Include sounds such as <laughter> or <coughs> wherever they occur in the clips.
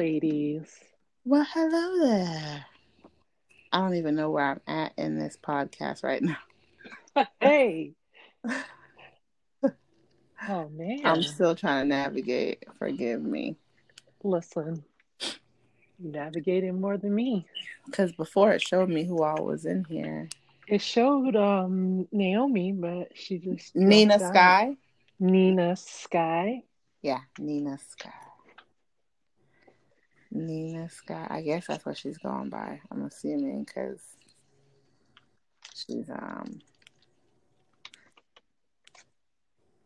Ladies. Well, hello there. I don't even know where I'm at in this podcast right now. <laughs> Hey. oh man. I'm still trying to navigate. Forgive me. Listen. You navigating more than me. Because before it showed me who all was in here. It showed um Naomi, but she just Nina. Sky? Nina Sky. Yeah, Nina Sky. Nina Sky. I guess that's what she's going by. I'm assuming because she's um.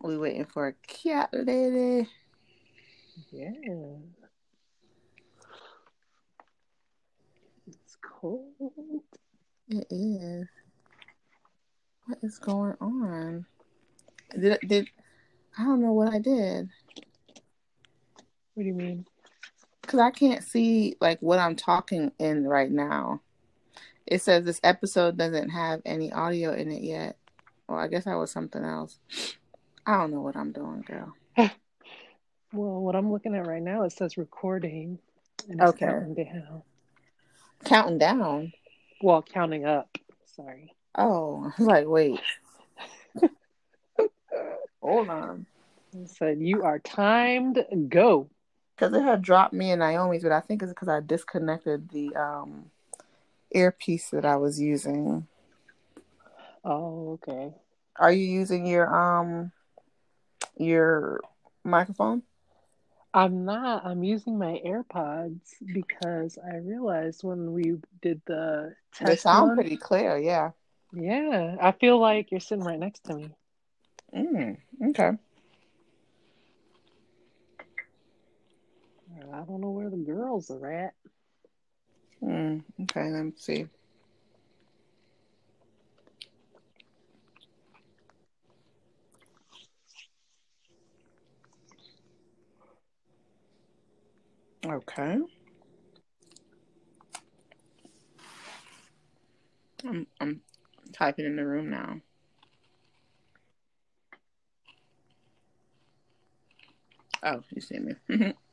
We waiting for a cat lady. Yeah. It's cold. It is. What is going on? Did did I don't know what I did What do you mean? Because I can't see like what I'm talking in right now. It says this episode doesn't have any audio in it yet. Well, I guess that was something else. I don't know what I'm doing, girl. <laughs> Well, what I'm looking at right now, it says recording. And it's Okay. counting down. Counting down. Well, counting up. Sorry. Oh, <laughs> I was like, wait. <laughs> Hold on. It said you are timed. Go. Because it had dropped me and Naomi's, but I think it's because I disconnected the um earpiece that I was using. Oh, okay. Are you using your um your microphone? I'm not. I'm using my AirPods because I realized when we did the test. They sound one, pretty clear, yeah. yeah, I feel like you're sitting right next to me. Mm, okay. I don't know where the girls are at. Mm, okay, let me see. Okay. I'm I'm typing in the room now. Oh, you see me. <laughs>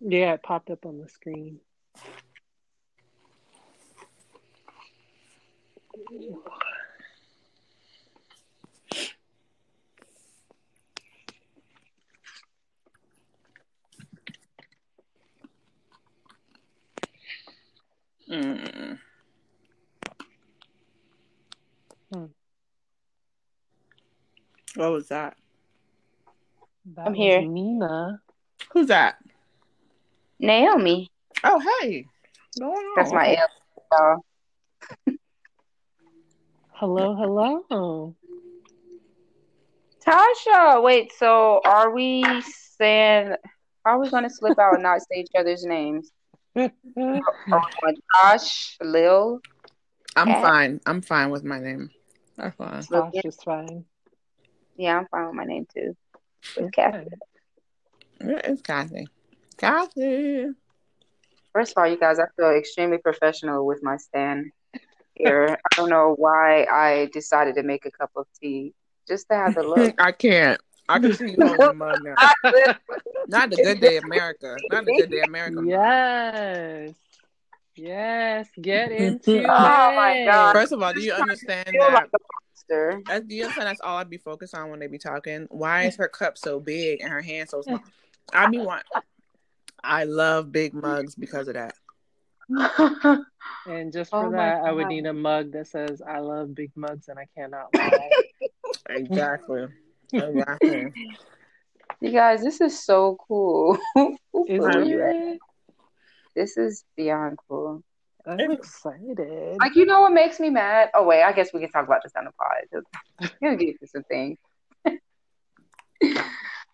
Yeah, it popped up on the screen. Mm. Hmm. What was that? That I'm was here. Nina. Who's that? Naomi. Oh, hey. What's going on? That's my L. Hello, hello. Tasha. Wait, so are we saying are we gonna slip out and not say each other's names? <laughs> oh, my going Tosh, Lil, I'm Cat. fine. I'm fine with my name. That's fine. Tosh is oh, fine. Yeah, I'm fine with my name too. With Kathy. It's Kathy. Kathy. First of all, you guys, I feel extremely professional with my stand here. <laughs> I don't know why I decided to make a cup of tea just to have a <laughs> look. I can't. I can see you holding the mug now. <laughs> Not the Good Day America. Not the Good Day America. Yes. Yes. Get into it. Oh, my God. First of all, do you understand that? like a monster. That's, do you understand that's all I'd be focused on when they be talking? Why is her cup so big and her hand so small? I be want. I love big mugs because of that. <laughs> And just for Oh that, I would need a mug that says "I love big mugs and I cannot lie." <laughs> Exactly. <laughs> Exactly. You guys, this is so cool. Who Is put I'm- you at- it? This is beyond cool. I'm excited. Like, you know what makes me mad? Oh, wait, I guess we can talk about this on the pod. You'll get to some things.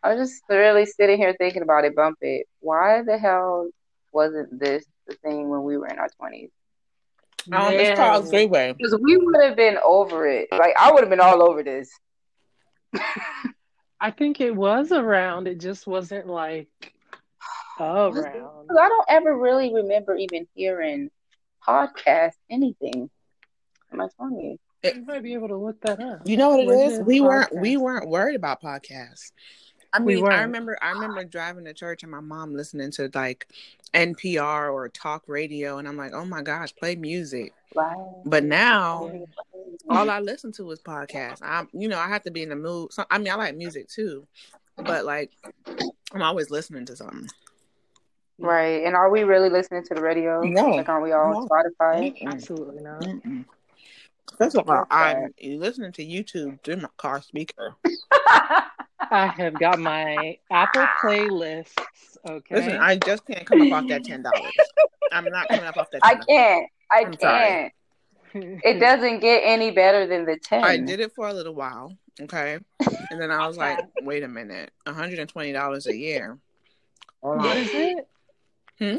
I was just really sitting here thinking about it, bump it. Why the hell wasn't this the thing when we were in our 20s? Um, it's called three way. Because we would have been over it. Like, I would have been all over this. I think it was around. It just wasn't like around. I don't ever really remember even hearing podcast anything in my 20s. You might be able to look that up. You know what it When is? did We weren't we weren't worried about podcasts. I We mean, I remember I remember driving to church and my mom listening to like NPR or talk radio, and I'm like, oh my gosh, play music. Right. But now all I listen to is podcasts. I'm, you know, I have to be in the mood. So, I mean, I like music too, but like, I'm always listening to something. Right. And are we really listening to the radio? No. Like, aren't we all No. Spotify? Absolutely not. Mm-mm. First of all, I'm listening to YouTube through my car speaker. <laughs> I have got my Apple playlists. Okay. Listen, I just can't come up off that ten dollars. I'm not coming up off that. I $10. can't. I I'm can't. It doesn't get any better than the 10. I did it for a little while, okay, and then I was like, <laughs> wait a minute, 120 dollars a year. Hold What on. is it? Hmm?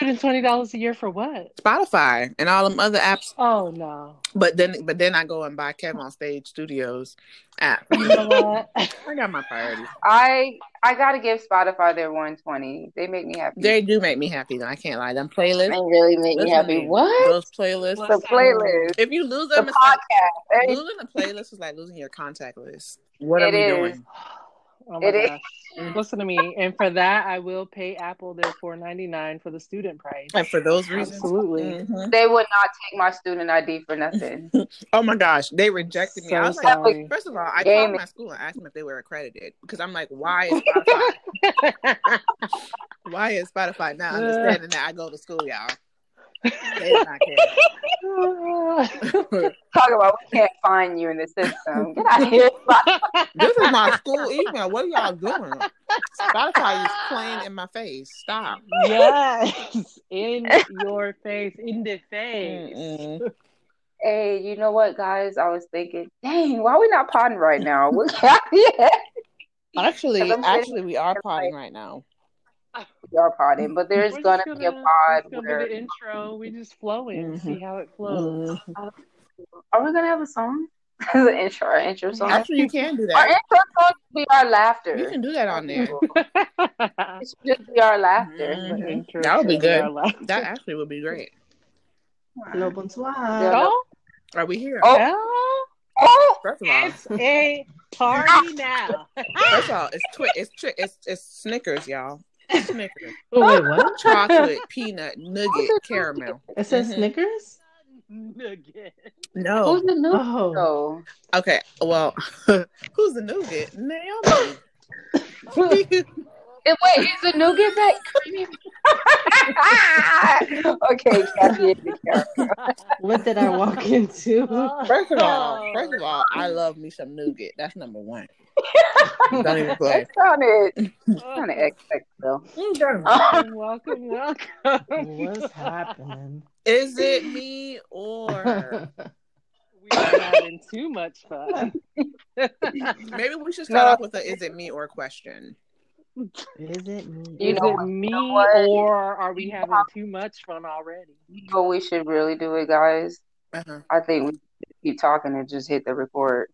$120 a year for what? Spotify and all them other apps. Oh no. But then, but then I go and buy Kevin on Stage Studios app. You know what? <laughs> I got my priorities. I I gotta give Spotify their 120. They make me happy. They do make me happy though. I can't lie. Them playlists. They playlists, really make me happy. me. What? Those playlists. The playlist. If you lose The them, it's like podcast. eh? losing a playlist is like losing your contact list. What It are we is. doing? Oh my It is. gosh. Listen to me. And for that I will pay Apple their four ninety nine for the student price. And for those reasons, Absolutely. Mhm. They would not take my student ID for nothing. <laughs> Oh my gosh, they rejected me. I So was like, first of all, I Game called my school and asked them if they were accredited because I'm like, why is Spotify? <laughs> <laughs> why is Spotify not understanding that I go to school, y'all? <laughs> Talk about we can't find you in the system. Get out of here. this is my school email. What are y'all doing? Spotify is playing in my face. Stop. yes. In your face. In the face. Mm-mm. Hey, you know what, guys? I was thinking, dang, why are we not potting right now? We can't yet. Actually, 'Cause I'm sitting actually, we are potting right now. We are potting, but there's We're gonna, just be a gonna- pod gonna where be the intro. We just flow in, Mhm. see how it flows. Mm. are we gonna have a song? <laughs> As an intro, our intro song. Actually, you can do that. Our intro song should be our laughter. You can do that on there. <laughs> It should just be our laughter. Mhm. That would be to good. our laughter. That actually would be great. Hello, bonsoir. Oh, Are we here? Oh. oh, Oh, First of all, it's a party now. first of all, it's twi- it's tri- it's it's Snickers, y'all. Snickers, <laughs> Oh, wait, what? chocolate, peanut, nugget, caramel. It says Mhm. Snickers? Nugget. No, who's the new? Oh. Oh, okay. Well, <laughs> who's the nougat? Naomi. <laughs> Wait, is the nougat that creamy? okay, Kathy is the character. What did I walk into? First of all, first of all, I love me some nougat. That's number one. <laughs> Don't even play. That sounded kind of XX though. welcome, welcome, welcome. What's happening? Is it me or <laughs> We are having too much fun. <laughs> maybe we should start No. off with a "Is it me or" question? Is it me? You Is know it me You know what? or are we having too much fun already? But we should really do it, guys. Uh-huh. I think we keep talking and just hit the record.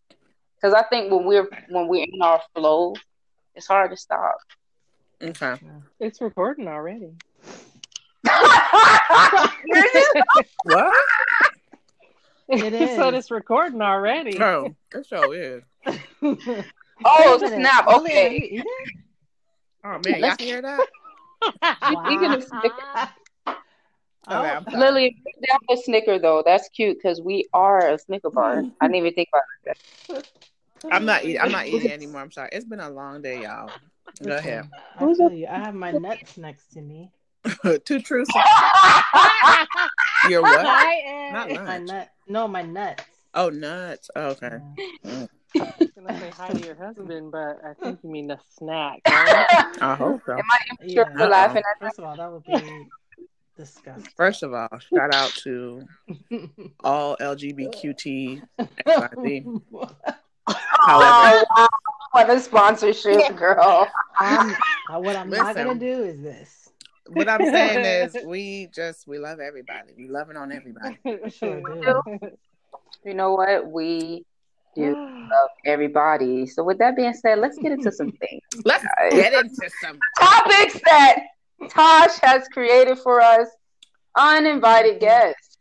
Because I think when we're when we're in our flow, it's hard to stop. Okay. It's recording already. <laughs> What? It It said is. it's recording already. Oh, it sure is. <laughs> oh Wait a minute. snap! Oh, Julia, are Okay, you eating? Oh man, y'all can hear that? Speaking of Snickers, Okay, Oh, I'm. Lily, put down a Snicker though. That's cute because we are a Snicker bar. Hmm. I didn't even think about that. I'm not eating. I'm not eating anymore. I'm sorry. It's been a long day, y'all. Go ahead. I feel you. I have my nuts next to me. <laughs> Two truths. <laughs> Your what? I am. Not My lunch. nut. No, my nuts. Oh, nuts. Oh, okay. Yeah. Mm. I was gonna say hi to your husband, but I think you mean the snack. Right? I hope so. Am I immature Yeah. for laughing at First of all, that would be disgusting. First of all, shout out to all LGBTQT XYZ. However, Oh, <laughs> wow. What a sponsorship, girl. I'm, uh, what I'm not gonna do is this. what I'm saying is, <laughs> we just we love everybody. We loving on everybody. Sure. <laughs> You know what? We do <sighs> love everybody. So with that being said, let's get into some things. Let's get into some. Topics that Tosh has created for us. Uninvited guests.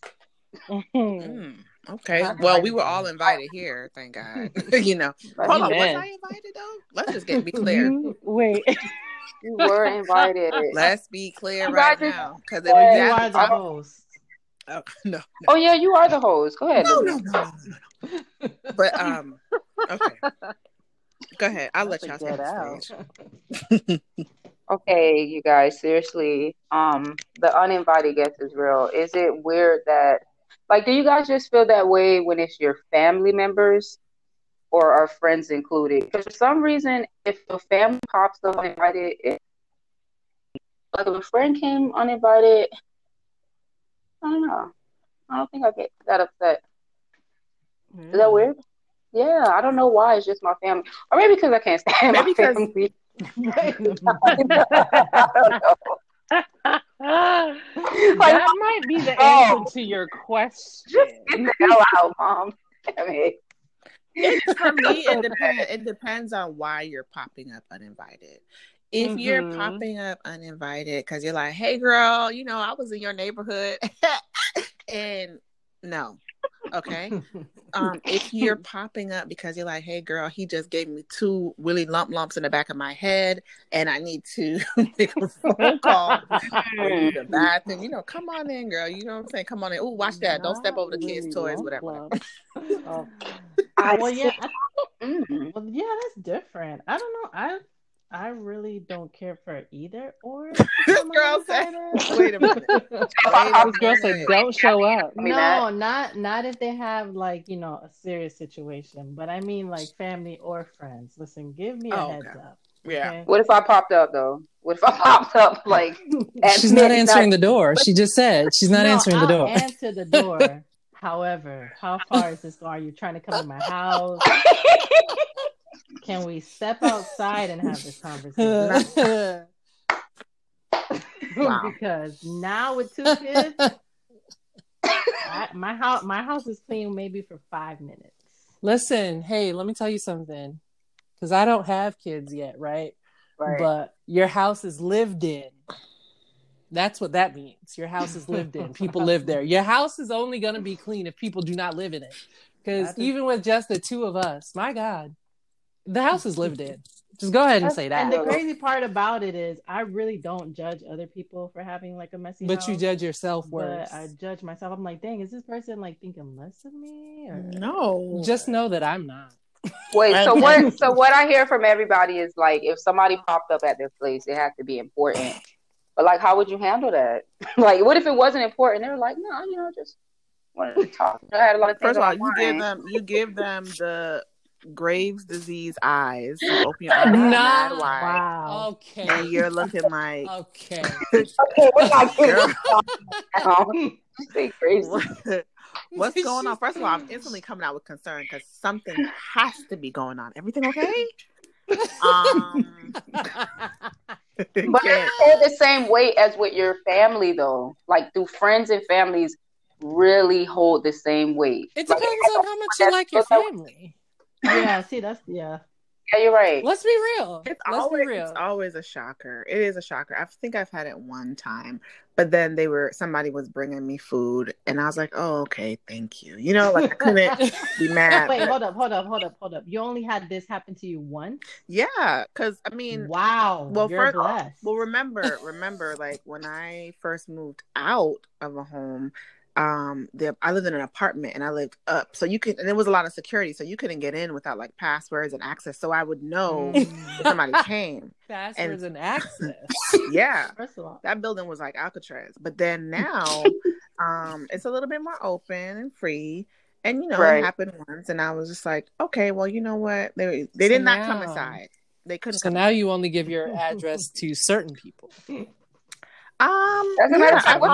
Mm. Okay. Not Well, we were all invited here, thank God. <laughs> you know. Hold on, was I invited though? Let's just get be clear. Wait. <laughs> <laughs> You were invited. Let's be clear You right now. Because if Well, you that's- are the I- host. oh, no, Oh yeah, you are the host. Go ahead. no, Lily. no, no, no, no. But um, okay. Go ahead. I'll let y'all Have take get the stage. Okay, you guys, seriously, um, the uninvited guest is real. Is it weird that, like, do you guys just feel that way when it's your family members or are friends included? Because for some reason, if a family pops up uninvited, it, like if a friend came uninvited, I don't know. I don't think I get that upset. Is that weird? Yeah, I don't know why. It's just my family, or maybe because I can't stand <laughs> Maybe my family. Wait a minute. I don't know. that <laughs> might be the Oh. answer to your question. Just get the hell out, mom. Damn it. It's for me. <laughs> It depends. It depends on why you're popping up uninvited. If you're Mhm. popping up uninvited because you're like, "Hey, girl, you know, I was in your neighborhood," <laughs> and no, okay. <laughs> Um, if you're popping up because you're like, "Hey, girl, he just gave me two willy lump lumps in the back of my head, and I need to <laughs> make a phone call or use the bathroom," you know, come on in, girl. You know what I'm saying? Come on in. Oh, watch that! Don't step over the kids' toys, lump whatever. <laughs> lumps. Oh, well, yeah, I, Mm. well, yeah, that's different. I don't know. I I really don't care for either or. <laughs> This girl said, <laughs> "Wait a minute." <laughs> Wait a this girl said, minute. "Don't show up." No, not not if they have like you know a serious situation, but I mean like family or friends. Listen, give me a Oh, heads okay. up. Yeah. okay? What if I popped up though? What if I popped up like at She's not midnight? answering the door. She just said she's not No, answering the I'll door. Answer the door. However, how far is this? Are you trying to come to my house? Can we step outside and have this conversation? <laughs> Wow. because now with two kids, I, my house my house is clean maybe for five minutes. Listen, hey, let me tell you something. Because I don't have kids yet, right? Right. But your house is lived in. That's what that means. Your house is lived in. People live there. Your house is only going to be clean if people do not live in it. Because even with just the two of us, my God, the house is lived in. Just go ahead and say that. And the crazy part about it is, I really don't judge other people for having like a messy But house. you judge yourself worse. But I judge myself. I'm like, dang, is this person like thinking less of me? Or No. Just know that I'm not. Wait, so what so what I hear from everybody is like if somebody popped up at their place, it has to be important. But like how would you handle that? <laughs> like what if it wasn't important? They were like, no, you know, just wanted to talk. I had a lot of things First of all, you give them you give them the Graves disease eyes. You <gasps> open your eyes Nah. wide, wow. Okay. and you're looking like Okay. <laughs> Okay, we're not getting Girl. down. You say crazy. what- what's <laughs> going on. First of all, I'm instantly coming out with concern because something has to be going on. Everything okay? Um, <laughs> But it hold the same weight as with your family though. Like do friends and families really hold the same weight? It Like, depends on how much you like your family. Yeah, see, that's yeah. Yeah, you're right. Let's be real. It's Let's always, be real. it's always a shocker. It is a shocker. I think I've had it one time, but then they were somebody was bringing me food, and I was like, "Oh, okay, thank you." You know, like I <laughs> couldn't <laughs> be mad. Wait, but- hold up, hold up, hold up, hold up. You only had this happen to you once? yeah, because I mean, wow. well, you're first, blessed. well, remember, remember, like when I first moved out of a home, um, the I lived in an apartment and I lived up, so you could, and there was a lot of security, so you couldn't get in without like passwords and access. So I would know if Mm. somebody <laughs> came. Passwords and access. Yeah, First of all, that building was like Alcatraz. But then <laughs> now, um, it's a little bit more open and free. And you know, Right. it happened once, and I was just like, okay, well, you know what? They they So did not come inside. They couldn't So come. now you only give <laughs> your address to certain people. um, yeah, I've what-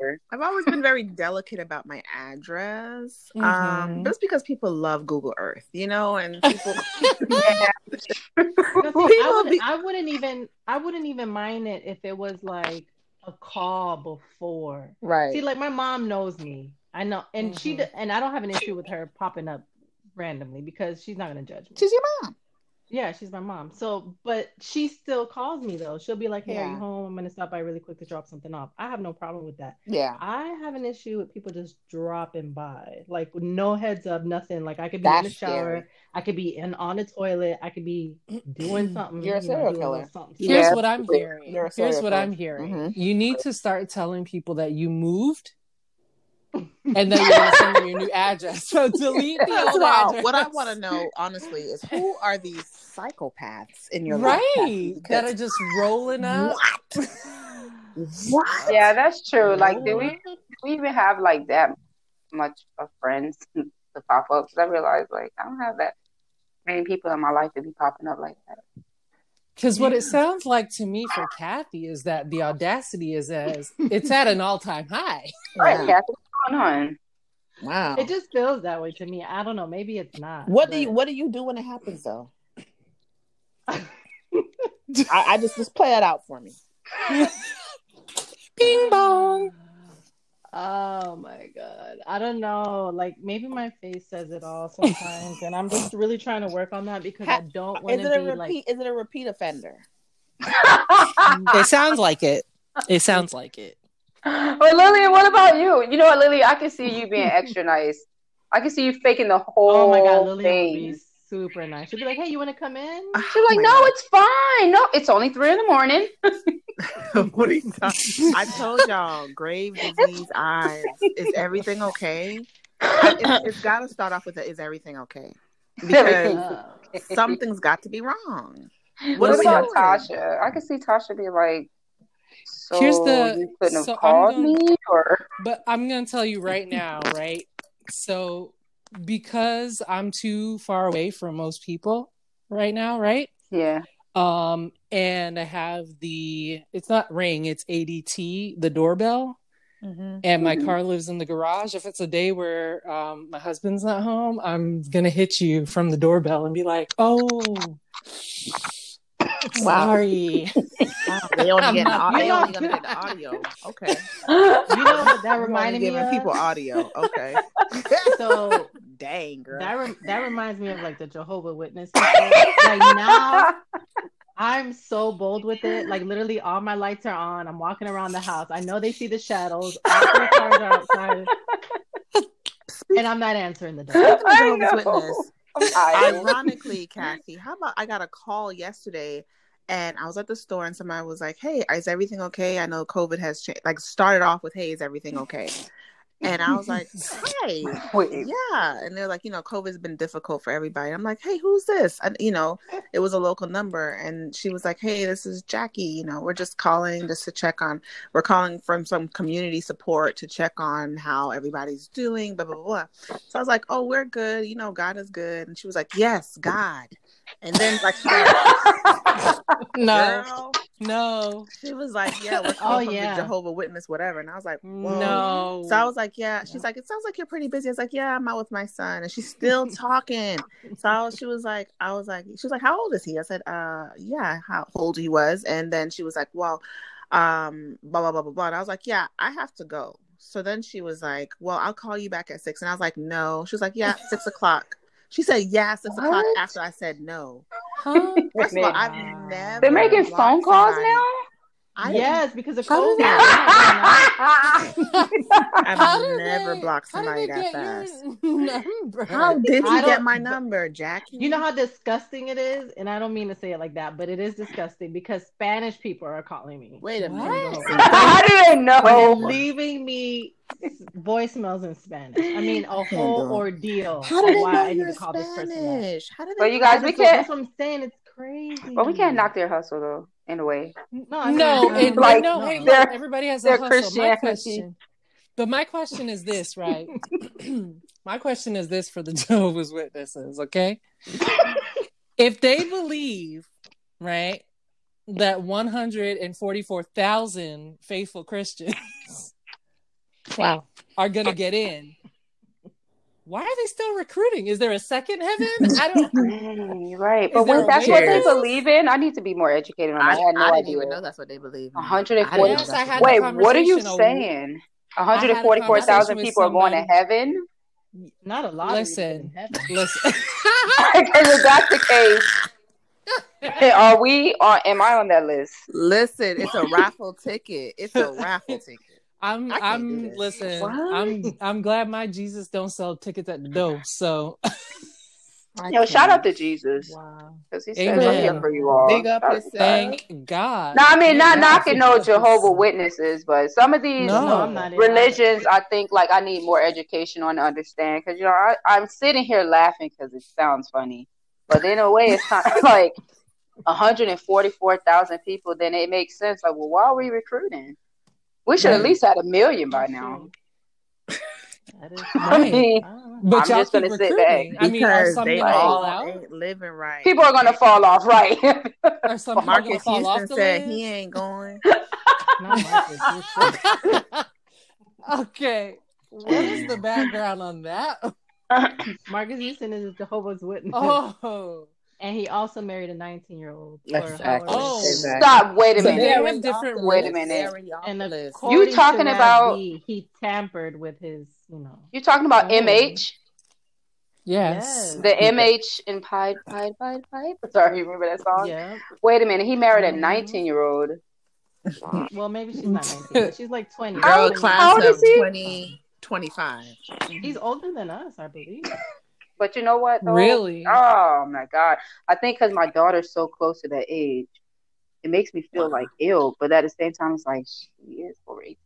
always I've always been very delicate about my address, um, Mhm. just because people love Google Earth, you know, and <laughs> people. No, see, <laughs> I, wouldn't, be- I wouldn't even I wouldn't even mind it if it was like a call before. right. See, like my mom knows me. I know, and she Mhm. d- and I don't have an issue with her popping up randomly because she's not gonna judge me. She's your mom. Yeah, she's my mom. So, but she still calls me though. She'll be like, "Hey, are you home? I'm gonna stop by really quick to drop something off." I have no problem with that. Yeah. I have an issue with people just dropping by, like no heads up, nothing. Like I could be in the shower, scary. I could be in on the toilet, I could be doing <clears throat> something. You're a you know, serial killer. little something. Yeah. Here's what I'm hearing. Here's what killer. I'm hearing. Mhm. You need to start telling people that you moved, and then you're gonna send them your new address. So delete the old Wow, address. what I want to know, honestly, is who are these psychopaths in your right? life? That are just rolling up. What? What? Yeah, that's true. Like, do we, do we even have like that much of friends <laughs> to pop up? Because I realized like I don't have that many people in my life to be popping up like that. Because what it sounds like to me for Kathy is that the audacity is as it's at an all time high. <laughs> Right, Yeah. Kathy, what's going on? Wow. It just feels that way to me. I don't know. Maybe it's not. What do you What do you do when it happens, though? <laughs> I, I just just play it out for me. <laughs> Bing bong. Oh my god. I don't know. Like maybe my face says it all <laughs> sometimes and I'm just really trying to work on that because I don't want to be repeat? like Is it a repeat offender? <laughs> It sounds like it. It sounds like it. <laughs> Well, Lily, what about you? You know what, Lily? I can see you being extra nice. I can see you faking the whole Oh my god, Lillian would thing. Be super nice. She'd be like, "Hey, you want to come in?" Ah, She's like, my no, God. it's fine. No, it's only three in the morning. <laughs> <laughs> what are you talking? I told y'all, grave <laughs> disease eyes. Is everything okay? It's, it's got to start off with a, is everything okay? Because something's got to be wrong. What, What about doing? Tasha? I can see Tasha be like, so Here's the- you couldn't have so I'm called gonna- me, or But I'm going to tell you right now, right? So, because I'm too far away from most people right now, right? yeah, Um, and I have the, it's not ring, it's ADT, the doorbell. And my Mhm. car lives in the garage. If it's a day where um, my husband's not home, I'm gonna hit you from the doorbell and be like, "Oh. Sorry." <laughs> Wow, they only get not- they you only gonna get the audio. Okay, <laughs> you know what that reminded me giving of? people audio. Okay, <laughs> So dang girl. that rem- that reminds me of like the Jehovah Witness. like now, I'm so bold with it. Like literally, all my lights are on. I'm walking around the house. I know they see the shadows. All the cars are outside, and I'm not answering the door. I Jehovah's know. Witness, I'm tired. Ironically, Kathy, how about I got a call yesterday and I was at the store and somebody was like, Hey, is everything okay? I know COVID has changed. Like, started off with, Hey, is everything okay? And I was like, Hey, <laughs> Wait, yeah. And they're like, You know, COVID's been difficult for everybody. I'm like, Hey, who's this? And, you know, it was a local number. And she was like, Hey, this is Jackie. You know, we're just calling just to check on, we're calling from some community support to check on how everybody's doing, blah, blah, blah. So I was like, Oh, we're good. You know, God is good. And she was like, Yes, God. And then, like, she was No, girl, no, she was like, Yeah, we're Oh, from yeah. the Jehovah Witness, whatever. And I was like, Whoa. no. So I was like, yeah. She's like, it sounds like you're pretty busy. I was like, yeah, I'm out with my son, and she's still talking. So I was, she was like, I was like, she was like, how old is he? I said, uh, yeah, how old he was, and then she was like, well, um, blah blah blah blah blah. And I was like, yeah, I have to go. So then she was like, well, I'll call you back at six, and I was like, no. She was like, yeah, six o'clock. She said, yeah, six o'clock. After I said no. Huh? First of all, I've never. they're making phone calls somebody. now. I yes, because of How COVID. did my God. I've How did never they- blocked somebody they that get fast. How did you get my number, Jackie? You know how disgusting it is, and I don't mean to say it like that, but it is disgusting because Spanish people are calling me. Wait a What? minute. I didn't And know. leaving me voicemails in Spanish. I mean, a whole ordeal How did they why know I need you're to call this person. back. Spanish? How did they? But you guys, we can't- That's what I'm saying. It's crazy. But we can't knock their hustle though. In a way, No, I mean, No, I Like, no, hey, look, everybody has a they're hustle. My question, but my question is this, right? <clears throat> my question is this for the <laughs> Jehovah's Witnesses, okay? if they believe, right, that 144,000 faithful Christians Wow. are going to get in, why are they still recruiting? Is there a second heaven? I don't. Dang, <laughs> right. But when that's what they believe in, I need to be more educated on that. I, had no I didn't idea. even know that's what they believe. 140 I didn't know Yes, I that's had what Wait, what are you saying? I 144,000 people are going to heaven? Not a lot. Listen, Of people in heaven. <laughs> listen. Because <laughs> if that's the case, Are we on? Am I on that list? Listen, it's a raffle ticket. It's a raffle ticket. I'm I'm listen. What? I'm I'm glad my Jesus don't sell tickets at the door. So I Yo, shout out to Jesus Wow. because he says I'm here for you all. Big up Shout- yourself. thank God. No, I mean not knocking for no Jehovah Witnesses, but some of these No. No, I'm not in religions, I think like I need more education on to understand. Because you know, I, I'm sitting here laughing because it sounds funny, but in a way, it's kind of <laughs> like 144,000 people. Then it makes sense. Like, well, why are we recruiting? We should at least had a million by now. That is <laughs> I mean, I don't know. But I'm y'all just gonna keep sit recruiting. back. I mean, Because they all out? ain't living right. people are gonna fall off, right? Are <laughs> some Marques fall Houston the said list? he ain't going. <laughs> Not Marques. Houston. okay. What is the background on that? Marques Houston is a Jehovah's Witness. Oh. And he also married a 19 year old. Exactly. Oh. Stop. Wait a minute. they have already different Wait a minute. They already off And the list. according talking about- Rav, he tampered with his, you know. You talking about. MH? Yes. Yes. The MH in Pied Pied Pied Pied? <laughs> Sorry, you remember that song? Yeah. Wait a minute. He married a Mhm. 19 year old. Well, maybe she's not 19. She's like 20. Girl, class How old of is he? 20, 25. He's older than us, I believe. But you know what? Though? Really? Oh my God. I think because my daughter's so close to that age, it makes me feel like ill. But at the same time, it's like, she is over 18.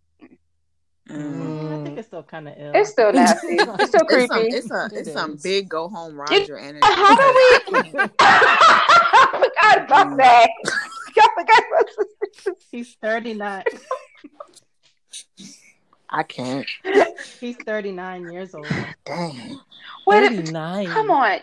Mm, I think it's still kind of ill. It's still nasty. <laughs> It's still It's some, creepy. it's a, It it's some big go home Roger energy. <laughs> How do we? <laughs> I forgot about that. I forgot about that. He's 39. I can't. <laughs> He's 39 years old. Dang. Wait a 39. Come on.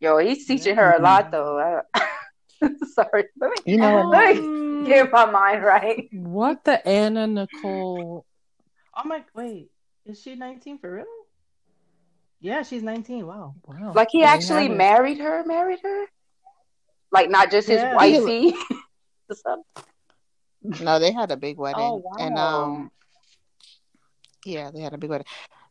Yo, he's teaching her a lot though. <laughs> Sorry. Let me, You know what? let me get my mind right. What the Anna Nicole? Oh my, wait. Is she 19 for real? Yeah, she's 19. Wow. Wow. Like he They actually have it. married her, married her? Like not just his Yeah. wifey. <laughs> No, they had a big wedding. Oh, wow. And um yeah, they had a big wedding.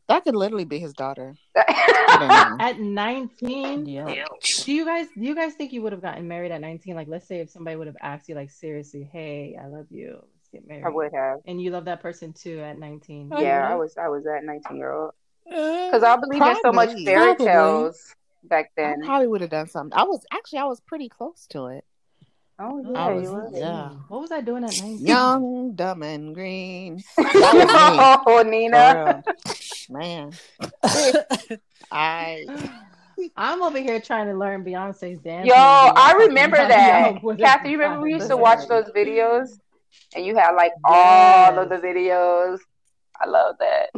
That could literally be his daughter. <laughs> At 19? Yeah. Do you guys do you guys think you would have gotten married at 19? Like let's say if somebody would have asked you like seriously, "Hey, I love you. Let's get married." I would have. And you love that person too at 19. I Yeah, I was I was that nineteen year old. Uh, because Because I believe in so much Probably. fairy Probably. tales back I then. probably would have done something. I was actually I was pretty close to it. Oh Oh, yeah, I was- yeah. What was I doing at 19? Young, dumb, and green. <laughs> Oh, Nina. Man. <laughs> I I'm over here trying to learn Beyonce's dance. Yo, moves. I remember that. Kathy, you remember we used to watch those videos? And you had like all of the videos. I love that.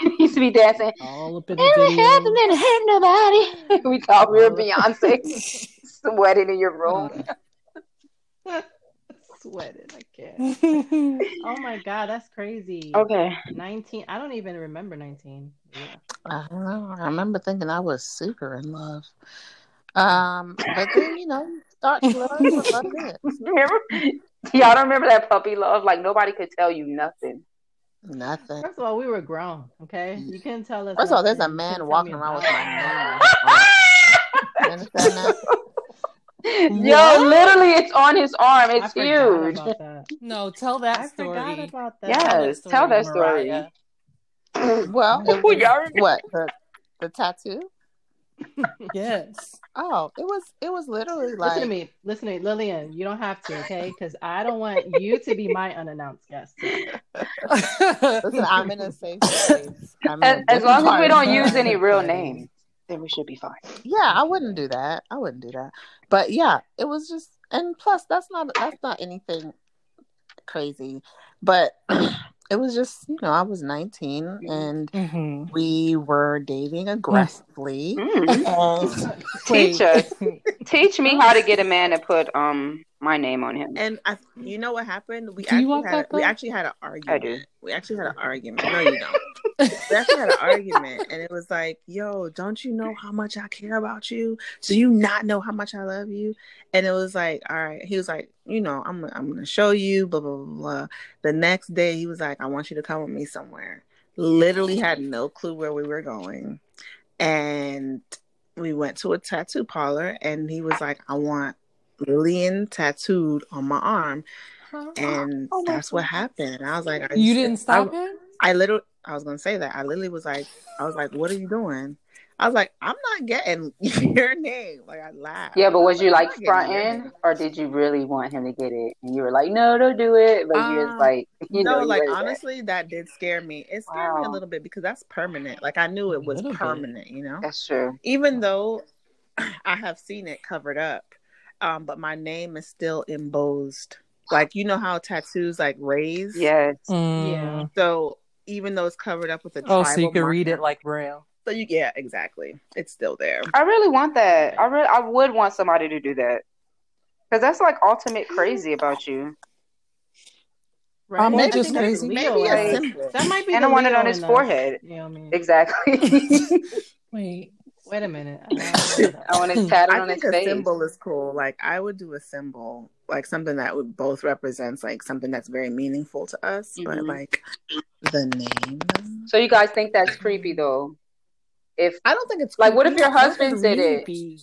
<laughs> used to be dancing. all up in the And it video. hasn't hurt nobody. we thought we were Beyonce sweating in your room. Sweated. I can't. <laughs> Oh my god, that's crazy. Okay. 19. I don't even remember 19. Yeah. I don't know. I remember thinking I was super in love. Um, but then you know, start love, love it. Remember? Y'all don't remember that puppy love? Like nobody could tell you nothing. Nothing. First of all, we were grown, okay? You couldn't tell us. First of all, there's a nothing. You couldn't man walking around with my it. name. on his. You understand that? <laughs> <laughs> Yo, literally, it's on his arm. It's forgot huge. about that. no, tell that I story. forgot about that. Yes, tell that story. Mariah. <laughs> Well, it <laughs> Y'all was, what the the tattoo? Yes. Oh, it was it was literally Listen like to me. Listen to me. Lillian, you don't have to, okay? Because I don't want you to be my unannounced guest. listen, I'm in a safe space. I'm As, as long as we don't use any real names, then we should be fine. Yeah, I wouldn't do that. I wouldn't do that. But yeah, it was just and plus that's not that's not anything crazy. But <clears throat> it was just, you know, I was 19 and Mhm. we were dating aggressively. Mm. And, Teach us. <laughs> Teach me how to get a man to put um my name on him. and I you know what happened? We Do actually want had that, we actually had an argument. I do. We actually had an argument. No, you don't. we actually had an argument and it was like, yo, don't you know how much I care about you? Do you not know how much I love you? And it was like, all right. He was like, you know, I'm I'm gonna show you, blah blah blah. blah. The next day he was like, I want you to come with me somewhere. Literally had no clue where we were going. And we went to a tattoo parlor, and he was like, "I want Lillian tattooed on my arm," and <gasps> Oh my that's what happened. And I was like, "Are You ser- didn't stop I, him? I literally, I was gonna say that. I literally was like, I was like, "What are you doing?" I was like, "I'm not getting <laughs> your name." Like I laughed. Yeah, but I was you "I'm like not getting your fronting, or did you really want him to get it? And you were like, "No, don't do it." But you was Um, like, <laughs> you know, no, you like honestly, that did scare me. It scared me a little bit because that's permanent. Like I knew it was little bit. permanent, you know. That's true. Even though <clears throat> I have seen it covered up, um, but my name is still embossed. Like you know how tattoos like raise. Yes. Mm. Yeah. So even though it's covered up with a Oh, so you tribal can read it like braille. So you yeah, exactly. It's still there. I really want that. I really, I would want somebody to do that. Because that's like ultimate crazy about you. Right. I'm not just crazy. Leo Maybe in a like- That might be And the I want it on his in forehead. You know I mean? Exactly. <laughs> Wait. Wait a minute. I want it tatted I on his think a face. symbol is cool. Like I would do a symbol, like something that would both represents like something that's very meaningful to us, but Mhm. like the name. So you guys think that's creepy though? If I don't think it's Like, what if your husband did it? Creepy.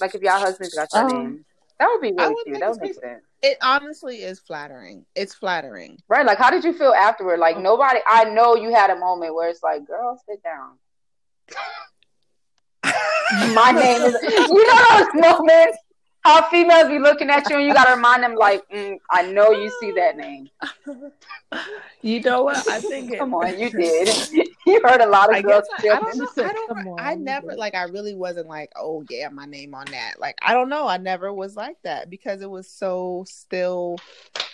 like if y'all husbands got your Um, name, that would be I really cute. That would it's make sense. It honestly is flattering. It's flattering. Right? Like, how did you feel afterward? Like, nobody. I know you had a moment where it's like, girl, sit down. My <laughs> name is. You know those moments how females be looking at you and you gotta remind them, like, mm, I know you see that name. You know what? I think it, Come on, you <laughs> did. <laughs> you heard a lot of I girls. I, I don't know. I don't. On, I never did." like. I really wasn't like, oh yeah, my name on that. Like I don't know. I never was like that because it was so still,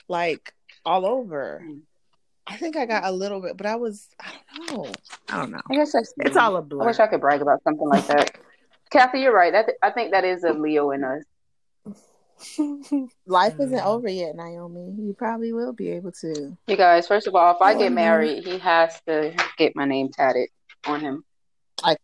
like all over. Mm. I think I got a little bit, but I was. I don't know. I don't know. I guess that's. It's all a I blur. I wish I could brag about something like that. Kathy, you're right. That I think that is a Leo in us. <laughs> Life isn't over yet, Naomi. You probably will be able to. You guys, first of all, if I get married, he has to get my name tatted on him. I,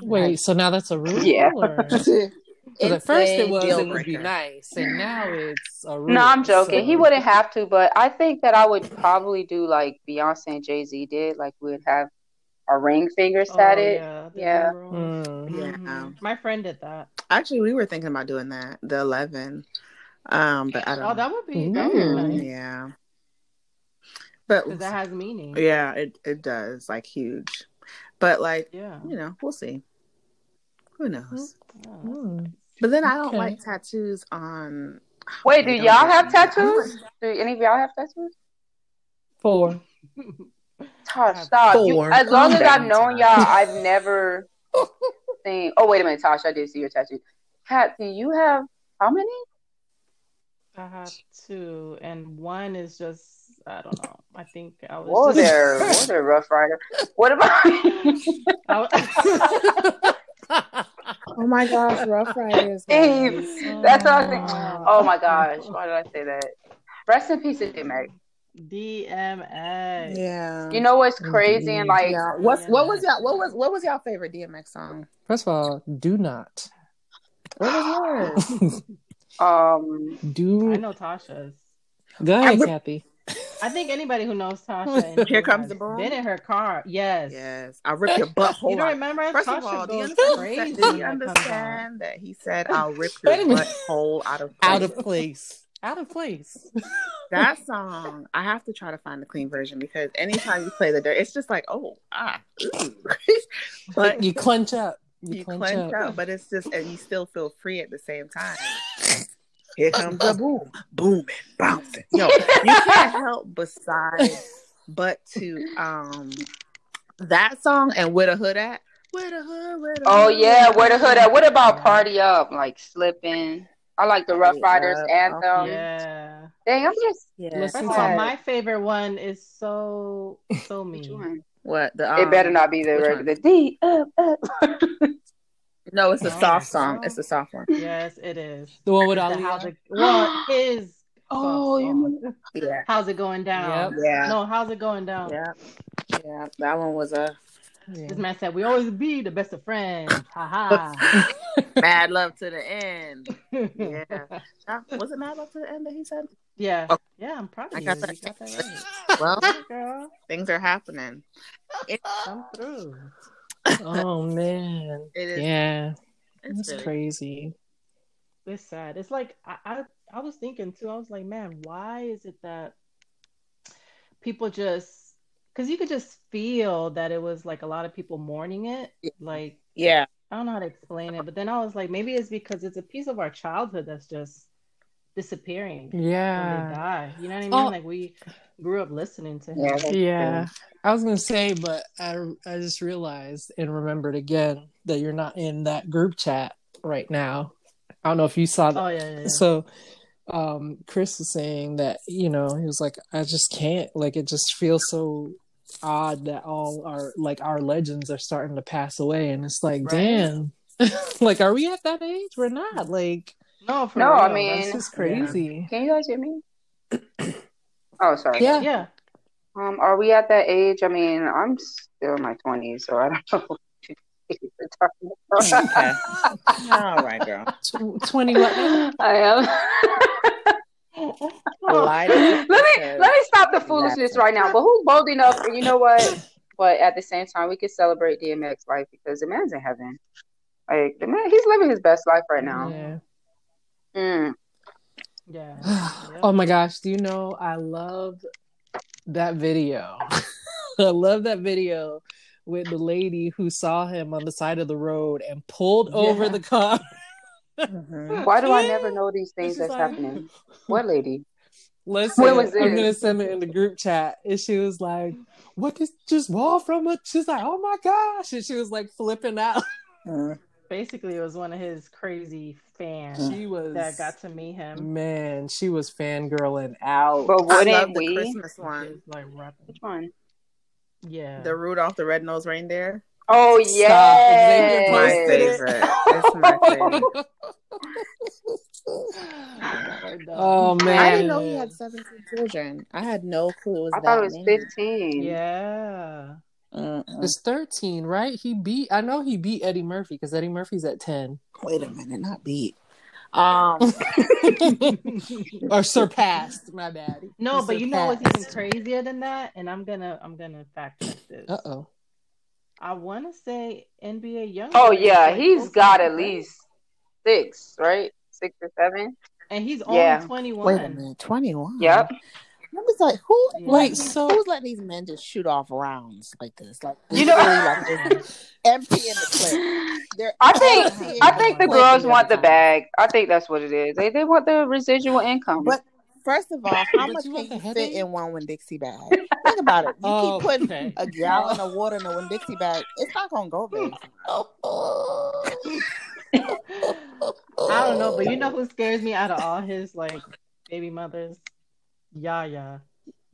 Wait, so now that's a rule? Yeah. <laughs> Because at first it was deal it would be nice, and now it's a rule. No, I'm joking. so- He wouldn't have to, but I think that I would probably do like Beyonce and Jay Z did. Like we'd have our ring fingers Oh, tatted. yeah. the Yeah. emeralds. Mm. Yeah. My friend did that. Actually, we were thinking about doing that. The eleven. Um, but I don't. Oh, know. that would be that would be Mm. nice Yeah. But because that has meaning. yeah, it it does like huge. But like Yeah. you know, we'll see. Who knows? Yeah. Mm. But then I don't Okay. like tattoos on. <sighs> Wait, do y'all have tattoos? Do any of y'all have tattoos? Four. <laughs> Tosh, have stop. You, as long Calm as I've known Tosh. y'all, I've never <laughs> seen. Oh, wait a minute, Tosh. I did see your tattoo. Kat, do you have how many? I have two, and one is just I don't know. I think I was Whoa just there, <laughs> whoa there, Ruff Ryder. What about? I was- Oh my gosh, Ruff <laughs> Ryders. Steve, guys. that's what I think. Oh my gosh, why did I say that? Rest in peace, DMX. DMX. Yeah. You know what's crazy and like yeah. What's what was y'all what was what was y'all favorite DMX song? First of all, do not. What was yours? <laughs> um do I know Tasha's. Go ahead, I- Kathy. I think anybody who knows Tasha <laughs> and Here comes the boom. Been in her car. Yes. yes, I rip your butthole. <laughs> You don't remember? First Tasha of all, do you understand, do you when that comes on. understand that he said, "I'll rip <laughs> your butthole out of place. Out of place. Out of place. that song, I have to try to find the clean version because anytime you play the dirt, it's just like, oh, ah, but you clench up. You, you clench, clench up. up, but it's just, and you still feel free at the same time. Here comes the boom, booming, bouncing. Yo, you can't help besides but to um that song and where the hood at? Where the hood? Where the Oh hood? yeah, where the hood at? What about Party Up? Like slipping. I like the Ruff Ryders Up, anthem. Yeah. Dang, I'm just Yeah. Listen to all, my favorite one is so so which mean. one? What the? it better um, not be the which regular D up up. <laughs> No, it's a Oh, soft song. It's a soft one. Yes, it is. The one with all The Ali. how's on? it, well, his <gasps> Oh, soft you. Yeah, How's it going down? Yep. yeah, No, how's it going down? yeah, yeah. That one was a Yeah. This man said we always be the best of friends. Ha ha. <laughs> mad love to the end. Yeah. <laughs> Was it mad love to the end that he said? yeah. Oh. Yeah, I'm proud of I you. got that. You got that right. Well, girl. things are happening. Come through. Oh man. It is. Yeah. It's really- crazy. It's sad. It's like I, I I was thinking too. I was like, man, why is it that people just because you could just feel that it was like a lot of people mourning it. Like Yeah. I don't know how to explain it, but then I was like, maybe it's because it's a piece of our childhood that's just disappearing when they Yeah. die. You know what I mean? Oh. Like we grew up listening to him. Yeah, Yeah. I was gonna say, but I I just realized and remembered again that you're not in that group chat right now. I don't know if you saw that. Oh yeah, yeah, yeah. So um Chris was saying that, you know, he was like, I just can't like it just feels so odd that all our like our legends are starting to pass away and it's like, Right. damn. <laughs> like are we at that age? We're not. Like no, for No, real. I mean- that's just crazy. Can you guys hear me? <clears throat> oh, sorry. Yeah. yeah. Um, are we at that age? I mean, I'm still in my twenties, so I don't know. <laughs> what you're talking Okay. All right, girl. <laughs> Tw- 20? <laughs> I am. Let me let me stop the foolishness right now. But who's bold enough? You know what? But at the same time, we could celebrate DMX life because the man's in heaven. Like the man, he's living his best life right now. Yeah. Mm. Yeah. <sighs> Oh my gosh, do you know I love that video. <laughs> I love that video with the lady who saw him on the side of the road and pulled over the car. Mhm. Why do I never know these things She's that's like- happening? <laughs> What lady? Listen, Where was I'm gonna send it in the group chat. And she was like, What did just wall from it? She's like, Oh my gosh. And she was like flipping out. Mhm. Basically, it was one of his crazy fans She was that got to meet him. man, she was fangirling out. But wouldn't we the we? Christmas one. like rapping. Which one? Yeah. The Rudolph the Red-Nosed Reindeer. Oh yeah, My favorite. It's my <laughs> favorite. <laughs> oh man. I didn't know he had 17 children. I had no clue it was I that thought it was many. fifteen. Yeah. Mm-mm. It's 13, right? He beat I know he beat Eddie Murphy because Eddie Murphy's at 10. Wait a minute, not beat. Um, <laughs> <laughs> or surpassed, my bad. No, He but you know what's even crazier than that? And I'm gonna I'm gonna fact check this. Uh oh. I wanna say NBA young. Oh yeah, like, he's close got at that. least six, right? Six or seven. and he's Yeah. only twenty wait a minute, 21. Yep. I was like, who? Yeah. Wait, Wait, so so- who's letting these men just shoot off rounds like this? Like <laughs> You know- literally, like just empty in the clip. They're I think I think the clip girls want the bag. I think that's what it is. They they want the residual income. But first of all, how much can you fit in one Winn Dixie bag? Think about it. You Oh, keep putting okay. a gallon of water in a Winn Dixie bag, it's not gonna go very <laughs> far. I don't know, but you know who scares me out of all his like baby mothers? Yaya.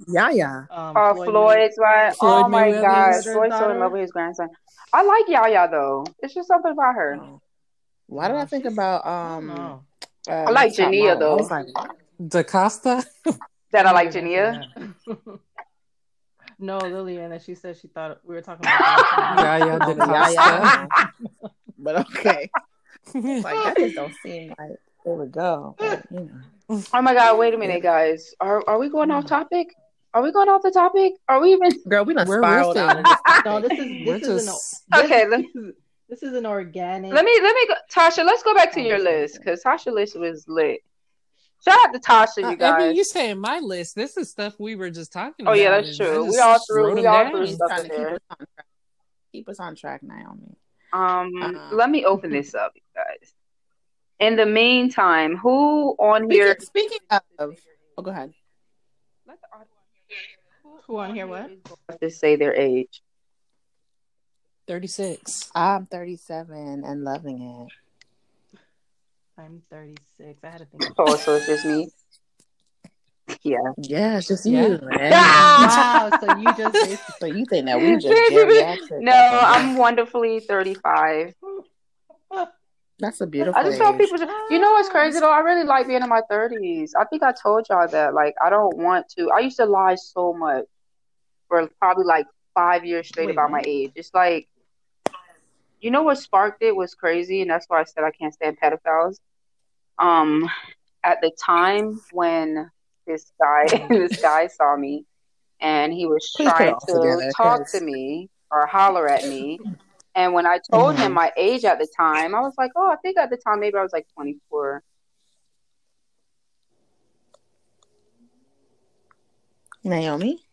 Yeah, yeah. Um, Oh, Floyd's right. Floyd oh my Mayweather's God, daughter. Floyd's so in love with his grandson. I like Yaya though. It's just something about her. Why did I think she's- about um? don't. Uh, I like Top Jania, Model? though. I was like. DaCosta? That I like didn't Jania. no, Lillian, and she said she thought we were talking about. yeah, yeah, Yeah, DaCosta. but okay, <laughs> like that just don't seem like there we go. But, you know. <laughs> Oh my God, wait a minute, guys. Are are we going off topic? Are we going off the topic? Are we even? Girl, we done We're spiraled out of this. No, this is <laughs> We're <laughs> this is just an Okay, this, is, this is an organic. Let me let me go, Tasha. Let's go back to your list because Tasha list was lit. Shout out to Tasha, Uh, you I guys. mean, you saying my list. This is stuff we were just talking Oh, about. Oh yeah, that's true. We all threw- we all down. threw stuff in keep there. us on track. Keep us on track, Naomi. Um, Uh-uh. let me open this up, you guys. In the meantime, who on here? Speaking, speaking of, oh, go ahead. Who on here? What? To say their age. 36. I'm 37 and loving it. I'm 36. I had to think. Oh, so it's just me. Yeah. Yeah, it's just Yeah. you, man. <laughs> Wow, so you just <laughs> So you think that we just? <laughs> No, I'm wonderfully 35. That's a beautiful. I just tell people, you know what's crazy though? I really like being in my 30s. I think I told y'all that. Like, I don't want to. I used to lie so much for probably like five years straight Wait, about my age. It's like, you know what sparked it was crazy, and that's why I said I can't stand pedophiles. Um, at the time when this guy, <laughs> this guy saw me, and he was Please trying to together, talk 'cause- to me or holler at me, And when I told Mhm. him my age at the time, I was like, oh, I think at the time maybe I was like 24. Naomi?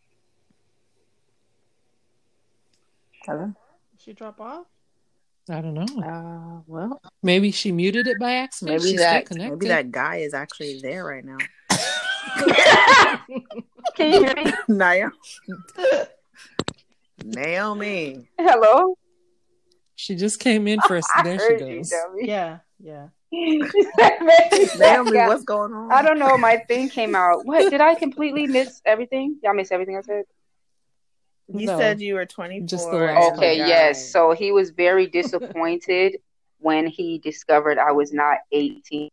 Hello? She drop off? I don't know. Uh, well, Maybe she muted it by accident. maybe She's that still maybe that guy is actually there right now. <laughs> Can you hear me? Naomi. <laughs> Naomi. Hello? She just came in for a <laughs> I there she heard you, goes. Yeah, yeah. <laughs> Naomi, what's going on? I don't know. My thing came out. What did I completely miss everything? Y'all miss everything I said? You No. said you were 24. Just the last Okay, oh the yes. So he was very disappointed when he discovered I was not 18.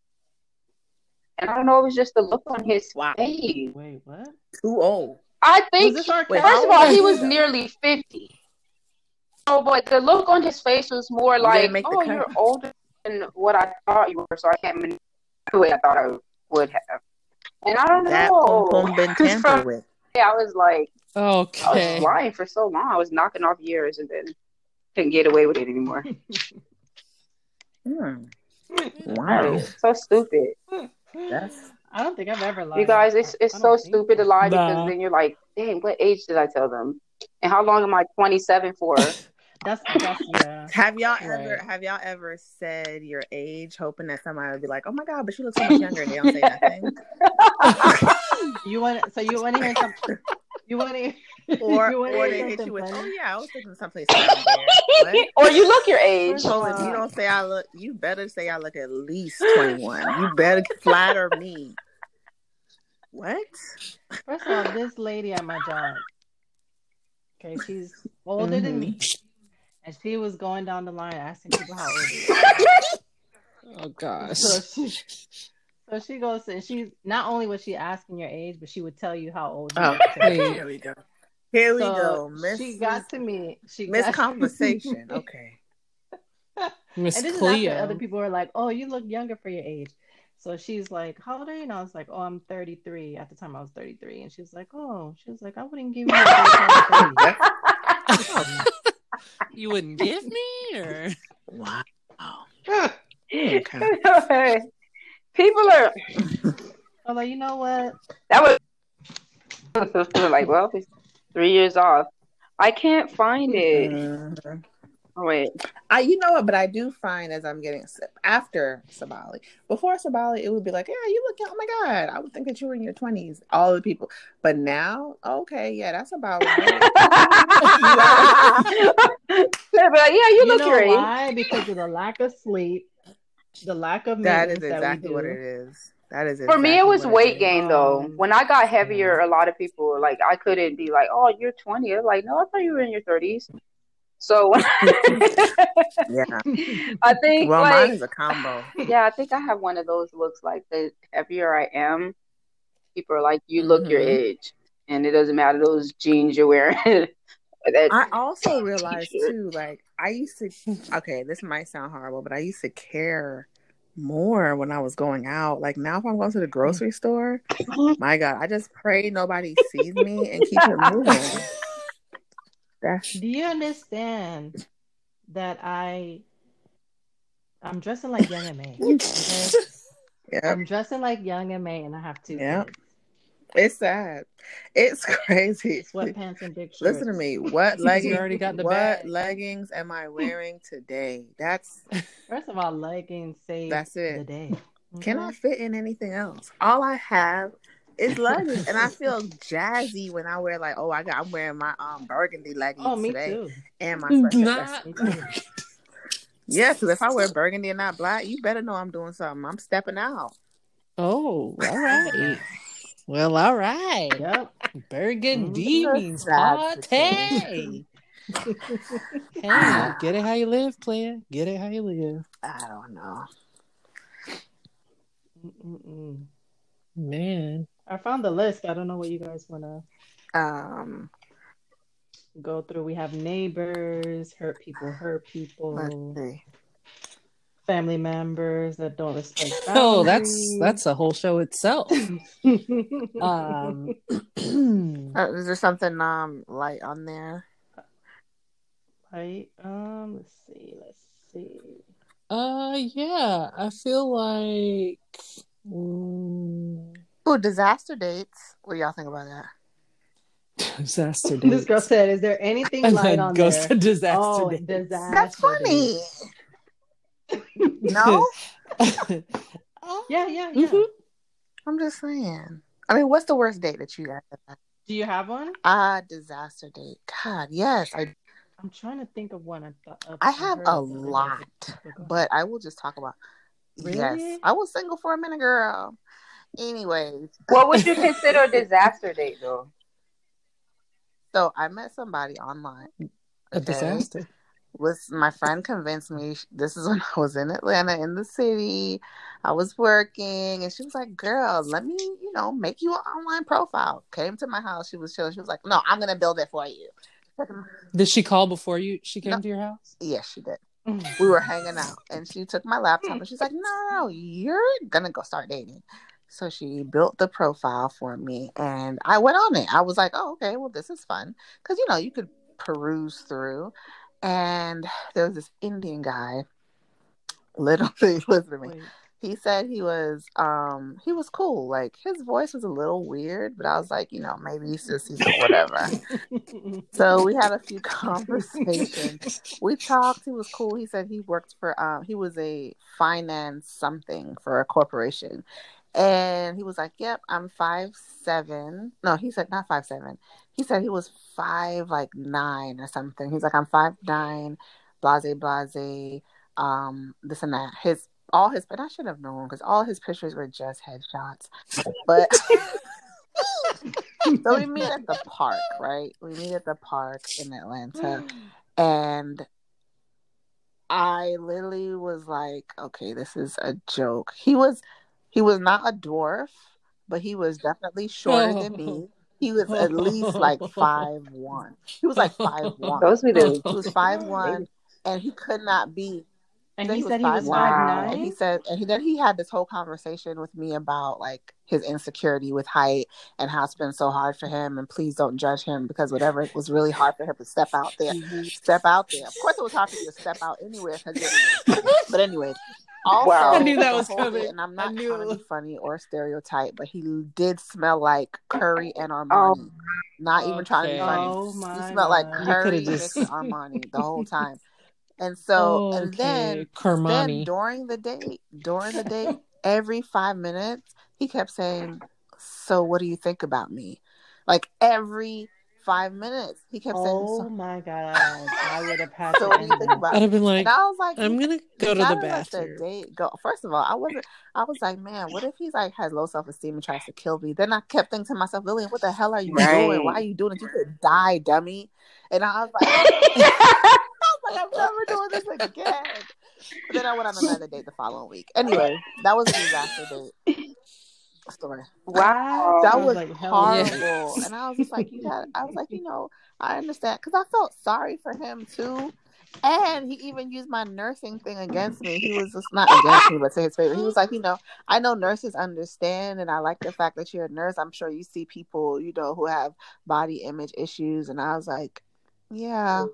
And I don't know, it was just the look on his Wow. face. Wait, what? Too old. I think, Wait, first of all, he was was nearly 50. Oh, but the look on his face was more like, make oh, you're older than what I thought you were, so I can't manipulate the way I thought I would have. And I don't That know. pum pum been <laughs> 'Cause tampered from- with. Yeah, I was like, I Okay. was lying for so long. I was knocking off years and then couldn't get away with it anymore. <laughs> Hmm. Wow. So stupid. That's I don't think I've ever lied. You guys, it's it's so stupid to lie Nah. because then you're like, dang, what age did I tell them? And how long am I 27 for? <laughs> That's that's yeah. have y'all ever have y'all ever said your age hoping that somebody would be like, Oh my god, but you look so much younger and they don't say nothing? <laughs> You want so you want to hear something? You want to Or you or they hit you with, Oh yeah, I was thinking someplace around <laughs> or you look your age. So if you don't say I look, you better say I look at least twenty one. You better flatter me. What? First of all, this lady at my job, okay, she's older than mm-hmm. me, and she was going down the line asking people how old they are. <laughs> Oh gosh. So she, so she goes and she not only was she asking your age, but she would tell you how old you Oh, were. Wait. here we go. Here we So go. Miss she got to me. She Miss got- Conversation. <laughs> Okay. Miss And this is after other people were like, "Oh, you look younger for your age." So she's like, "How old are you?" And I was like, "Oh, I'm 33." At the time, I was 33, and she was like, "Oh," she was like, "I wouldn't give you a daytime baby." You wouldn't give me or Wow. Okay. People are I'm like, you know what? that was like, well, it's three years off. I can't find it. Mm-hmm. Wait, I, you know what? But I do find as I'm getting after Sabali, before Sabali, it would be like, yeah, you look, oh my god, I would think that you were in your twenties. All the people, but now, okay, yeah, that's about <laughs> right. <laughs> They'd be like, yeah, you, You look know your age. why? Because of the lack of sleep, the lack of that is maintenance that exactly we what it is. That is For me, it was weight is. gain though. When I got heavier, a lot of people were like, I couldn't be like, oh, you're 20. Like, no, I thought you were in your 30s. So <laughs> Yeah. I think Well, like mine is a combo. yeah, I think I have one of those looks like the heavier I am, people are like, you look your Mhm. age, and it doesn't matter those jeans you're wearing. <laughs> I also <laughs> realized too, like I used to. Okay, this might sound horrible, but I used to care more when I was going out. Like now, if I'm going to the grocery store, my God, I just pray nobody sees me and keep it moving. That's Do you understand that I I'm dressing like Young and May? Okay? yeah, I'm dressing like Young and May, and I have two Yeah. kids. it's sad. It's <laughs> crazy. Sweatpants and big shorts. Listen to me. What <laughs> You leggings? already got the what bag. leggings am I wearing today? That's <laughs> First of all, leggings save That's it. the day. Can? I mm-hmm. fit in anything else? All I have is leggings, and I feel <laughs> jazzy when I wear like, oh, I got, I'm wearing my um burgundy leggings Oh, me today, too. and my Not. <laughs> Yeah, because if I wear burgundy and not black, you better know I'm doing something. I'm stepping out. Oh, all right. <sighs> Well, all right. Yep. Burgundy Mm, means party. <laughs> hey, get it how you live, player. Get it how you live. I don't know. Mm-mm-mm. Man. I found the list. I don't know what you guys want to Um, go through. We have neighbors, hurt people, hurt let's people, see. family members that don't respect <laughs> Oh, that's that's a whole show itself. <laughs> Um Uh, is there something um light on there? Light. Um, let's see. Let's see. Uh, yeah, I feel like. Mm, Oh, disaster dates. What do y'all think about that? disaster This girl said, "Is there anything <laughs> and light on goes there?" to disaster oh, dates. disaster. That's funny. <laughs> No, <laughs> Yeah, yeah, yeah. Mhm. I'm just saying. I mean, what's the worst date that you guys have had? Do you have one? Ah, disaster date. God, yes, I I'm trying to think of one. I thought. I have a of the other day. lot, But- but I will just talk about. Really? Yes, I was single for a minute, girl. Anyways, What would you <laughs> consider a disaster date, though? so I met somebody online. A disaster. was my friend convinced me this is when I was in Atlanta in the city. I was working and she was like, Girl, let me, you know, make you an online profile. Came to my house, she was chilling. She was like, No, I'm gonna build it for you. <laughs> Did she call before you? She came No. to your house. Yes, she did. Mm. We were hanging out and she took my laptop hmm. and she's like, No, no, no, you're gonna go start dating. So she built the profile for me and I went on it. I was like, Oh, okay, well, this is fun. Because you know, you could peruse through. And there was this Indian guy, literally, <laughs> listen to me. Wait. He said he was um he was cool. Like his voice was a little weird, but I was like, you know, maybe he's just he's whatever. so we had a few <laughs> conversations. We talked. He was cool. He said he worked for um he was a finance something for a corporation. And he was like, Yep, I'm five seven. No, he said not five seven. He said he was five like nine or something. He's like, I'm five nine, blase blase, um, this and that. His all his but I should have known because all his pictures were just headshots. But <laughs> so we meet at the park, right? We meet at the park in Atlanta and I literally was like, okay, this is a joke. He was he was not a dwarf, but he was definitely shorter than me. Oh. He was at least like five one. He was like five one. Those be the He was five one, and he could not be. And then he said he was Wow. five And nine. he said, and he, then he had this whole conversation with me about like his insecurity with height and how it's been so hard for him. And please don't judge him because whatever it was really hard for him to step out there, step out there. Of course, it was hard for you to step out anywhere. but anyways, also, Wow. I knew that was coming. And I'm not knew trying to be funny or stereotype, but he did smell like curry and oh, Armani. not even trying to be funny. Oh he smelled like God. You curry coulda just- mixed Armani the whole time. And <laughs> so, oh, and then then during the date, during the date, <laughs> every five minutes, he kept saying, "So, what do you think about me?" Like every five minutes, he kept saying, Oh my god! I would have had <laughs> so to what do end you think about I'd have been like, And I was like, I'm gonna <laughs> go to gotta the let the bathroom. date go." First of all, I wasn't. I was like, "Man, what if he's like has low self esteem and tries to kill me?" Then I kept thinking to myself, "Lillian, what the hell are you doing? Why are you doing it? You could die, dummy." And I was like, <laughs> I was like, I'm never doing this again. But then I went on another date the following week. Anyway, that was a disaster date story. Wow. Um, that Sounds was like hell yeah. horrible. And I was just like, you had. I was like, you know, I understand because I felt sorry for him too. And he even used my nursing thing against me. He was just not against me, but to his favor. He was like, you know, I know nurses understand, and I like the fact that you're a nurse. I'm sure you see people, you know, who have body image issues. And I was like, yeah.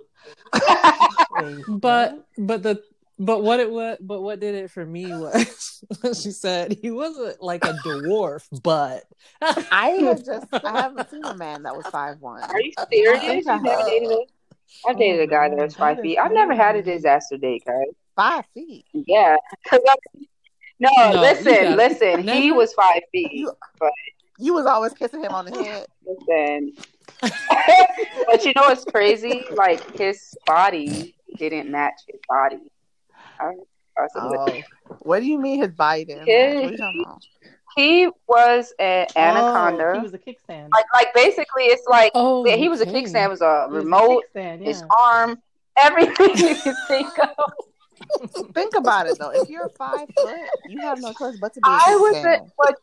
But but the but what it was but what did it for me was <laughs> she said he wasn't like a dwarf, but <laughs> I <laughs> had just I haven't seen a man that was five one. Are you serious? I've dated a I've dated a guy that was five that feet. I've never had a disaster date, guys. Five feet. Yeah. 'Cause I- no, No, you listen, got it. listen. He was five feet. You- but You was always kissing him on the head. listen. but you know what's crazy? Like his body didn't match his body. I, I Oh, what do you mean his Biden? didn't? His- match? What are you talking about? He was an anaconda. Oh, he was a kickstand. like, like basically, it's like oh he was a okay. kickstand. It was a He was a remote, kickstand, his arm, everything <laughs> you can think of. <laughs> Think about it though. If you're five foot, you have no choice but to be. a I was, kickstand. but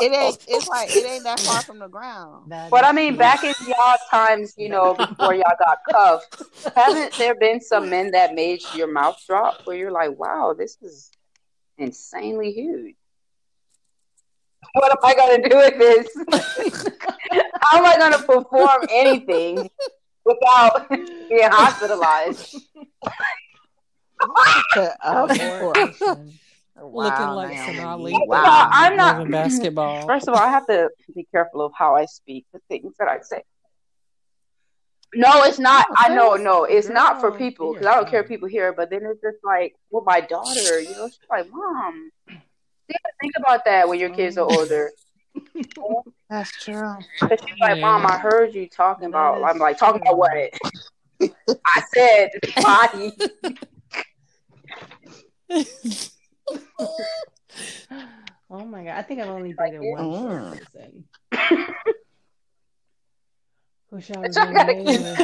you It ain't. It's like it ain't that far from the ground. That But I mean, true. back in y'all times, you know, before y'all got cuffed, haven't there been some men that made your mouth drop where you're like, wow, this is insanely huge? What am I going to do with this? <laughs> How am I going to perform anything without being hospitalized. <laughs> <laughs> Abortion. Looking Wow, like Naomi. Sonali. Wow. I'm not- basketball. <laughs> First of all, I have to be careful of how I speak, the things that I say. No, it's not. No, I know, no, it's not for people because I don't care if people hear. But then it's just like with my daughter, you know, she's like, "Mom, you think about that when your kids are older." <laughs> That's true. But she's like, "Mom, I heard you talking about." I'm like, "Talking about what?" I said, "Body." Oh my god! I think I've only dated one short person. Who shall But y'all gotta remain keep- with-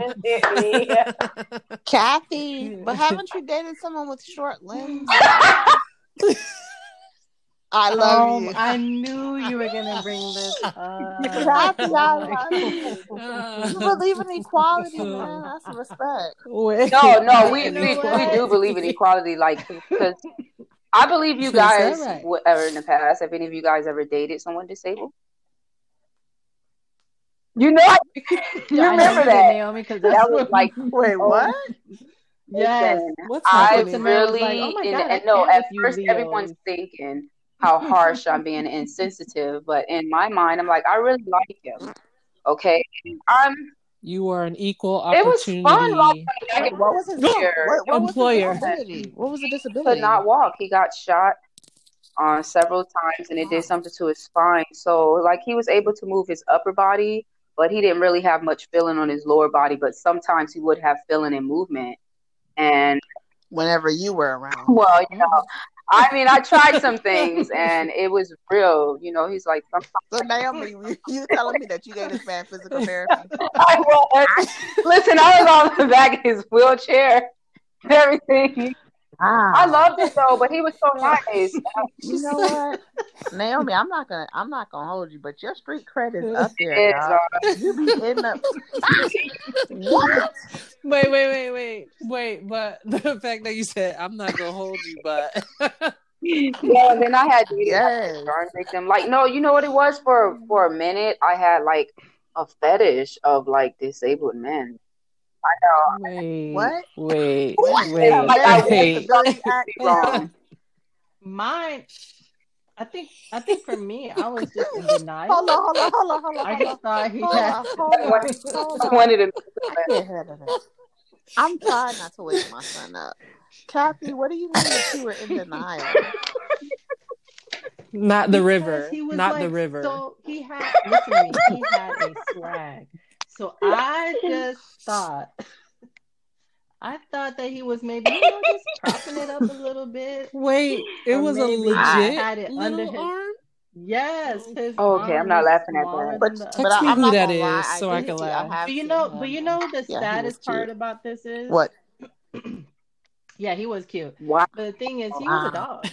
Just hit me. Kathy, but haven't you <laughs> dated someone with short limbs? <laughs> I love Um, you. I knew you were gonna bring this <laughs> up. Kathy, I Oh my you. Believe in equality, <laughs> man. That's respect. Wait. No, no, <laughs> we we, we do believe in equality, like because I believe you guys, right? whatever in the past, have any of you guys ever dated someone disabled? You know, you I remember you did, that? Naomi, because That was like, Wait, oh, what? yes. listen, What's I happening? Samara really, like, "Oh my and, God, I and no, at first everyone's thinking how harsh I'm being insensitive, but in my mind, I'm like, I really like him. Okay, I'm. You are an equal opportunity. It was fun. Like, I what was his Here. what, what was Employer. the disability? What was the He disability? could not walk. He got shot uh, several times, and it did something to his spine. So, like, he was able to move his upper body, but he didn't really have much feeling on his lower body. But sometimes he would have feeling and movement. And Whenever you were around. well, you know, I mean, I tried some things, and it was real. You know, he's like, sometimes So Naomi, you, telling me that you gave this man physical therapy? <laughs> I was. Listen, I was on the back of his wheelchair and everything. I loved it though, but he was so <laughs> nice. You know <laughs> what, Naomi? I'm not gonna. I'm not gonna hold you, but your street cred is up there, It's, dog. uh, You be in the <laughs> what? Wait, wait, wait, wait, wait. But the fact that you said I'm not gonna hold you, but yeah, then I had dated Yes. burn victim. Like, no, you know what it was for for a minute. I had like a fetish of like disabled men. I know. wait, What? Wait, What? wait, Like, I wait. Disability Act. Wrong. Mine, I think, I think for me, I was <laughs> just in denial. Hold on, hold on, hold on, hold on. I just thought he Hold had. on, hold on, hold <laughs> I on. wanted to. I can't hear that. I'm trying not to wake my son up. Kathy, what do you mean that you were in denial? Not the Because river. He was Not like, the river. So he had, listen to me, he had a swag. So <laughs> I just thought, I thought that he was maybe, you know, just propping it up a <laughs> little bit. Wait, it Or was a maybe he legit had it under little his- arm. Yes. Oh. His Oh, okay, arm I'm not laughing at that. But, than the Text but me I'm who not that lie. is I so I can laugh. have But you know, him. but you um, know the Yeah, saddest part about this is What? <clears throat> Yeah, he was cute. Wow. But the thing is, he Wow. was a dog.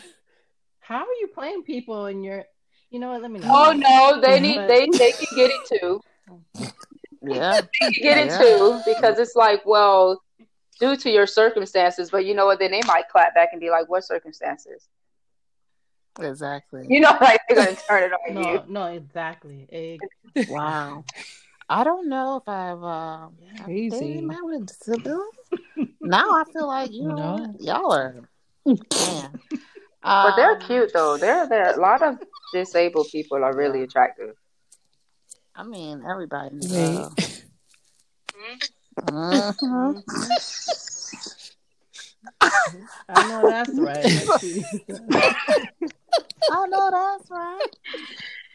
How are you playing people in your? You know what? Let me know. Oh no, they need But- they they can get it too. <laughs> Yeah. Get it Yeah. too because it's like, well, due to your circumstances. But you know what? Then they might clap back and be like, "What circumstances?" Exactly. You know, like they're gonna turn it on you. No, no, exactly. Ex- Wow. I don't know if I've uh, Crazy. dated man with a disability. now I feel like you know No. y'all are. Man. But they're Um, cute though. They're there. A lot of disabled people are really attractive. I mean, everybody. Wait. Uh, mhm. I know that's right. <laughs> I know that's right.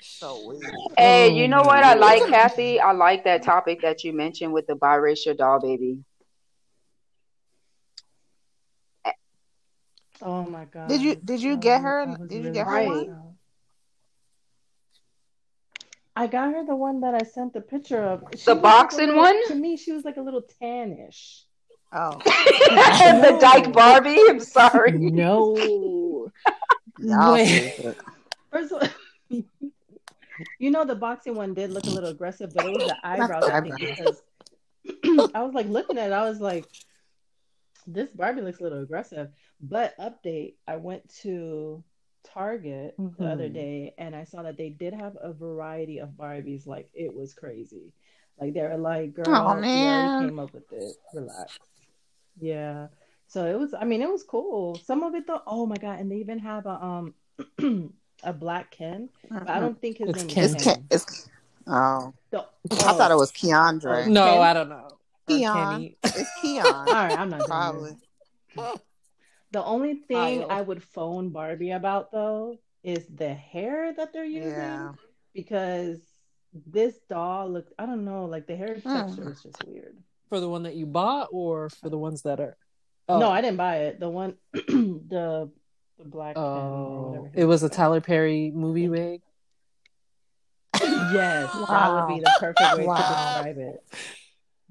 So weird. Hey, Oh you know what I like, Kathy? I like that topic that you mentioned with the biracial doll baby. oh my god. Did you- did you get her- did you get her stressed one? out. I got her the one that I sent the picture of. She The was like boxing little- one? To me, she was like a little tannish. Oh, <laughs> the Dyke Barbie. I'm sorry. No. <laughs> y'all Wait. First of all, <laughs> you know the boxing one did look a little aggressive, but it was the eyebrows, the I think, because <clears throat> I was like looking at it, I was like, this Barbie looks a little aggressive. But update, I went to Target the other Mhm. day and I saw that they did have a variety of Barbies. Like it was crazy. Like they were like, "Girl, Oh, man. came up with it. Relax." Yeah. So it was. I mean, it was cool. Some of it though. Oh my god! And they even have a um <clears throat> a black Ken, but I don't think his It's name Ken. is It's Ken. Ken. It's oh, The- I thought it was Keandre. Oh. No, Ken? I don't know. Keon. It's Keon. All right, I'm not doing Probably. <laughs> this. The only thing Kyle. I would phone Barbie about though is the hair that they're using Yeah. because this doll looked. I don't know, like the hair texture Mm. is just weird. For the one that you bought or for the ones that are No, I didn't buy it. The one, <clears throat> the the black. Ken or Oh, whatever it was a. Tyler Perry movie wig. <laughs> Yes, that would be the perfect way Wow. to describe it.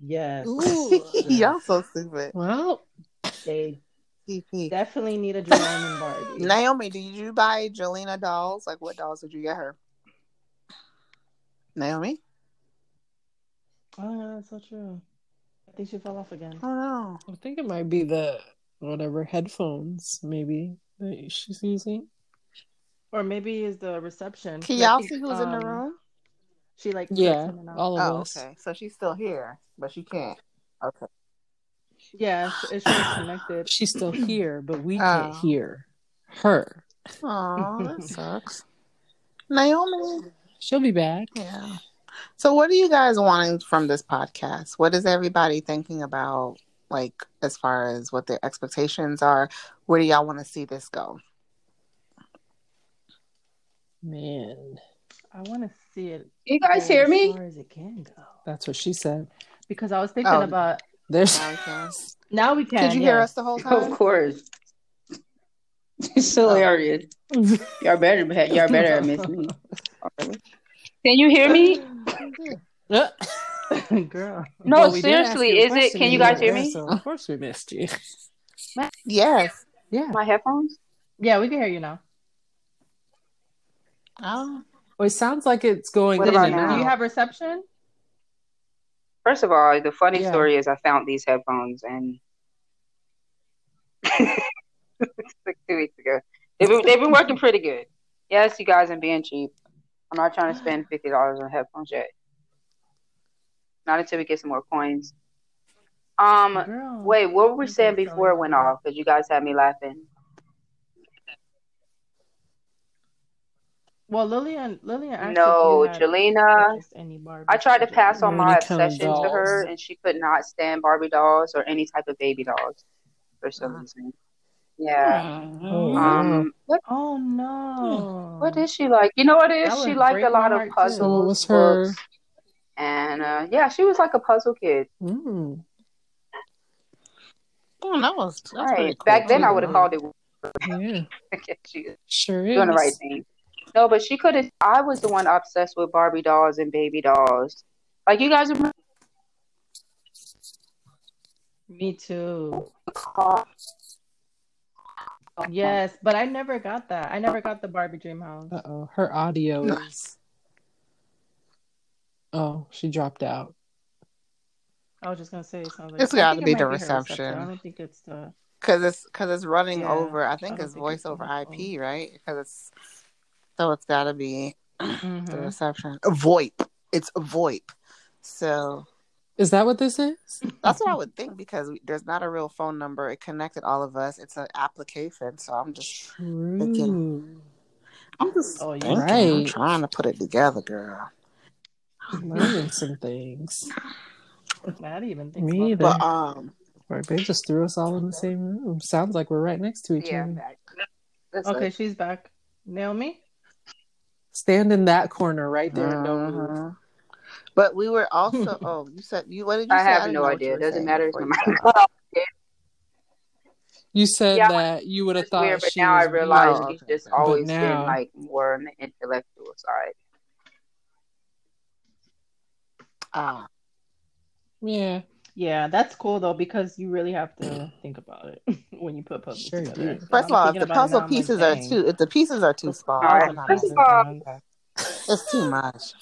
Yes, Ooh. <laughs> Y'all so stupid. Well, they TP. definitely need a Jerome and Barbie. Naomi, did you buy Jelena dolls? Like, what dolls did you get her? Naomi? Oh, yeah, that's so true. I think she fell off again. I don't know. I think it might be the whatever headphones maybe that she's using. Or maybe is the reception. Can 'cause I y'all think, see who's in the um, room? She like Yeah, cuts in and out. all of Oh, us. okay. So she's still here, but she can't. Okay. Yeah, <sighs> it's, it's connected. She's still <clears throat> here, but we can't Oh. hear her. Oh, that <laughs> sucks. Naomi. She'll be back. Yeah. So, what are you guys wanting from this podcast? What is everybody thinking about, like, as far as what their expectations are? Where do y'all want to see this go? Man, I want to see it. You guys go hear as me? far as it can go. that's what she said. Because I was thinking Oh. about There's Now we can. <laughs> now we can. Did you hear us the whole time? <laughs> Of time? course. <laughs> It's oh. hilarious. Y'all better y'all better have missed me. Can you hear me? Girl. No, well, we seriously, is it can you guys hear me? So of course we missed you. Yes. Yeah. My headphones? Yeah, we can hear you now. Oh. Well, it sounds like it's going What in about and now? Do you have reception? First of all, the funny Yeah. story is I found these headphones and <laughs> like two weeks ago. They've been, they've been working pretty good. Yes, you guys are being cheap. I'm not trying to spend fifty dollars on headphones yet. Not until we get some more coins. Um, Girl. wait, what were we saying before it went off? Because you guys had me laughing. Well, Lillian, Lillian asked No, if you had Jelena. purchased any Barbie. I tried to pass on my any kind of obsession to her, and she could not stand Barbie dolls or any type of baby dolls for some Uh-huh. reason. Yeah. Oh, Um, what Oh no. what is she like? You know what it That is? She would liked a lot of puzzles, was her- books, and uh, yeah, she was like a puzzle kid. Mm. Oh, that was that's right. cool. Back then, I would have called it. Yeah, <laughs> she sure is. doing the right thing. No, but she could have. I was the one obsessed with Barbie dolls and baby dolls. Like you guys remember? Me too. Yes, but I never got that. I never got the Barbie Dream House. Uh oh, her audio is. Oh, she dropped out. I was just gonna say something. it sounds like It's I gotta be the might her reception. I don't think it's the. Cause it's cause it's running Yeah, over. I I think don't it's think voice over IP, right? Because it's so it's got to be the Mhm. reception. A VoIP. It's a VoIP. So Is that what this is? that's what I would think because there's not a real phone number. It connected all of us. It's an application. So I'm just True. I'm just Oh, you're thinking. I'm trying to put it together, girl. Learning some things. I didn't even think Me either. But um, Right, they just threw us all in the same room. Sounds like we're right next to each Yeah. other. back. Okay, it. she's back. Naomi? Stand in that corner right there and don't move. mhm. But we were also. <laughs> oh, you said you. What did you I say? have didn't no idea. It doesn't matter. <laughs> you not got my off. You said Yeah, that you would have thought weird, but she now I realize Oh, she's just always now- been like more on the intellectual side. Ah, Yeah, Yeah, that's cool though because you really have to think about it <laughs> when you put puzzles Sure together. do. So First of I'm all, if the puzzle now, like, pieces are too, if the pieces are too small, All right. First of all- It's too <laughs> much.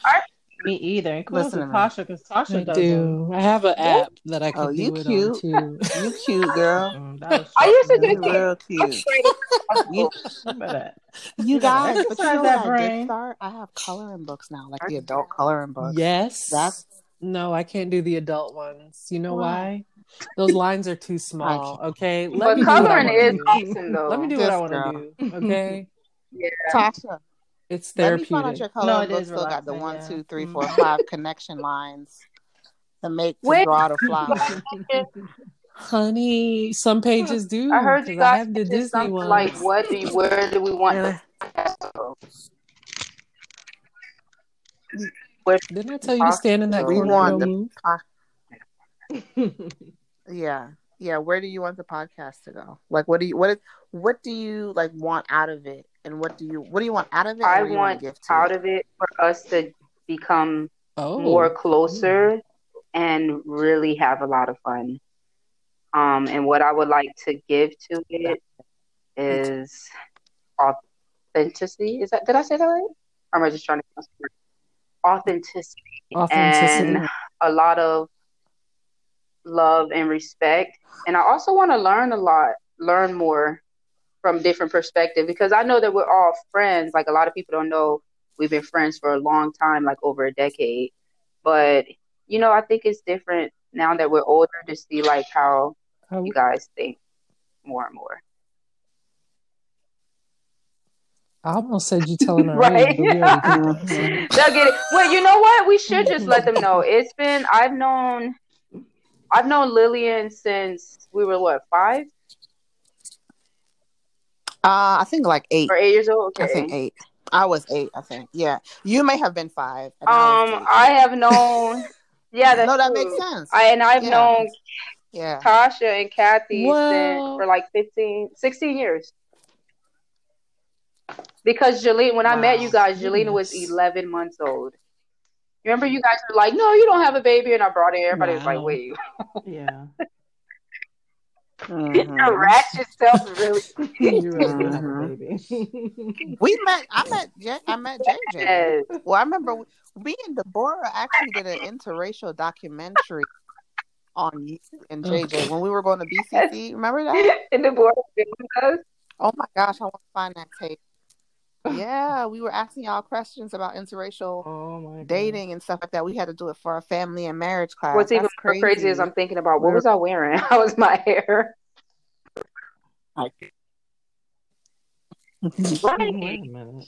Me either. And kudos Listen to to. Tasha because Tasha does them. do. I have an app that I can Oh, you do it cute. on too. <laughs> You cute girl. <laughs> Mm, I used to You do real cute. You, You, You better- you gotta guys, but you know that I brain. I have coloring books now, like the adult coloring books. Yes, That's No, I can't do the adult ones. You know Why? why? Those lines are too small. <laughs> Okay, let But me do what I coloring want is to do. awesome though. Let me do what I want to do. Okay, <laughs> yeah. Tasha, it's let me find out therapeutic. your color No, it book is still got the relaxing, one, yeah. two, three, four, mm-hmm. five connection lines to make to Wait. draw the flower. <laughs> Honey, some pages do. I heard you 'cause I guys have the Disney something ones. like, "What do you? Where do we want?" And the I- podcast to go? Where didn't I tell you to stand in that We corner? want the- don't? <laughs> Yeah. Yeah. Where do you want the podcast to go? Like what do you what is what do you like want out of it? And what do you what do you want out of it? I what want to to out it? of it for us to become Oh, more closer and really have a lot of fun. Um, and what I would like to give to it is authenticity. Is that did I say that right? Or am I just trying to authenticity authenticity. and a lot of love and respect. And I also want to learn a lot, learn more from different perspectives because I know that we're all friends. Like a lot of people don't know we've been friends for a long time, like over a decade. But you know, I think it's different now that we're older to see like how How- you guys think more and more. I almost said you <laughs> telling our Right? age, but we already did <laughs> that, so. They'll get it. Well, you know what? We should just let them know. It's been I've known I've known Lillian since we were what, five Uh I think like eight. or eight years old? Okay. I think eight. I was eight, I think. Yeah. You may have been five. and I Um. I have known. <laughs> Yeah, that's no, that true. makes sense. I and I've Yeah. known yeah. Tasha and Kathy Well- since for like 15, 16 years. Because Jelena, when I met you guys, Jelena was 11 months old. Remember, you guys were like, "No, you don't have a baby," and I brought it. Everybody was like, "Wait, yeah. <laughs> Your mm-hmm. ratchet self really." <laughs> You really do have a <laughs> baby. We met I met J- I met JJ. Yes. Well, I remember we and Deborah actually did an interracial documentary on you and JJ when we were going to BCC. Remember that? and the boy filmed us. Oh my gosh, I want to find that tape. Yeah, we were asking y'all questions about interracial Oh dating and stuff like that. We had to do it for our family and marriage class. What's even That's more crazy. crazy is I'm thinking about what We're- was I wearing? <laughs> How was my hair? Wait a.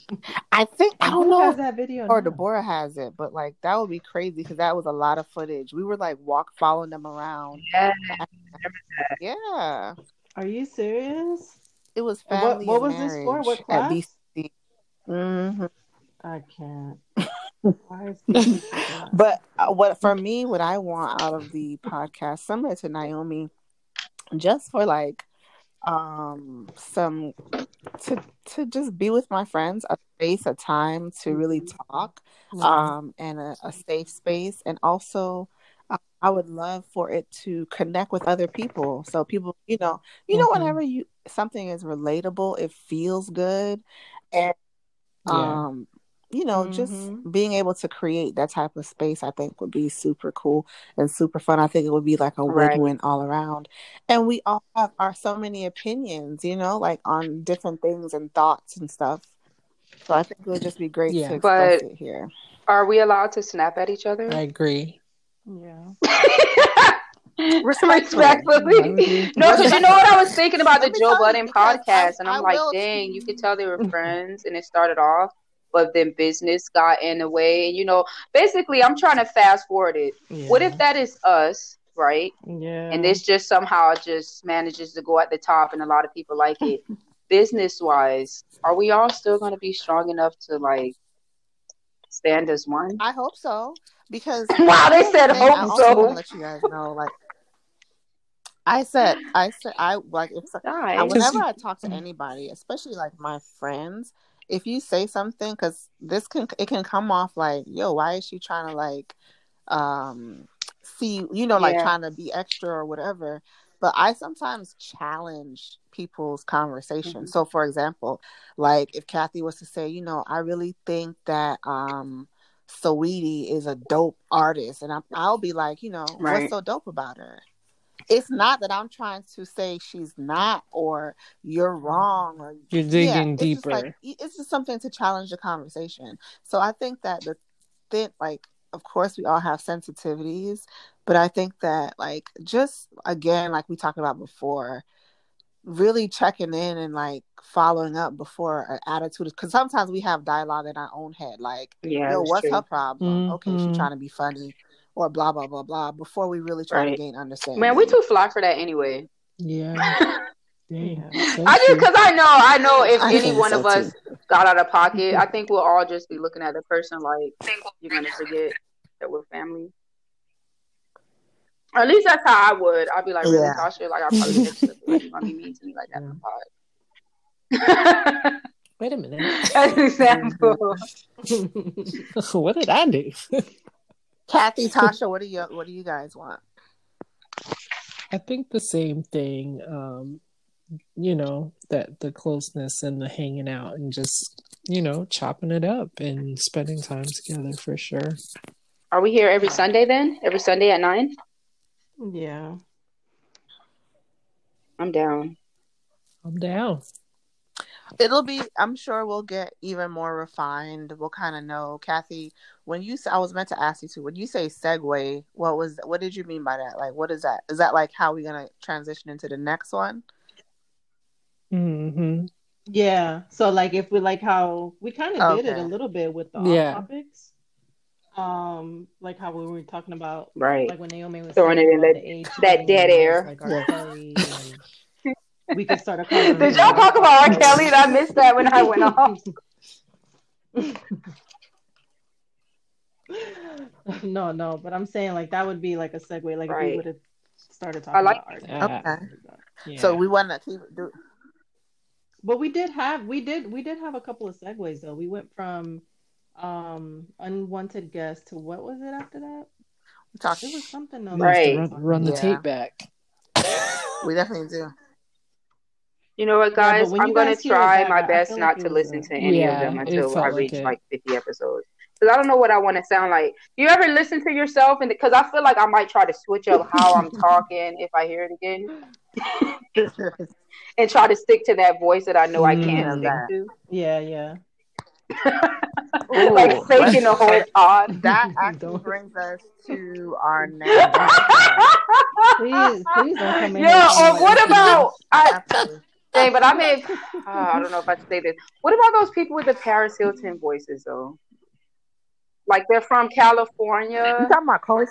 I think I don't Who know has if that video. or now? Deborah has it, but like that would be crazy because that was a lot of footage. We were like walk following them around. Yeah. Yeah, Are you serious? it was And what- family. what and was this for? marriage What At class? BCC. hmm I can't. Why is <laughs> this so bad? But uh, what for me, what I want out of the podcast, similar to Naomi, just for like um some to to just be with my friends, a space, a time to really talk, um, and a, a safe space, and also. uh, I would love for it to connect with other people. So people, you know, you know, Mhm. whenever you something is relatable, it feels good, and Yeah. um, you know, just Mhm. being able to create that type of space, I think would be super cool and super fun. I think it would be like a Right. win-win all around. And we all have our so many opinions, you know, like on different things and thoughts and stuff. So I think it would just be great Yeah. to express But- it here. Are we allowed to snap at each other? I agree. Yeah. <laughs> Respectfully. <laughs> No, because you know what I was thinking about the Joe tell Budden podcast, and I I'm like, dang, you could tell they were <laughs> friends, and it started off, but then business got in the way, and you know, basically, I'm trying to fast forward it. yeah. What if that is us, right? Yeah. And this just somehow just manages to go at the top, and a lot of people like it. <laughs> business wise, are we all still going to be strong enough to like stand as one? I hope so because Wow, they said And I hope also so. want to let you guys know, like I said, I said, I like if I, Nice. whenever I talk to anybody, especially like my friends, if you say something, because this can it can come off like, yo, why is she trying to like, um, see, you know, like Yeah. trying to be extra or whatever. But I sometimes challenge people's conversation. Mhm. So, for example, like if Kathy was to say, you know, I really think that um, Saweetie is a dope artist, and I'm, I'll be like, you know, Right. what's so dope about her? It's not that I'm trying to say she's not or you're wrong or You're digging it's just deeper. like it's just something to challenge the conversation. So I think that the thing, like of course we all have sensitivities, but I think that like just again, like we talked about before, really checking in and like following up before an attitude because sometimes we have dialogue in our own head, like, Yeah, yo, what's true. her problem? Okay, she's mm-hmm. trying to be funny or blah blah blah blah before we really try to gain understanding. Man, we too fly for that anyway. Yeah. <laughs> Dang. <laughs> So I just because I know, I know if I any one so, of us too. got out of pocket, I think we'll all just be looking at the person like you're gonna forget that we're family. Or at least that's how I would. I'd be like, really, Yeah. Tasha? Like, I probably <laughs> just like, you're gonna be mean to me like that in the pod. Wait a minute. As an example. what did I do? Kathy, <laughs> Tasha, what do you what do you guys want? I think the same thing. Um, you know, that the closeness and the hanging out and just, you know, chopping it up and spending time together for sure. Are we here every Sunday then? Every Sunday at nine? yeah. I'm down. I'm down. It'll be. I'm sure we'll get even more refined. We'll kind of know, Kathy. When you, I was meant to ask you to. When you say segue, what was? What did you mean by that? Like, what is that? Is that like how we're gonna transition into the next one? hmm Yeah. So like if we like how we kind of did it a little bit with the Yeah. topics. Um, like how we were talking about Right. like when Naomi was Throwing it in about that- the that dead air. Like Yeah. Kelly and we could start a conversation. Did y'all talk about R. Kelly? I missed that when I went off. <laughs> no, no, but I'm saying like that would be like a segue. Like if we would have started talking I like about art. that. Okay. Yeah. So we want to keep. Do, But we did have we did we did have a couple of segues though. We went from um unwanted guest to what was it after that? we talk. It was something else. We have to Right. run, run the Yeah. tape back. <laughs> We definitely do. You know what, guys? when I'm gonna try that, my best not like to listen a- to any Yeah, of them until I like reach it. like 50 episodes. Because I don't know what I want to sound like. Do you ever listen to yourself? And because I feel like I might try to switch up how I'm talking if I hear it again, <laughs> and try to stick to that voice that I know I can't Mm. stick to. Yeah, yeah. <laughs> like Ooh, faking the whole let's- pod. that <laughs> actually brings us to our next. Please, please don't come in. Yeah, here or what about I Absolutely. Dang, but I <laughs> may uh, I don't know if I should say this. What about those people with the Paris Hilton voices though? Like they're from California. You California. talking about Chloe?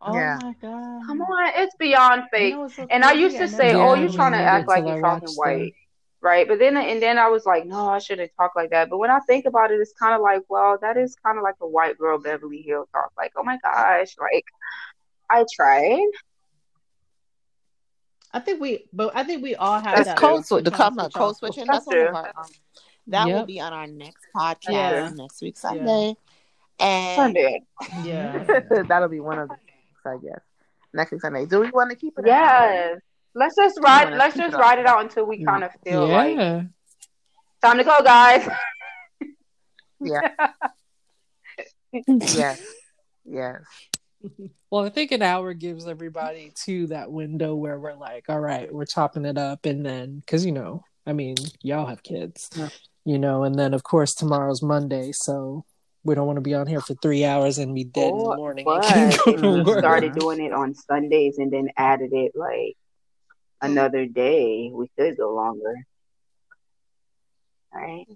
Oh Yeah. my god. Come on, it's beyond You fake. know what's so And I used to say, never- "Oh, you're trying to act like you're talking watched white." Right, but then and then I was like, no, I shouldn't talk like that. But when I think about it, it's kind of like, well, that is kind of like a white girl Beverly Hill talk. Like, oh my gosh, like I tried. I think we, but I think we all have It's that. code switch. The sometimes come switch code switching. That's That's one of true. our. Um, that will be on our next podcast Yeah. next week Sunday, and Sunday. Yeah. <laughs> that'll be one of the things, I guess. Next week Sunday. Do we want to keep it? Yes. Let's just ride. Let's just it ride it out until we Yeah. kind of feel like Yeah. time to go, guys. Yeah. <laughs> Yes. Yes. Well, I think an hour gives everybody to that window where we're like, all right, we're chopping it up. And then, because, you know, I mean, y'all have kids, Yeah. you know, and then, of course, tomorrow's Monday. So we don't want to be on here for three hours and be dead in the oh, morning. But and can't go we to work. started doing it on Sundays and then added it like another day, we could go longer. All right.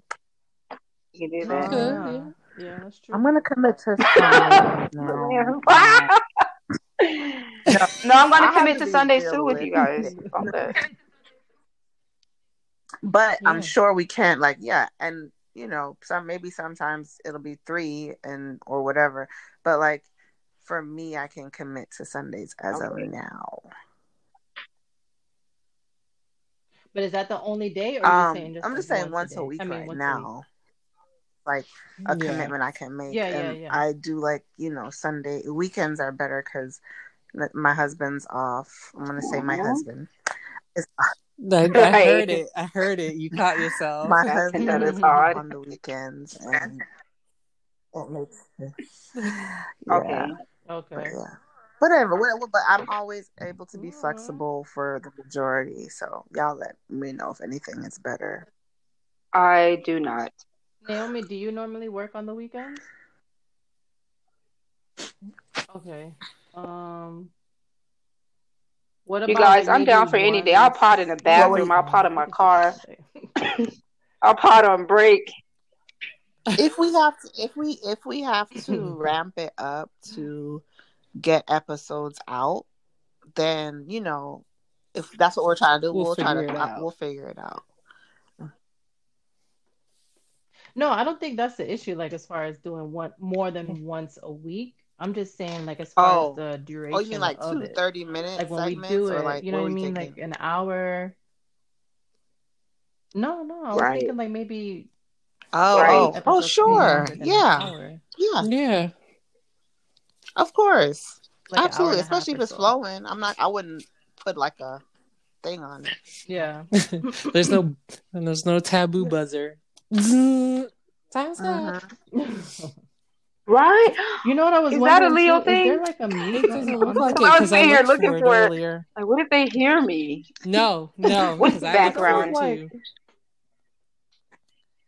You can do that. Okay. yeah. Yeah. yeah, that's true. I'm gonna commit to Sundays <laughs> now. no, I'm gonna have commit to to be Sundays too with you guys. realistic. Fuck that. But Yeah. I'm sure we can't. like yeah, and you know, some maybe sometimes it'll be three and or whatever. But like for me I can commit to Sundays as Okay. of now. But is that the only day, or are you Um saying just I'm like just saying once once a day? week I mean, right once now. Like a Yeah. commitment I can make. Yeah, yeah, and yeah. I do like, you know, Sunday weekends are better because my husband's off. I'm gonna say my husband. Is <laughs> I, I heard it. I heard it. You caught yourself. my <laughs> husband that is is odd. on the weekends <laughs> and it makes yeah. Okay. But Okay. yeah. Whatever, whatever. But I'm always able to be flexible for the majority. So y'all let me know if anything is better. I do not. Naomi, do you normally work on the weekends? Okay. Um. What You guys, I'm down for any day. I'll pot in the bathroom. I'll pot in my <laughs> car. <laughs> I'll pot on break. if we have to, if we if we have to ramp it up to get episodes out, then you know, if that's what we're trying to do, We'll we'll, try to out. we'll figure it out. No, I don't think that's the issue. Like as far as doing one more than once a week, I'm just saying like as far Oh. as the duration Oh, you mean like of two it. 30 minute like when we do it, like you know what I mean? thinking? Like an hour. No, no, I was Right. thinking like maybe oh, Right. oh, oh, episodes can be sure, longer than an yeah, yeah, Yeah. of course, Like absolutely. and a half Especially if it's so. flowing. I'm not. I wouldn't put like a thing on it. Yeah. <laughs> there's no and there's no taboo buzzer. Time's Uh-huh. <laughs> Right? You know what I was Is that a Leo too? thing? Is there like a mute doesn't look like it I was sitting here looking for it for it. earlier. Like, what if they hear me? No, no, <laughs> What's the I looked for background? it Like- too.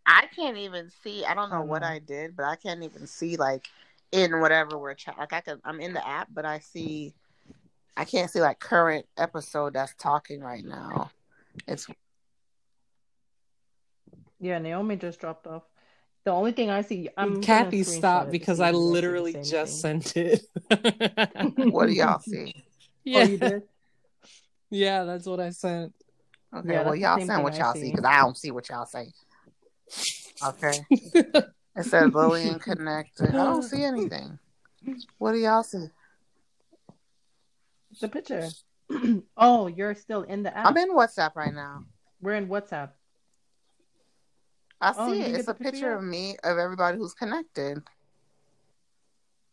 I can't even see. I don't know Oh, what. I did, but I can't even see like in whatever we're chat. Like I can. I'm in the app, but I see. I can't see like current episode that's talking right now. It's Yeah, Naomi just dropped off. The only thing I see, I'm Kathy screenshot stopped because I if you guys see the literally just thing. sent it. <laughs> what do y'all see? <laughs> Oh, yeah. Oh, you did? Yeah, that's what I sent. Okay, Yeah, well y'all same send what I y'all see. see because I don't see what y'all say. Okay, <laughs> it says Lillian connected. I don't see <gasps> anything. What do y'all see? The picture. <clears throat> oh, you're still in the app. I'm in WhatsApp right now. We're in WhatsApp. I Oh, see you it. It's a picture picture of me of everybody who's connected.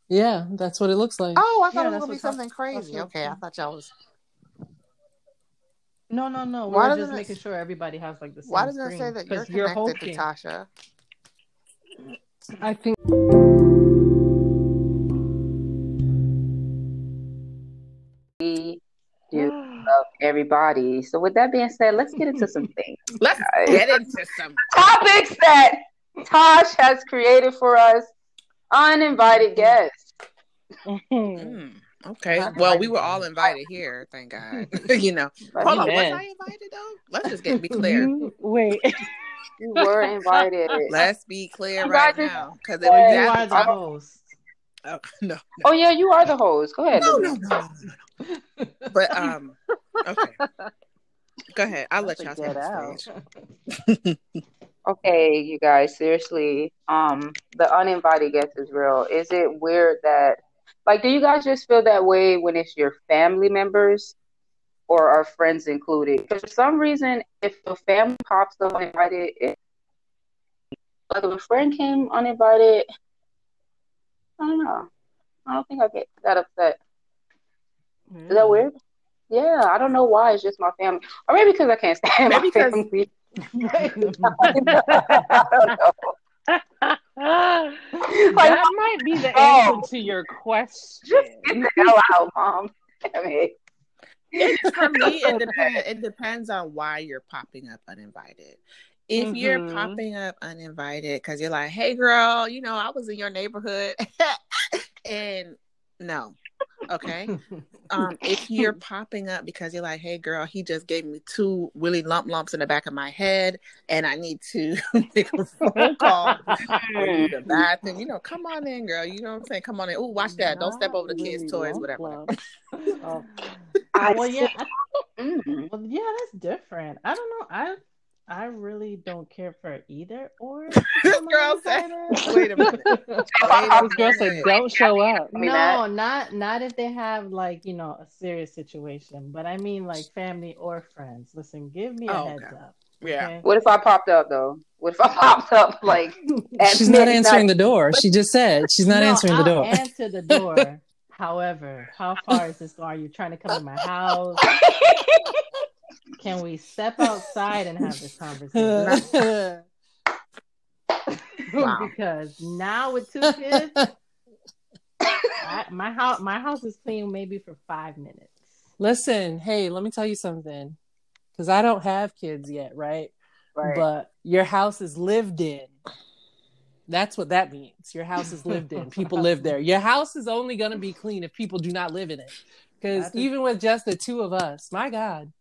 Yeah, that's what it looks like. Oh, I thought Yeah, it was gonna be something that's crazy. Okay, I thought y'all was. No, no, no. Why We're doesn't just it- making sure everybody has like the same Why doesn't it say that you're 'Cause you're connected, hosting. Natasha? I think everybody. So with that being said, let's get into some <laughs> things. Let's Guys. get into some. <laughs> Topics that Tosh has created for us. Uninvited guests. Mm, okay. Well, we were all invited here. Thank God. <laughs> you know. But Hold on. Was I invited though? Let's just get be clear. Wait. you were invited. Let's be clear You right now, because Well, Well, you Yeah, are the I host. Oh, no, Oh yeah, you are the host. Go ahead. no, Lily. no, no, no, no. But <laughs> um, okay. Go ahead. I'll let y'all a get the stage. <laughs> Okay, you guys, seriously, um, the uninvited guest is real. Is it weird that, like, do you guys just feel that way when it's your family members or our friends included? Because for some reason, if a family pops up uninvited, it, like if a friend came uninvited, I don't know. I don't think I get that upset. Is that weird? Yeah, I don't know why. It's just my family, or maybe because I can't stand Maybe my 'cause- family. Wait. I don't know. that might be the Oh. answer to your question. Just get the hell out, mom. Damn it. It, for me, it <laughs> depends. It depends on why you're popping up uninvited. If you're Mhm. popping up uninvited because you're like, "Hey, girl, you know, I was in your neighborhood," <laughs> and no, okay. <laughs> Um, if you're popping up because you're like, "Hey, girl, he just gave me two willy lump lumps in the back of my head, and I need to <laughs> make a phone call or use the bathroom," you know, come on in, girl. You know what I'm saying? Come on in. Oh, watch that! Don't step over the kids' really toys, lump whatever. lump. <laughs> Oh, I well, yeah, I, Mm. well, yeah, that's different. I don't know. I I really don't care for either or. <laughs> This girl said, <laughs> "Wait a minute." this girl said, "Don't show up." No, not not if they have like you know a serious situation, but I mean like family or friends. Listen, give me a Oh, heads okay. up. Yeah. okay? What if I popped up though? What if I <laughs> popped up like at she's not midnight? answering the door. She just said she's not No, answering the I'll door. Answer the door. However, how far is this? Are you trying to come to my house? Can we step outside and have this conversation? <laughs> <laughs> Wow. because now with two kids, I, my house my house is clean maybe for five minutes. Listen, hey, let me tell you something. Because I don't have kids yet, right? Right. But your house is lived in. That's what that means. Your house is lived in. People <laughs> live there. Your house is only going to be clean if people do not live in it. Because even with just the two of us, my God,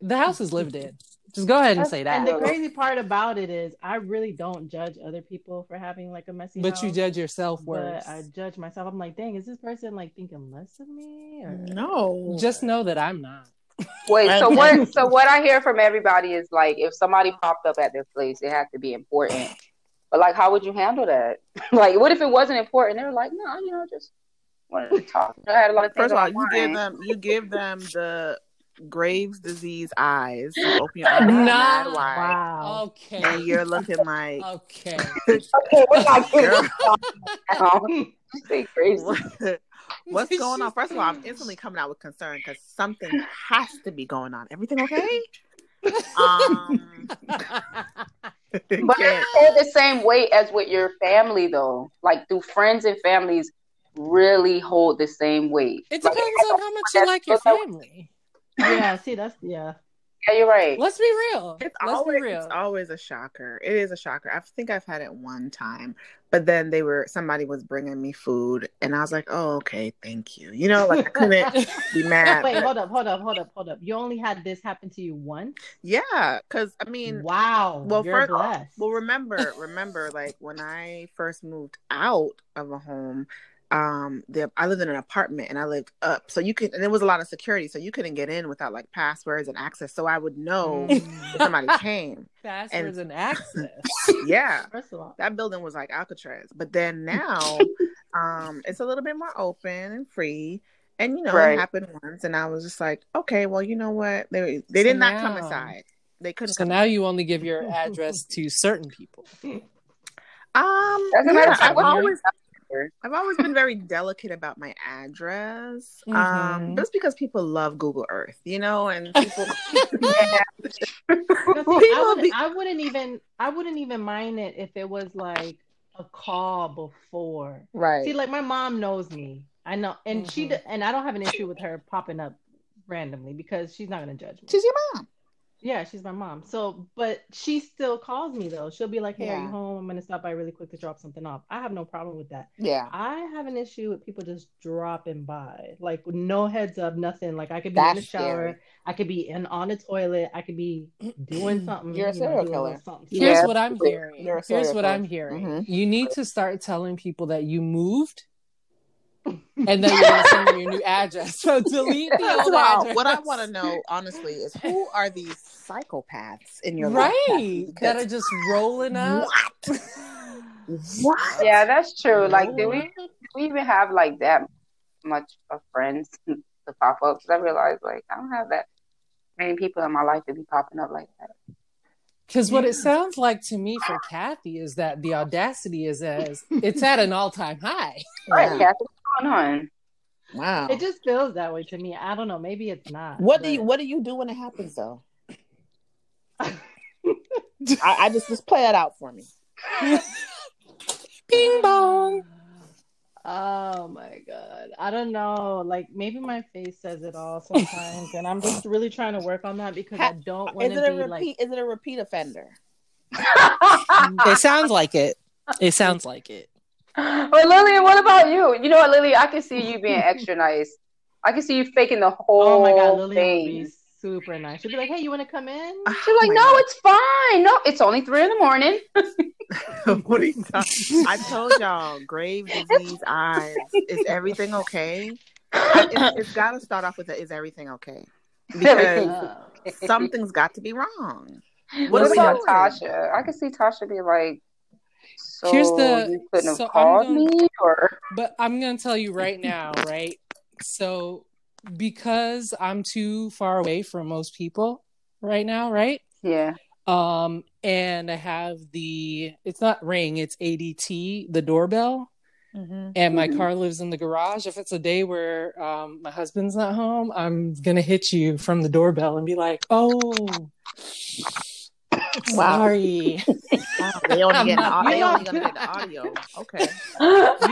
the house is lived in. Just go ahead and say that. And the crazy part about it is, I really don't judge other people for having like a messy But you judge yourself worse. But I judge myself. I'm like, dang, is this person like thinking less of me? Or... No. Just know that I'm not. Wait, so what? <laughs> So what I hear from everybody is like, if somebody popped up at their place, it had to be important. But like, how would you handle that? <laughs> like, what if it wasn't important? They were like, no, you know, just wanted to talk. I had a lot of things First of all, you give them you give them the Graves disease eyes. You open your eyes Nah. wide, Wow. and you're looking like Okay. <laughs> Okay, we're not getting Girl. now. <laughs> Crazy. what- what's <laughs> going on. First of all, I'm instantly coming out with concern because something has to be going on. Everything okay? Um, But it hold the same weight as with your family, though. Like, do friends and families really hold the same weight? It Like, depends on how much you like your family. Yeah, see, that's yeah. yeah, you're right. Let's be real. It's Let's always, be real. it's always a shocker. It is a shocker. I think I've had it one time, but then they were somebody was bringing me food, and I was like, "Oh, okay, thank you." You know, like I couldn't <laughs> be mad. Wait, but- hold up, hold up, hold up, hold up. You only had this happen to you once? yeah, because I mean, wow. well, you're first, blessed. well, remember, remember, like when I first moved out of a home, um, the I lived in an apartment and I lived up, so you could, and there was a lot of security, so you couldn't get in without like passwords and access. So I would know if Mm. somebody <laughs> came. Passwords and access. Yeah, First of all, that building was like Alcatraz. But then <laughs> now, um, it's a little bit more open and free. And you know, Right. it happened once, and I was just like, okay, well, you know what? They they So did not come inside. They couldn't. So come now you only give your <laughs> address to certain people. Um, yeah, I've always I've always been very delicate about my address. Um, Mhm. just because people love Google Earth, you know, and <laughs> people No, see, <laughs> I, wouldn't, be- I wouldn't even I wouldn't even mind it if it was like a call before. right. See, like my mom knows me. I know, and she Mhm. d- and I don't have an issue with her popping up randomly because she's not gonna judge me. She's your mom. Yeah, she's my mom. So, but she still calls me though. She'll be like, "Hey, are you home? I'm gonna stop by really quick to drop something off." I have no problem with that. Yeah, I have an issue with people just dropping by, like no heads up, nothing. Like I could be in the shower, scary. I could be in on the toilet, I could be doing <clears throat> something. You're a you know, serial killer. something. Here's Yeah. what I'm hearing. Here's what killer. I'm hearing. Mhm. You need to start telling people that you moved, and then you're gonna send them your new address. So delete the old Wow. address. What I want to know, honestly, is who are these psychopaths in your life? right? That are just rolling up. What? what? Yeah, that's true. Like, do we, do we even have like that much of friends <laughs> to pop up? Because I realized, like, I don't have that many people in my life to be popping up like that. Because what it sounds like to me for Kathy is that the audacity is as it's at an all time high. Right, Yeah. Kathy, what's going on? Wow. It just feels that way to me. I don't know. Maybe it's not. What do you What do you do when it happens though? <laughs> I, I just just play it out for me. <laughs> Bing bong. Uh, oh my god. I don't know. Like maybe my face says it all sometimes and I'm just really trying to work on that because I don't want to be repeat? like Is it a repeat offender? It sounds like it. It sounds like it. <laughs> well, Lily, what about you? You know what, Lily? I can see you being <laughs> extra nice. I can see you faking the whole Oh my god, Lily would be super nice. She'd be like, "Hey, you want to come in?" She's like, Oh my no, God. it's fine. No, it's only three in the morning. <laughs> what are you talking? I told y'all, grave disease eyes. Is everything okay? I- It's, it's got to start off with a, is everything okay? Because something's got to be wrong. What, What are we about doing? Tasha? I can see Tasha being like, so Here's the- you couldn't so have I'm called gonna- me, or <laughs> But I'm gonna tell you right now, right? So because I'm too far away from most people right now, right? yeah, Um, and I have the it's not ring, it's ADT, the doorbell, and my Mhm. car lives in the garage. If it's a day where um my husband's not home, I'm gonna hit you from the doorbell and be like, "Oh, Wow. sorry." Wow, <laughs> oh, they only I'm get not- au- they You only gonna get the audio. Okay, you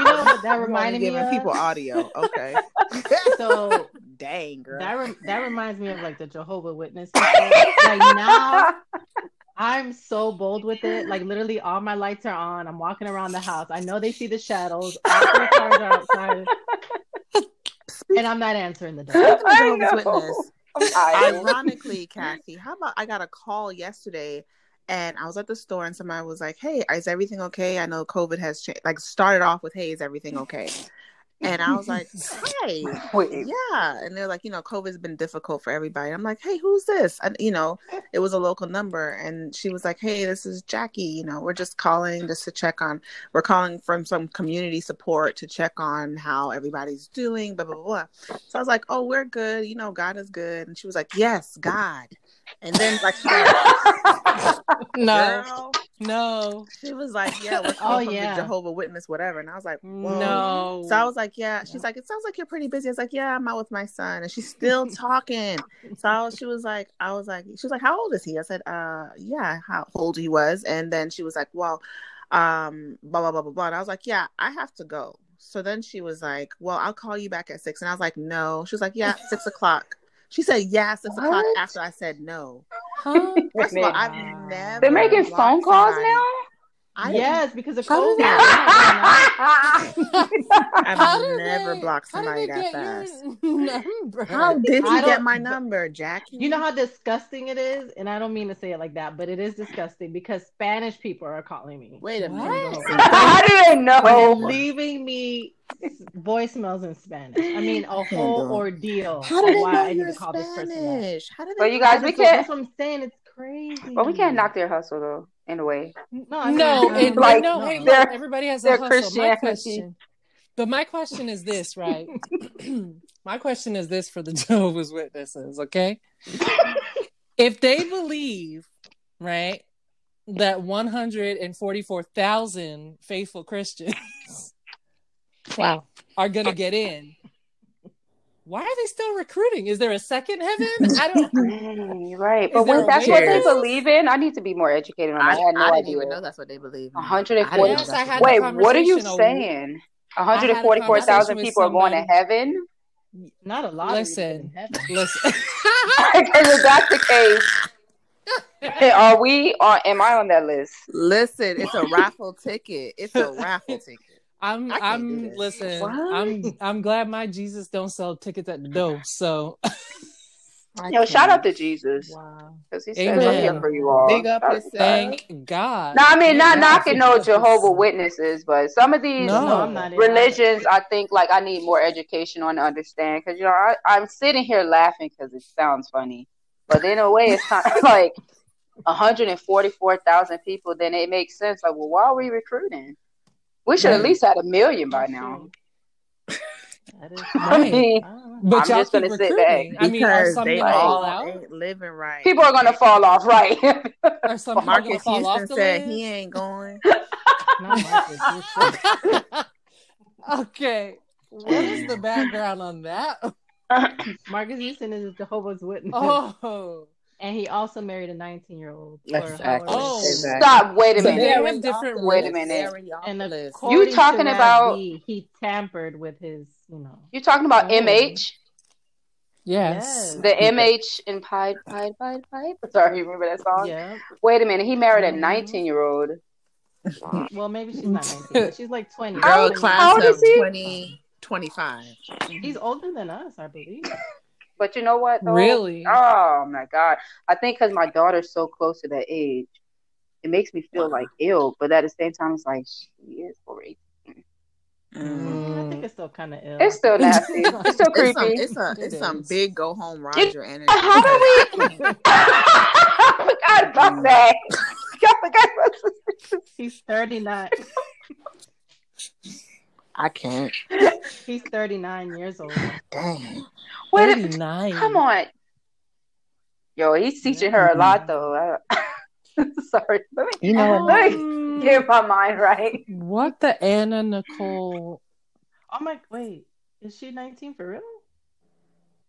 know what that <laughs> reminded me giving of? people audio. Okay, <laughs> So dang girl. that rem- that reminds me of like the Jehovah Witness. like now, I'm so bold with it. Like literally, all my lights are on. I'm walking around the house. I know they see the shadows. All the cars are outside, and I'm not answering the door. I Jehovah's know. Witness, I'm tired. Ironically, Kathy, how about I got a call yesterday and I was at the store and somebody was like, Hey, is everything okay? I know COVID has changed. Like, started off with, Hey, is everything okay? And I was like, <laughs> Hey, Wait, yeah. And they're like, You know, COVID's been difficult for everybody. I'm like, Hey, who's this? And, you know, it was a local number. And she was like, Hey, this is Jackie. You know, we're just calling just to check on, we're calling from some community support to check on how everybody's doing, blah, blah, blah. So I was like, Oh, we're good. You know, God is good. And she was like, Yes, God. And then, like, No, girl, no, she was like, "Yeah, we're Oh, yeah. Jehovah Witness, whatever." And I was like, Whoa. no. So I was like, "Yeah." She's like, "It sounds like you're pretty busy." I was like, "Yeah, I'm out with my son," and she's still talking. So I was, she was like, "I was like, she was like, how old is he?" I said, "Uh, yeah, how old he was." And then she was like, "Well, um, blah blah blah blah blah." And I was like, "Yeah, I have to go." So then she was like, "Well, I'll call you back at six. And I was like, "No." She was like, "Yeah, six o'clock." She said, "Yeah, six o'clock." After I said no. Huh? First of all, I've never. They're making phone calls somebody. now. I yes, because of How COVID. They're not going out. I've never they- blocked somebody they that get fast. <laughs> How did I you get my number, Jackie? You know how disgusting it is, and I don't mean to say it like that, but it is disgusting because Spanish people are calling me. Wait a What? minute. How do they And know? leaving me voicemails in Spanish. I mean, a whole ordeal How do of they why know I need you're to call this person back. Spanish? How do they? But you know guys, you're we That's can't- That's what I'm saying. It's crazy. But we can't knock their hustle though. In a way, No, I mean, No, <laughs> Like, no, hey, look, everybody has a their hustle. My question, but my question is this, right? <clears throat> my question is this for the <laughs> Jehovah's Witnesses, okay? if they believe, right, that 144,000 faithful Christians Wow. are going to get in, why are they still recruiting? Is there a second heaven? I don't. <laughs> Dang, you're right. But when that's what they believe in, I need to be more educated on that. I, had no I didn't idea. even know that's what they believe. in. 140 I didn't know Yes, that's I had Wait, what are you saying? I 144,000 people are going to heaven? Not a lot. Listen. of people in heaven. <laughs> Listen. Because <laughs> if that's the case, are we or am I on that list? Listen, it's a raffle ticket. It's a raffle ticket. I'm I can't do I'm this. listen. What? I'm I'm glad my Jesus don't sell tickets at the door. So <laughs> Yo, shout out to Jesus. Wow. Because he said, I'm here for you all. Big up Shout- yourself. thank God. No, I mean, not knocking no Jehovah <laughs> Witnesses, but some of these No. No, I'm not in religions, I think, like, I need more education on to understand. Because, you know, I, I'm sitting here laughing because it sounds funny. But in a way, it's kind of <laughs> like 144,000 people, then it makes sense. Like, well, why are we recruiting? We should at least had a million by now. That is <laughs> I mean, I. But uh-huh. I'm y'all just keep gonna sit recruiting. back. I mean, are Because they gonna all out? ain't living right. people are going to fall off, right? <laughs> Are <laughs> some Marques fall Houston the said he ain't going. Not Marques. You're so- okay. What is the background on that? Marques Houston is a Jehovah's Witness. Oh, And he also married a 19 year old. Exactly. Oh. Stop. Wait a So minute. they have different Wait a minute. And Theory according talking about- Ravi, he tampered with his, you know. You talking about. MH? yes. Yes. The MH in Pied Pied Pied Pied? <laughs> Sorry, you remember that song? Yeah. Wait a minute. He married a Mhm. 19 year old. Well, maybe she's not 19. <laughs> She's like 20. Girl, 20. How class old of is he? 2025. He's older than us, I believe. But you know what? Though? Really? Oh my God. I think because my daughter's so close to that age, it makes me feel like ill. But at the same time, it's like, she is over 18. Mm, I think it's still kind of ill. It's still nasty. <laughs> It's still It's some, creepy. it's a, it's It some big go home Roger energy. <laughs> How do we? <laughs> I forgot about that. I forgot about this. He's 39. I can't. <laughs> He's 39 years old. Dang. Wait a 39. Come on. Yo, he's teaching her a lot though. <laughs> Sorry. Let me, You know let me Um, get my mind right. What the Anna Nicole? Oh my, wait. Is she 19 for real?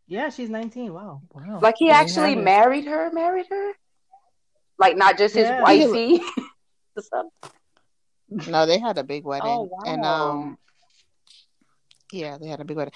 Yeah, she's 19. Wow. Wow. Like he actually have married her, married her? Like not just his Yeah. wifey. <laughs> No, they had a big wedding. Oh, wow. And um yeah, they had a big wedding.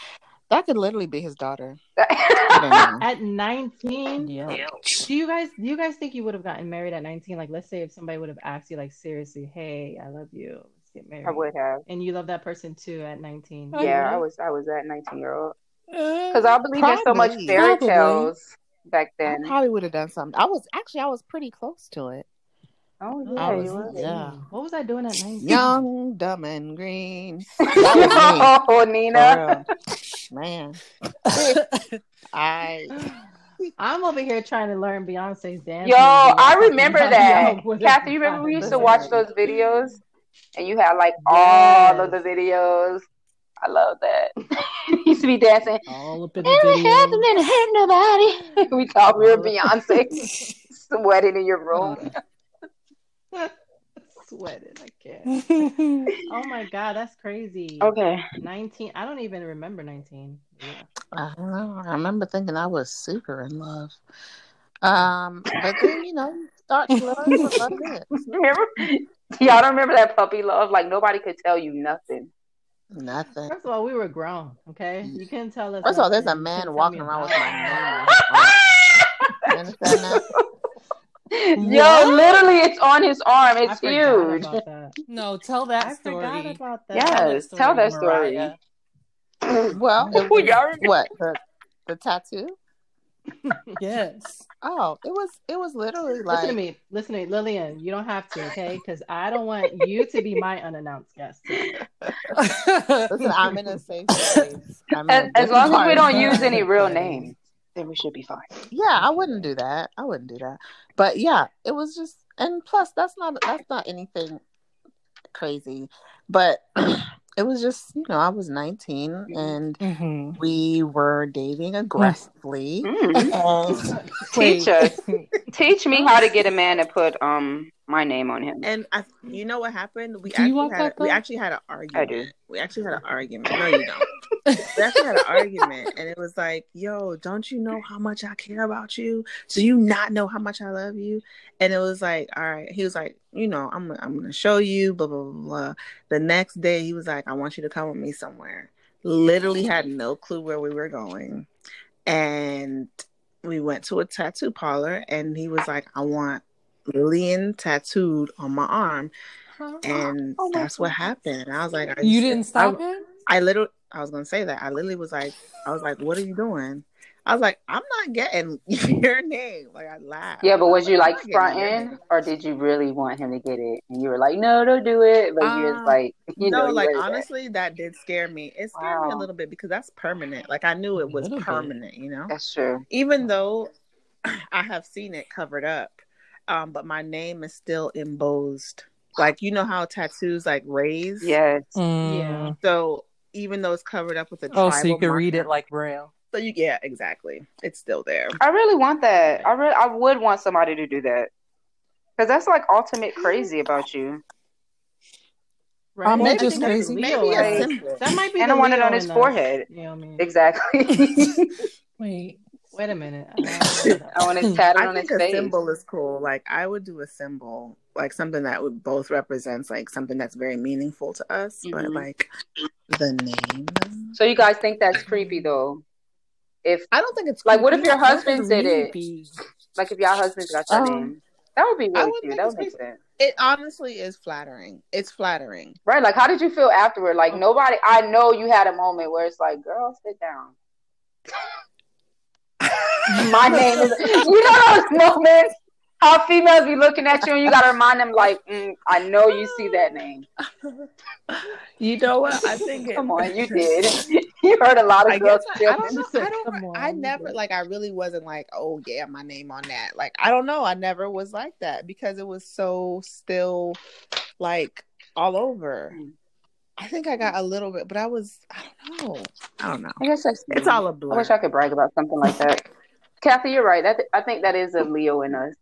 That could literally be his daughter. <laughs> I don't know. At 19, Yeah. do you guys do you guys think you would have gotten married at 19? Like, let's say if somebody would have asked you, like, seriously, hey, I love you, let's get married. I would have. And you love that person too at 19. I Yeah, I was I was that 19 year old. Uh, Because I believe in so much Probably. fairy Probably. tales back I then. probably would have done something. I was actually I was pretty close to it. Oh yeah, I was- you yeah. What was I doing at 19? Young, dumb, and green. <laughs> Oh. Nina. Man, I <laughs> I'm over here trying to learn Beyonce's dance. Yo, I remember that. Kathy, you remember we used to watch those videos and you had like all of the videos. I love that. <laughs> used to be dancing. all up in the Never video. happened and hurt nobody. we thought we were Beyonce sweating in your room. Sweating, I can't. <laughs> Oh my god, that's crazy. Okay. 19. I don't even remember 19. Yeah. I don't know. I remember thinking I was super in love. Um, but then you know, start love, love it. Remember? Y'all don't remember that puppy love? Like nobody could tell you nothing. Nothing. First of all, we were grown, okay? You couldn't tell us. First of all, there's a man walking around with my it. name on his. You understand that? <laughs> Yo, literally, it's on his arm. It's forgot huge. about that. no, tell that I story. forgot about that. Yes, tell that story. Mariah. Well, it Well, was, <laughs> y'all what the the tattoo? Yes. Oh, it was it was literally Listen like to me. Listen to me. Lillian, you don't have to, okay? Because I don't want you to be my unannounced guest. listen, I'm in a safe <laughs> space. I'm As, a as long as we don't use any real names, then we should be fine. Yeah, I wouldn't do that. I wouldn't do that. But yeah, it was just and plus that's not that's not anything crazy. But <clears throat> it was just, you know, I was 19 and Mhm. we were dating aggressively. Mm. <laughs> And, <laughs> Teach us. Teach me how to get a man to put um my name on him. and I, you know what happened? We Do you actually had we actually had an argument. I do. We actually had an argument. No, you don't. We actually had an argument, and it was like, "Yo, don't you know how much I care about you? Do you not know how much I love you?" And it was like, "All right." He was like, "You know, I'm I'm gonna show you." Blah blah blah. blah. The next day, he was like, "I want you to come with me somewhere." Literally had no clue where we were going, and we went to a tattoo parlor, and he was like, "I want Lillian tattooed on my arm." And Oh my that's what happened. And I was like, I You just- didn't stop I, him? I literally, I was gonna say that. I literally was like, I was like, what are you doing? I was like, I'm not getting <laughs> your name. Like I laughed. Yeah, but was you I'm like not getting your fronting, or did you really want him to get it? And you were like, "No, don't do it." But you was Um, like, <laughs> you know, no, you like honestly, that did scare me. It scared me a little bit because that's permanent. Like I knew it was Little bit. permanent, you know. That's true. Even though <clears throat> I have seen it covered up, um, but my name is still embossed. Like you know how tattoos like raise. Yes. Mm. Yeah. So even though it's covered up with a Oh, so you can could read it like Braille. So you yeah, exactly. It's still there. I really want that. I really, I would want somebody to do that. Because that's like ultimate crazy about you. Right? I'm I not just crazy. Leo Maybe in a us. symbol. That might be And I want it on his in forehead. You know what I mean? Exactly. <laughs> Wait. Wait a minute. I <laughs> I want it tatted I on his think a face. symbol is cool. Like I would do a symbol, like something that would both represents like something that's very meaningful to us, but Mhm. like the name. So you guys think that's creepy though? If I don't think it's like, what if your husband did it? Like if your husband's got your Um, name, that would be I really cute. That it's would make sense, It honestly is flattering. It's flattering. right? Like, how did you feel afterward? Like nobody. I know you had a moment where it's like, girl, sit down. <laughs> My name is. You know those moments. How females be looking at you and you gotta remind them, like, mm, I know you see that name. You know what? I think it, Come on, you <laughs> did. <laughs> you heard a lot of I girls. I, I don't know. I don't. On, I never like. I really wasn't like, oh yeah, my name on that. Like I don't know. I never was like that because it was so still, like all over. Mm. I think I got a little bit, but I was. I don't know. I don't know. I guess that's. It's all a I blur. I wish I could brag about something like that. Kathy, you're right. That I think that is a Leo in us.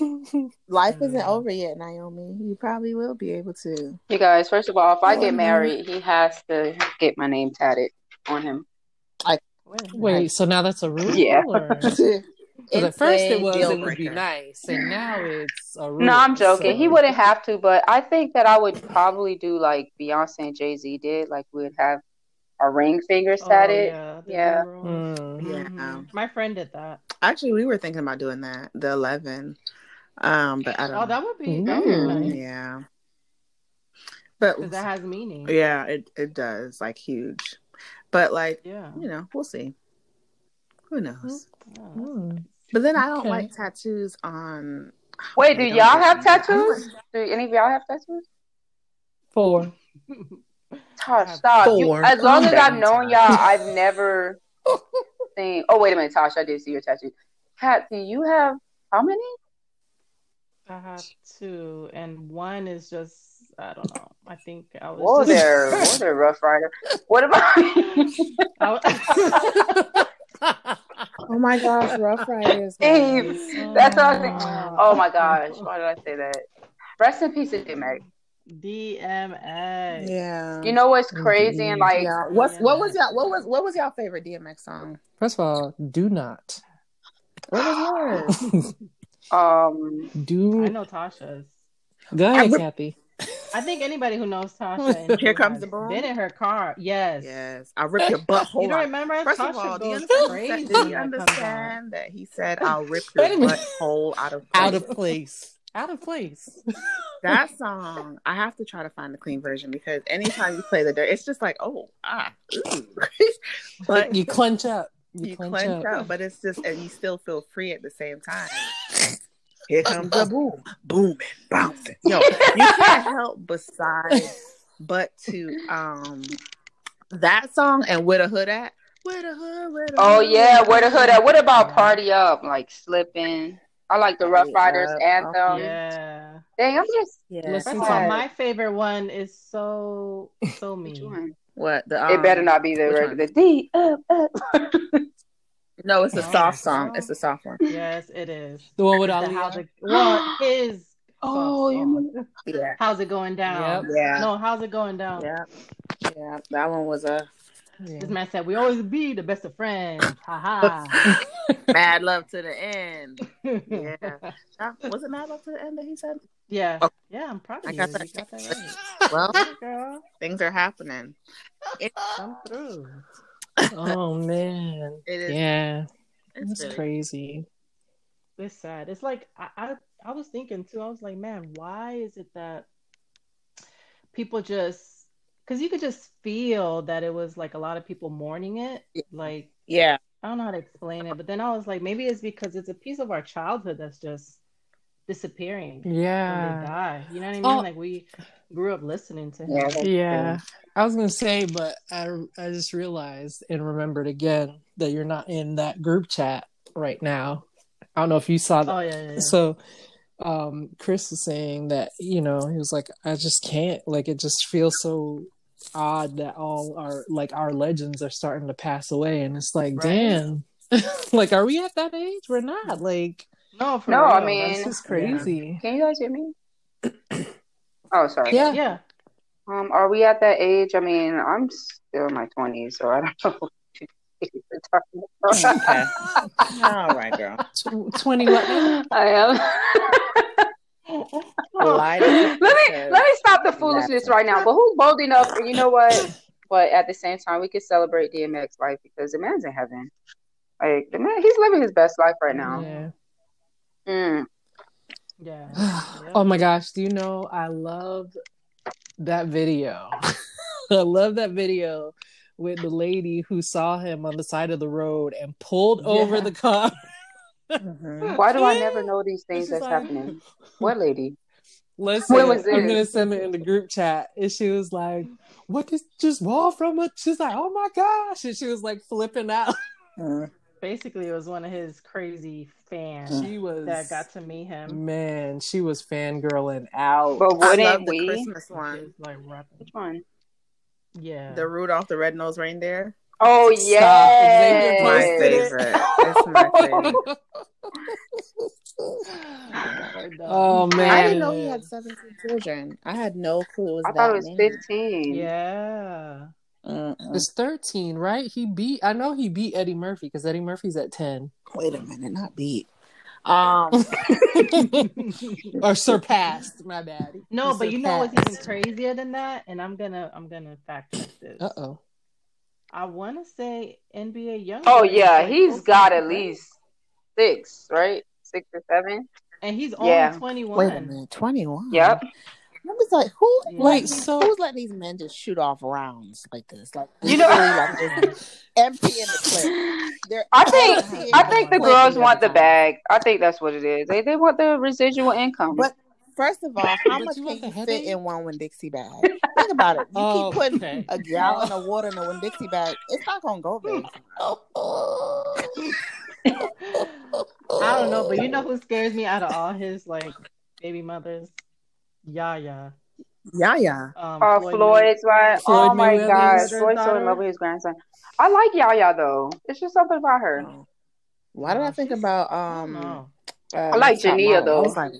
<laughs> Life isn't Mm. over yet, Naomi. You probably will be able to. You guys, first of all, if I get Mhm. married, he has to get my name tatted on him. Wait a minute. Wait, so now that's a rule? Yeah. <laughs> Or... 'Cause It's at first it was it would be nice, and now it's a rule. No, I'm joking. so- He wouldn't have to, but I think that I would probably do like Beyonce and Jay Z did. Like we'd have a ring finger Oh, it. yeah. Yeah. emeralds. Mm. Yeah. My friend did that. Actually, we were thinking about doing that, the eleven. Um, but I don't. Oh, know. that would be that would be Mm. nice Yeah. But that has meaning. yeah, it it does like huge. But like Yeah. you know, we'll see. Who knows? Mm. But then I don't Okay. like tattoos on. Wait, do y'all have me. tattoos? Do any of y'all have tattoos? Four. Tosh, have stop. You, as long as I've known y'all, I've never <laughs> seen. Oh, wait a minute, Tosh. I did see your tattoo. Kat, do you have how many? I have two, and one is just I don't know. I think I was Whoa just there, <laughs> whoa there, Ruff Ryder. What about? I was- <laughs> Oh my gosh, Ruff <laughs> Ryders. Steve, guys. that's all I think. Oh my gosh, why did I say that? Rest in peace, DMX. DMX. Yeah. You know what's crazy and like yeah. What's what was y'all what was what was y'all favorite DMX song? First of all, do not. What was yours? <laughs> um do I know Tasha's. go ahead, would- Kathy. I think anybody who knows Tasha Here comes the boom. Been in her car. Yes. yes, I rip your butthole <laughs> You don't out. remember? First Tasha of all, do you understand, crazy do you when that comes on. understand that he said, I'll rip <laughs> your butthole out of Out place"? of place. Out of place. <laughs> that song? I have to try to find the clean version because anytime you play the dirt, it's just like, oh, ah, but you clench up. You, you clench, clench up. up, but it's just, and you still feel free at the same time. Here comes the boom, booming, bouncing. Yo, you can't help besides but to um that song and where the hood at? Where the hood? Where the Oh hood, yeah, where the hood at? What about Party Up? Like slipping. I like the Ruff Ryders Up, anthem. Yeah. Dang, I'm just Yeah. Listen to all, my favorite one is so so which mean. one? What the? it um, better not be the which the D up up. <laughs> No, it's a No, soft it's song. not. It's a soft one. Yes, it is. The one with all The Ali. how's it, well, his <gasps> Oh, you song. Yeah. How's it going down? Yep. Yeah. No, how's it going down? Yeah. Yeah. That one was a This man said we always be the best of friends. Ha ha. <laughs> mad love to the end. <laughs> Yeah. yeah. Was it mad love to the end that he said? Yeah. Oh. Yeah, I'm proud of I you. got You that. got that right. Well, girl. things are happening. Come through. Oh man. <laughs> It is. Yeah. It's It's really- crazy. It's sad. It's like I, I I was thinking too. I was like, man, why is it that people just because you could just feel that it was like a lot of people mourning it. Like Yeah. I don't know how to explain it, but then I was like, maybe it's because it's a piece of our childhood that's just disappearing when they Yeah. die. You know what I mean? Oh. Like we grew up listening to him. Yeah, Yeah. I was gonna say, but I I just realized and remembered again that you're not in that group chat right now. I don't know if you saw that. Oh yeah, yeah, yeah. So um Chris was saying that, you know, he was like, I just can't like it just feels so odd that all our like our legends are starting to pass away and it's like, Right. damn. <laughs> like are we at that age? We're not. Like no, for No, real. I mean- it's just crazy. Can you guys hear me? <coughs> oh, sorry. Yeah. yeah. Um, are we at that age? I mean, I'm still in my twenties, so I don't know what you're talking Okay. <laughs> All right, girl. Tw- Twenty? <laughs> I am. <laughs> Let me let me stop the foolishness right now. But who's bold enough? And you know what? But at the same time, we could celebrate DMX life because the man's in heaven. Like the man, he's living his best life right now. Yeah. Mm. Yeah. <sighs> Oh my gosh, do you know I love that video. <laughs> I love that video with the lady who saw him on the side of the road and pulled over the car. <laughs> Mhm. Why do I never know these things It's that's like- happening? <laughs> What lady? Listen, When was I'm gonna send it in the group chat. And she was like, What did just wall from it? She's like, Oh my gosh. And she was like flipping out. Mhm. Basically, it was one of his crazy fans She was that got to meet him. man, she was fangirling out. But wouldn't we? the we? Christmas He one. was, like rapping. Which one? Yeah. The Rudolph the Red-Nosed Reindeer. Oh yeah. My posted it. favorite. It's my favorite. <laughs> oh man. I didn't know he had 17 children. I had no clue it was I that thought it was many. fifteen. Yeah. Mm-mm. It's 13, right? He beat, I know he beat Eddie Murphy because Eddie Murphy's at 10. Wait a minute, not beat. Um, <laughs> or surpassed, my bad. <laughs> No, He but you know what's even crazier than that? And I'm gonna I'm gonna fact check this. Uh oh. I want to say NBA young. Oh yeah, like, he's close to got at right? least six, right? Six or seven. and he's Yeah. only twenty one. Wait a minute, twenty one. Yep. I was like, who? Yeah. let Wait, so- who's letting these men just shoot off rounds like this? Like <laughs> You know- literally, like just empty in the clip. They're I think I the think the clip girls want the bag. I think that's what it is. They they want the residual income. But first of all, how much can you fit headache? in one Winn Dixie bag? Think about it. You Oh, keep putting okay. a gallon of water in a Winn Dixie bag, it's not gonna go very. <laughs> I don't know, but you know who scares me out of all his like baby mothers? Yaya. Yeah, yeah. Um, uh, Floyd Floyd's right. Floyd oh my Mayweather's god, daughter. Floyd's so in love with his grandson. I like Yaya though. It's just something about her. Why did I think about um? don't. Uh, I like Jania, though. I was like.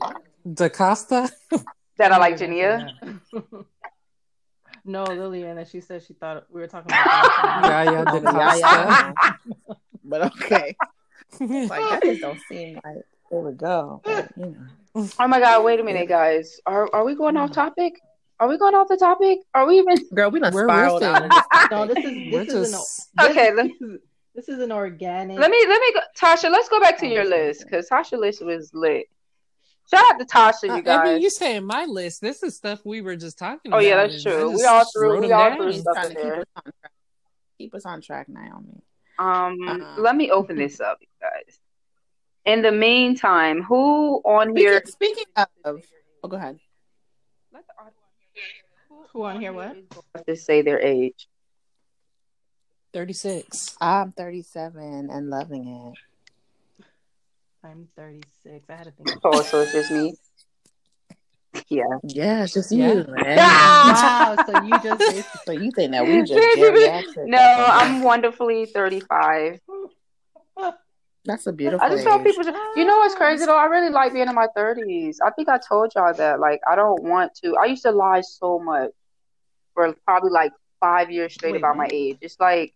DaCosta? <laughs> That I like Jania. <laughs> no, Lillian, and she said she thought we were talking about. <laughs> Yeah, yeah, Oh, DaCosta. yeah, yeah. but okay. Like that just don't seem like it would go. But, you know. Oh my god, wait a minute, guys. Are are we going off topic? Are we going off the topic? Are we even Girl, we done We're spiraled riffing. out this. no, this is We're this is just an Okay, this, let- this is, this is an organic. let me let me go Tasha, let's go back to your list because Tasha list was lit. Shout out to Tasha, Uh, you I guys. mean, you saying my list. This is stuff we were just talking about. Oh, about. yeah, that's true. We all threw- we all down. threw stuff in there. us on track. Keep us on track, Naomi. Um, Uh-uh. let me open this up, you guys. In the meantime, who on Speaking, here? speaking of, oh, go ahead. Let the audience- Who on here? What? To say their age. 36. I'm 37 and loving it. I'm 36. I had to think. Oh, so it's just me. Yeah. Yeah, it's just Yeah. you, man. <laughs> Wow, so you just <laughs> So you think that we just? <laughs> No, I'm wonderfully 35. That's a beautiful. I just tell people, you know what's crazy though? I really like being in my 30s. I think I told y'all that. Like, I don't want to. I used to lie so much for probably like five years straight Wait, about my age. It's like,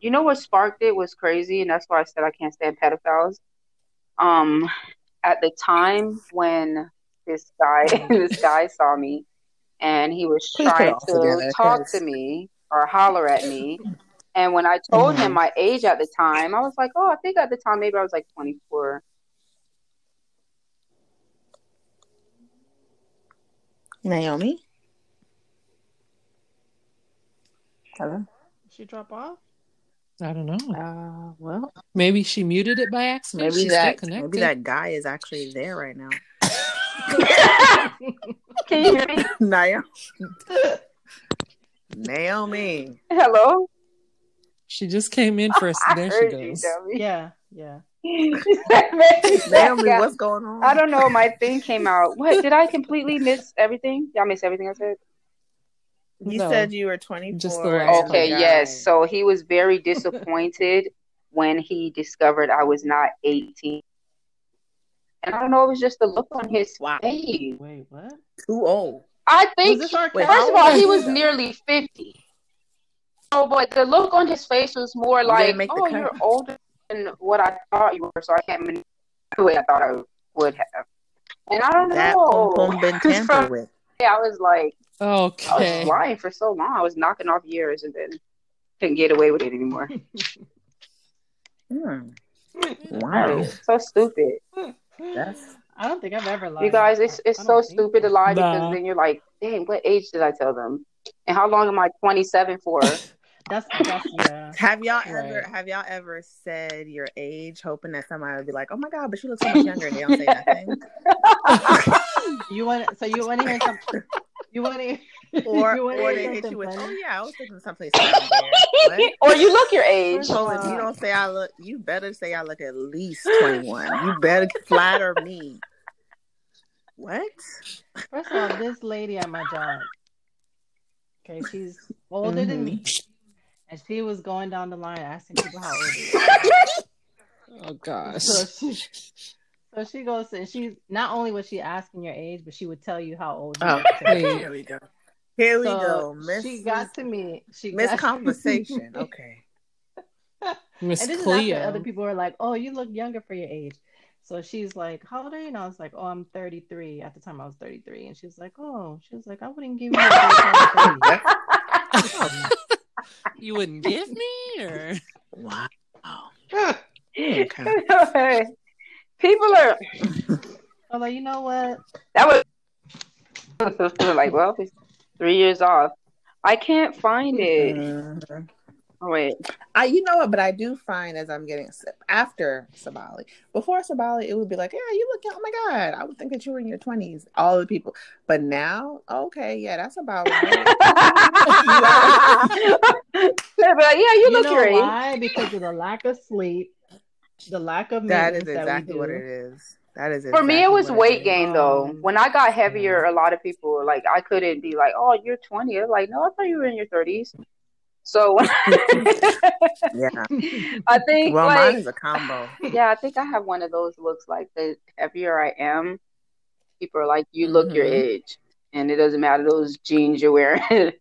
you know what sparked it was crazy, and that's why I said I can't stand pedophiles. Um, at the time when this guy, <laughs> this guy saw me, and he was Please trying to together, talk 'cause- to me or holler at me. And when I told Mm-hmm. him my age at the time, I was like, oh, I think at the time maybe I was like 24. Naomi. Hello. Did she drop off. I don't know. Uh, well, Maybe she muted it by accident. maybe She's that still maybe that guy is actually there right now. <laughs> Can you hear me? Naomi. <laughs> Naomi. Hello? She just came in for a <laughs> I there she heard you, goes. dummy. Yeah, yeah. <laughs> Naomi, what's going on? I don't know. My thing came out. What? Did I completely miss everything? Y'all miss everything I said? You No. said you were 24. Just the last oh Okay, the guy- yes. So he was very disappointed when he discovered I was not 18. And I don't know, it was just the look on his Wow. face. Wait, what? Too old. I think, Was this our Wait, first of all, he was nearly 50. Oh, but the look on his face was more like, make oh, you're older than what I thought you were, so I can't manipulate the way I thought I would have. And I don't That know. pum pum been <laughs> 'Cause tampered from- with. I was like, okay, I was lying for so long. I was knocking off years and then couldn't get away with it anymore. Hmm. <laughs> Wow. So stupid. That's I don't think I've ever lied. You guys, it's it's so stupid to lie because Nah. then you're like, dang, what age did I tell them? And how long am I 27 for? <laughs> That's <laughs> that's yeah. have y'all ever have y'all ever said your age hoping that somebody would be like, Oh my god, but you look so much younger and they don't say nothing? <laughs> You want so you want to hear something? You want to <laughs> Or you wanna or hear they hit something you with, Oh yeah, I was thinking someplace around there. What? or you look your age. So if you don't say I look, you better say I look at least twenty one. You better flatter me. What? First of all, this lady at my job, okay, she's older than mm-hmm. me, and she was going down the line asking people how old <laughs> Oh are. gosh. So she, so she goes and she not only was she asking your age, but she would tell you how old you Oh, were. Wait. here we go. Here we So go. Miss She got to me. She Miss got- Conversation. <laughs> Okay. Miss And this is after Cleo. other people were like, "Oh, you look younger for your age." So she's like, "How old are you?" And I was like, "Oh, I'm 33." At the time, I was 33, and she was like, "Oh," she was like, "I wouldn't give you <laughs> a great time to 30." you wouldn't give me, or Wow. Okay. <laughs> People are I'm like, you know what? that was like, well, three years off. I can't find it. Mm-hmm. Wait. I, you know what? But I do find as I'm getting after Sabali, before Sabali, it would be like, yeah, you look, oh my god, I would think that you were in your twenties. All the people, but now, okay, yeah, that's about right. <laughs> They'd be like, yeah, you, You look know your why? Because of the lack of sleep, the lack of that is exactly that we what it is. That is For me, it was what weight is. gain though. Um, When I got heavier, a lot of people were like, I couldn't be like, oh, you're 20. Like, no, I thought you were in your 30s. So <laughs> Yeah. I think Well, like mine is a combo. yeah, I think I have one of those looks like the heavier I am, people are like, you look your Mhm. age, and it doesn't matter those jeans you're wearing. <laughs>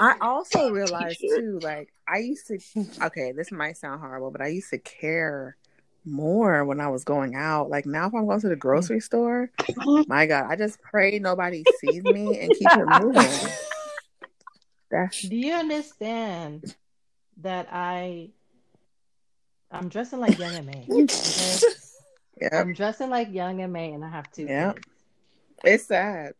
I also <laughs> realized too, like I used to. Okay, this might sound horrible, but I used to care more when I was going out. Like now, if I'm going to the grocery store, my God, I just pray nobody sees me and keep it moving. That's Do you understand that I I'm dressing like Young and May? Okay? <laughs> yeah, I'm dressing like Young and May, and I have to. Yeah. it's sad.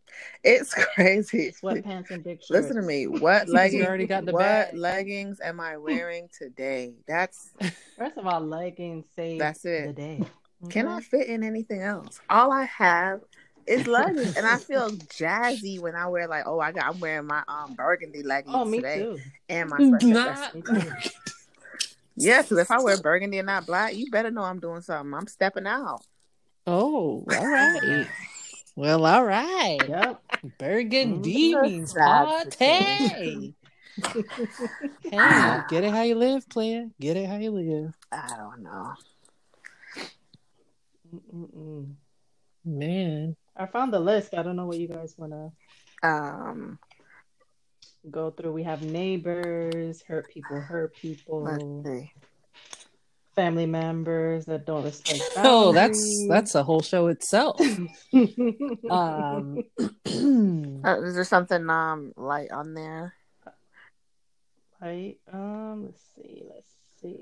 It's <laughs> crazy. sweatpants and big shirts. Listen to me. What <laughs> You leggings? already got the what bag. leggings am I wearing today? That's First of all, leggings save That's it. the day. Can? I mm-hmm. fit in anything else? All I have is leggings, and I feel <laughs> jazzy when I wear like, oh, I got, I'm wearing my um burgundy leggings Oh, me today, too. and my not. <laughs> Yeah, because if I wear burgundy and not black, you better know I'm doing something. I'm stepping out. Oh, all right. <laughs> Well, all right. Yep. Burgundy Mm, means party. hey, get it how you live, player. Get it how you live. I don't know. Mm-mm-mm. Man. I found the list. I don't know what you guys want to Um, go through. We have neighbors, hurt people, hurt let's people, see. family members that don't respect <laughs> Oh, that's that's a whole show itself. <laughs> Um <laughs> <clears throat> Uh, is there something um light on there? Light. Um. Let's see. Let's see.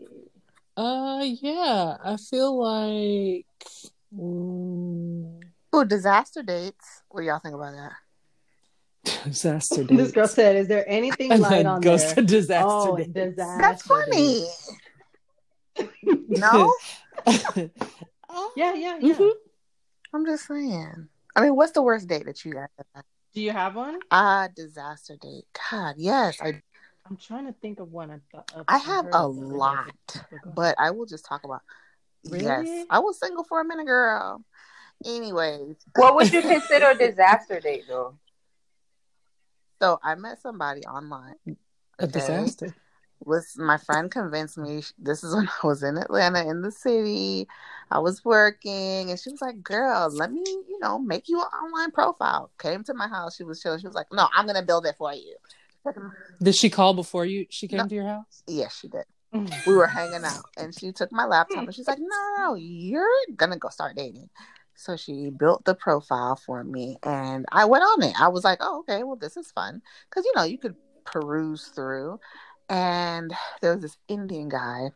Uh, yeah, I feel like. Mm, Oh, disaster dates. What do y'all think about that? disaster <laughs> This girl said, "Is there anything <laughs> and light then on goes there?" to disaster oh, dates. disaster. That's funny. No, <laughs> Oh, Yeah, yeah, yeah. mhm. I'm just saying. I mean, what's the worst date that you guys have had? Do you have one? Ah, disaster date. God, yes, I I'm trying to think of one. I thought of. I have a lot, but I will just talk about. Really? Yes, I was single for a minute, girl. Anyways, What would you <laughs> consider a disaster date though? so I met somebody online. A disaster. Was my friend convinced me? This is when I was in Atlanta, in the city. I was working, and she was like, "Girl, let me, you know, make you an online profile." Came to my house. She was chilling. She was like, "No, I'm gonna build it for you." <laughs> Did she call before you? She came No. to your house. Yes, she did. <laughs> we were hanging out and she took my laptop and she's like no no you're gonna go start dating so she built the profile for me and i went on it i was like oh okay well this is fun because you know you could peruse through and <sighs> there was this indian guy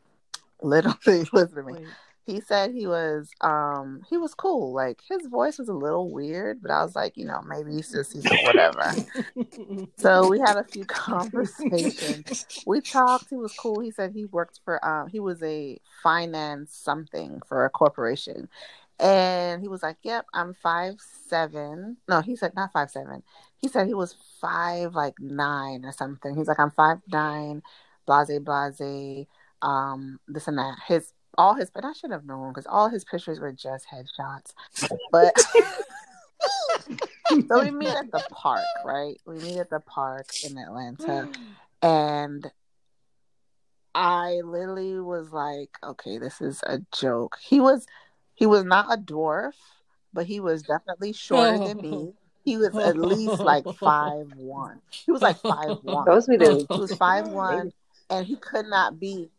<laughs> literally <laughs> listen to me Wait. he said he was um he was cool like his voice was a little weird but i was like you know maybe he's just he's whatever so we had a few <laughs> conversations we talked. He was cool. He said he worked for um he was a finance something for a corporation. And he was like, Yep, I'm five seven. No, he said not five seven. He said he was five like nine or something. He's like, I'm five nine, blase blase, um, this and that. His all his but I should have known because all his pictures were just headshots. But <laughs> so we meet at the park, right? We meet at the park in Atlanta and I literally was like, okay, this is a joke. He was he was not a dwarf, but he was definitely shorter than me. <laughs> He was at least like five one. He was like five one. Those be the He was five one and he could not be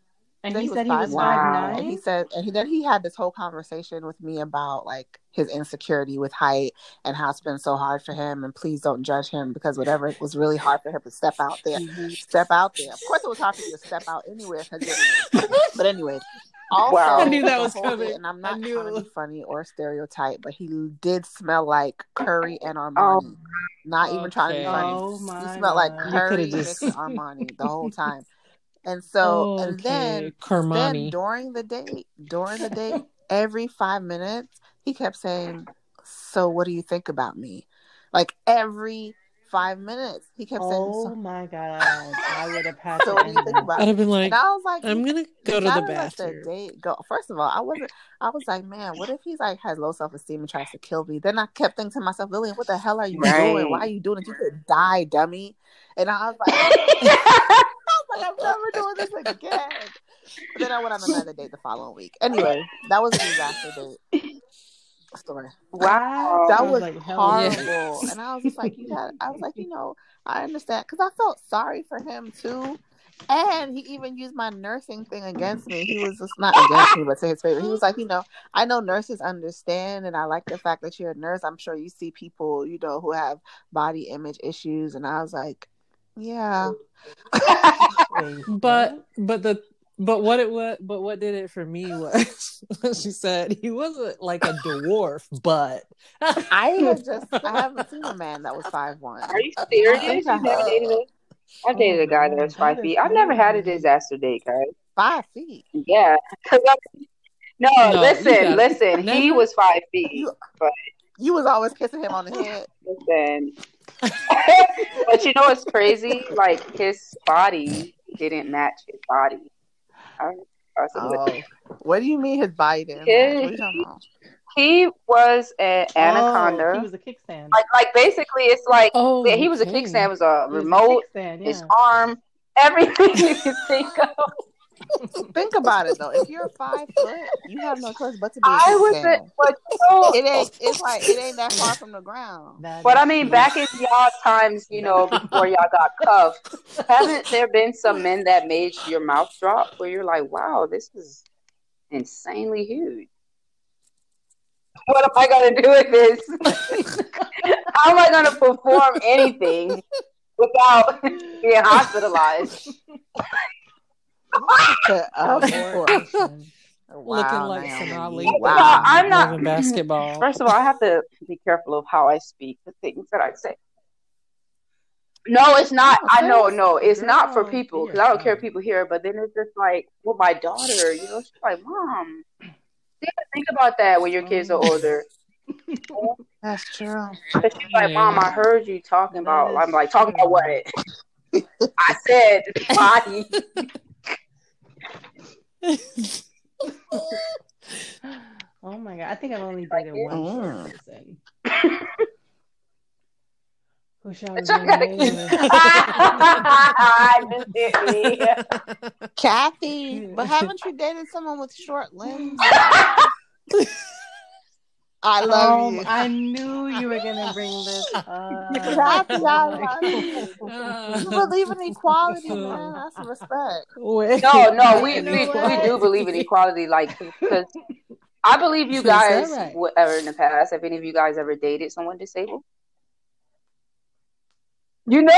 And Then he was said he was 5'9", nine. and he said, and he, then he had this whole conversation with me about like his insecurity with height and how it's been so hard for him. And please don't judge him because whatever it was really hard for him to step out there, mm-hmm. step out there. Of course, it was hard for you to step out anywhere. but anyways, also Wow. I knew that was coming. bit- And I'm not knew trying to be funny or stereotype, but he did smell like curry and oh. Armani. Not even trying to be Okay. funny. Oh He smelled like God. You curry coulda just- with Armani the whole time. <laughs> And so, and then okay, then Kermani. during the date, during the date, <laughs> every five minutes, he kept saying, "So, what do you think about me?" Like every five minutes, he kept saying, Oh "So, my god! I would have had <laughs> so to what do you end think about I'd have been like, And I was like, I'm gonna go to the bathroom. the date go." First of all, I wasn't. I was like, "Man, what if he's like has low self esteem and tries to kill me?" Then I kept thinking to myself, "Lillian, what the hell are you doing? Why are you doing it? You could die, dummy." And I was like, <laughs> <laughs> I was like, I'm never doing this again. But then I went on another date the following week. Anyway, that was a disaster date. Story. Wow. That was was like, hell yeah. horrible. And I was just like, you had, I was like, you know, I understand. Because I felt sorry for him too. And he even used my nursing thing against me. He was just not against me, but to his favor. He was like, you know, I know nurses understand, and I like the fact that you're a nurse. I'm sure you see people, you know, who have body image issues. And I was like, yeah. <laughs> But but the but what it was but what did it for me was <laughs> she said he wasn't like a dwarf, but I <laughs> had just, I haven't seen a man that was five one. Are you serious? I You think I never dated a I dated Oh a guy that was oh, five feet. I've never had a disaster date, guys. Five feet. Yeah. 'Cause <laughs> I- no, No, you listen, got it. listen. He was five feet. You, But you was always kissing him on the head. listen. but you know what's crazy? Like his body didn't match his body. I, I Oh, what do you mean his body didn't? His- What are you talking about? He was an Oh, anaconda. he was a kickstand. like, like basically, it's like oh yeah, he was a okay. kickstand. It was a He was a remote, kickstand, his arm, everything <laughs> you can think of. <laughs> Think about it though. If you're five foot, you have no choice but to be a I was, kickstand. a, but you know, It ain't. <laughs> It's like it ain't that far from the ground. That But I mean, true. back in y'all times, you know, before y'all got cuffed, haven't there been some men that made your mouth drop where you're like, wow, this is insanely huge? What am I going to do with this? <laughs> How am I going to perform anything without being hospitalized? Abortion. <laughs> <laughs> Looking like Naomi, Sonali. Wow, Wow. I'm not- basketball. <laughs> First of all, I have to be careful of how I speak, the things that I say. No, it's not. No, I know, no, it's not for people because I don't care if people hear. But then it's just like, well, my daughter, you know, she's like, Mom, you think about that when your kids are older. That's true. 'Cause she's like, Mom, I heard you talking That about. is I'm like, talking about what? I said body. <laughs> Oh my god! I think I've only dated one short Mm. person. Who shall But y'all gotta nameless. Just hit me. Kathy, <laughs> but haven't you dated someone with short limbs? <laughs> I love Oh, you. I knew you were gonna bring this <laughs> up. Kathy, <laughs> oh I Oh love <laughs> you. Believe in equality, man. That's respect. Wait. No, no, we You we, we do believe in equality, like because I believe you guys, right? whatever in the past, have any of you guys ever dated someone disabled? You know,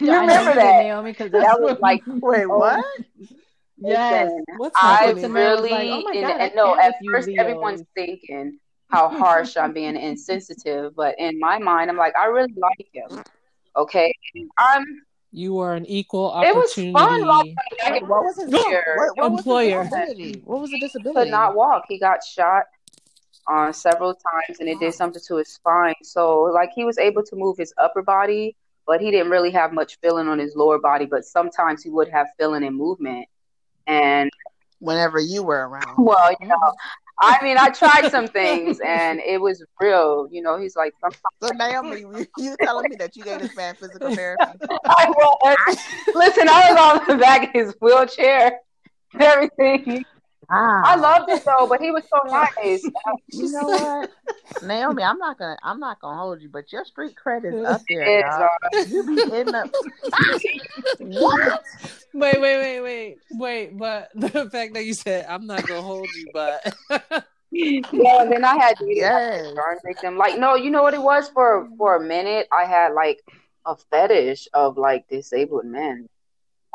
you I know remember you that? Naomi, because That was like, Wait, oh, what? yes. listen, What's I happening? Samara was really, like, "Oh my and, God, I and no, at first everyone's thinking how harsh I'm being insensitive, but in my mind, I'm like, I really like him. Okay, I'm. You are an equal It was fun. While I Wait, what was his <gasps> here. what, what was Employer. his disability? What was the He disability? could not walk. He got shot on several times, and it did something to his spine. So, like, he was able to move his upper body, but he didn't really have much feeling on his lower body. But sometimes he would have feeling and movement. And Whenever you were around. well, you know, I mean, I tried some things, and it was real. You know, he's like, So Naomi, you- telling me that you gave this man physical therapy? I was. Listen, I was on the back of his wheelchair and everything. I loved it though, but he was so nice. <laughs> You know what, Naomi? I'm not gonna. I'm not gonna hold you, but your street cred is up there, dog. uh, You be in the <laughs> what? wait, wait, wait, wait, wait. But <laughs> the fact that you said I'm not gonna hold you, but yeah, and then I had to Yes. burn victim. Like, no, you know what it was for for a minute. I had like a fetish of like disabled men.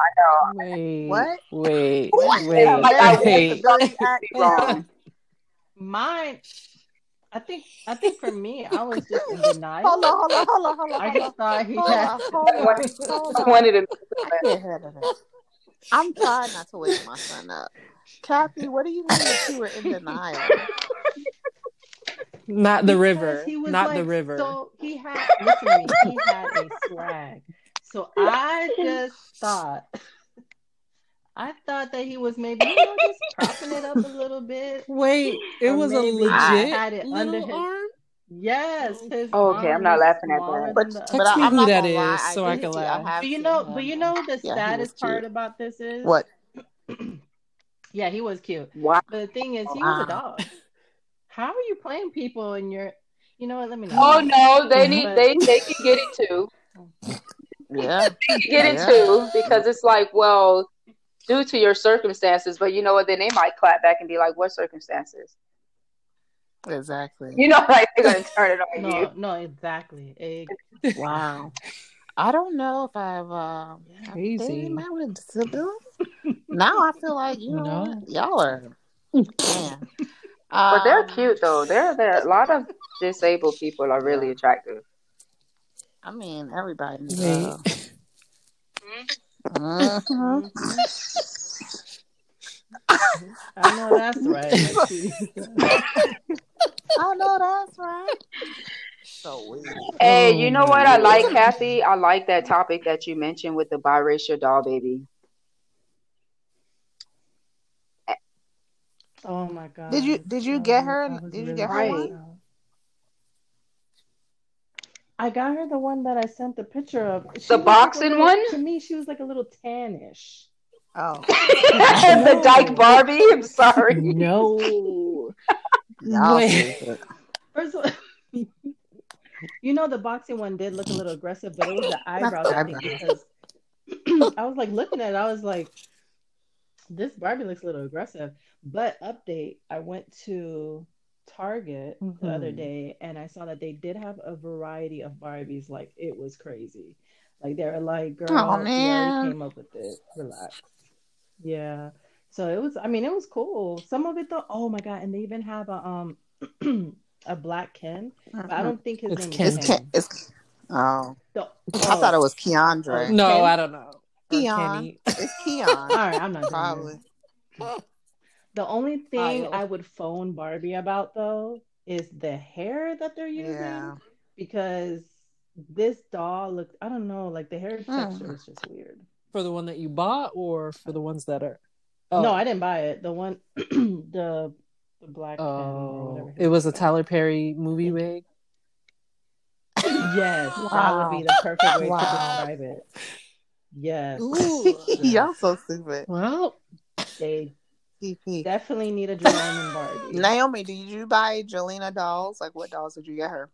I know. wait, What? Wait, What? wait, Like, I wait. went to be wrong. Mine, I think, I think for me, I was just in denial. Hold on, hold on, hold on, hold on. I hold on. just thought he Hold had. on, hold on, hold <laughs> I on. wanted to. I can't handle that. I'm trying not to wake my son up. Kathy, what do you mean that you were in denial? Not the Because river. he was Not like, the river. So he had, listen to me, he had a swag. So <laughs> I just thought, I thought that he was maybe, you know, just propping it up a little bit. Wait, it Or was a maybe he legit had it under little his- arm. Yes. Oh. His Oh, okay, arm I'm not laughing at that. But, the Text but I, me I'm who not that gonna lie. is I so I can laugh. But you know, but you um, know the Yeah, saddest part about this is What? <clears throat> yeah, he was cute. Wow. But the thing is, he was a dog. How are you playing people and you're, you know what? Let me oh, know. Oh no, they need But- they they can get it too. <laughs> Yeah. <laughs> Get into Yeah. because it's like, well, due to your circumstances, but you know what? Then they might clap back and be like, "What circumstances?" Exactly. You know, <laughs> like they're gonna turn it on you. No, no, exactly. Ex- <laughs> Wow. I don't know if I've uh, I've Crazy. dated a man with a disability. now I feel like you know No. y'all are man. But they're Um, cute though. They're there. A lot of disabled people are really attractive. I mean, everybody. Wait. Uh, mhm. I know that's right. I know that's right. So weird. Hey, Oh, you know what I like, Kathy? I like that topic that you mentioned with the biracial doll baby. oh my god. Did you did you get her? Did you get her Right. One? stressed out. I got her the one that I sent the picture of. She The was like boxing little- one? To me, she was like a little tannish. Oh, <laughs> the Dyke Barbie. I'm sorry. No. <laughs> y'all Wait. First of all, <laughs> you know the boxing one did look a little aggressive, but it was the eyebrows, I think, because <clears throat> I was like looking at it, I was like, this Barbie looks a little aggressive. But update, I went to Target the other Mhm. day and I saw that they did have a variety of Barbies. Like it was crazy. Like they were like, girl, Oh, man. came up with it. Relax. Yeah. So it was I mean, it was cool. Some of it though, oh my god, and they even have a um <clears throat> a black Ken. But I don't think his It's name Ken. is It's Ken. Ken. It's oh, The- I thought it was oh, Keandre. Oh, No, Ken? I don't know. Keon. It's Keon. <laughs> all right, I'm not doing Probably. This. The only thing Kyle. I would phone Barbie about though is the hair that they're using Yeah. because this doll looked I don't know, like the hair hmm. texture is just weird. For the one that you bought or for the ones that are oh. No, I didn't buy it. The one <clears throat> the the black oh, Ken or whatever Oh, it was a. Tyler Perry movie wig. Yes, <laughs> that would be the perfect way Wow. to describe it. Yes. Ooh. <laughs> <laughs> y'all so stupid. Well, They TP. definitely need a Jerome and Barbie. Naomi, did you buy Jelena dolls? Like, what dolls did you get her?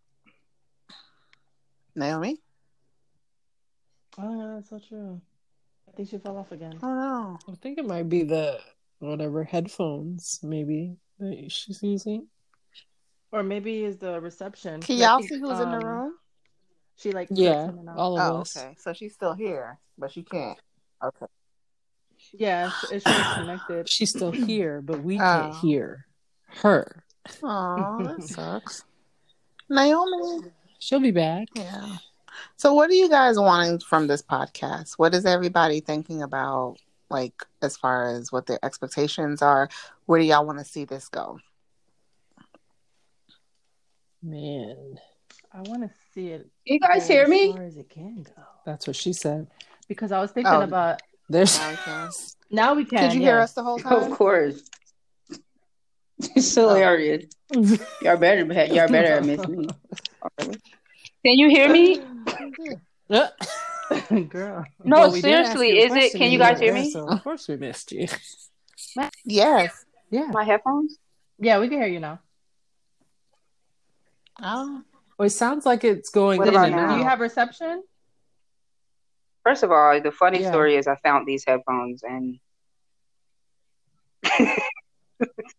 Naomi? Oh, yeah, that's so true. I think she fell off again. Oh no. I think it might be the whatever headphones maybe that she's using. Or maybe is the reception. Can 'Cause I y'all see who's in the um, room? She like Yeah, cuts in and out. all of Oh, us. okay. So she's still here, but she can't. Okay. Yeah, it's, it's just connected. <sighs> She's still here, but we can't Oh. hear her. Oh, that <laughs> sucks. Naomi. She'll be back. Yeah. So, what are you guys wanting from this podcast? What is everybody thinking about, like, as far as what their expectations are? Where do y'all want to see this go? Man, I want to see it. You guys go hear as me? far as it can go. that's what she said. Because I was thinking Oh. about There's Now we can. <laughs> now we can. Did you hear us the whole time? <laughs> Of time? course. It's oh. hilarious. <laughs> Y'all better y'all better miss me. Can you hear me? Girl. No, well, we seriously, is it? Can you guys hear me? So of course we missed you. Yes. Yeah. My headphones? Yeah, we can hear you now. Oh. Well, it sounds like it's going What in about now? Do you have reception? First of all, the funny Yeah. story is I found these headphones and <laughs>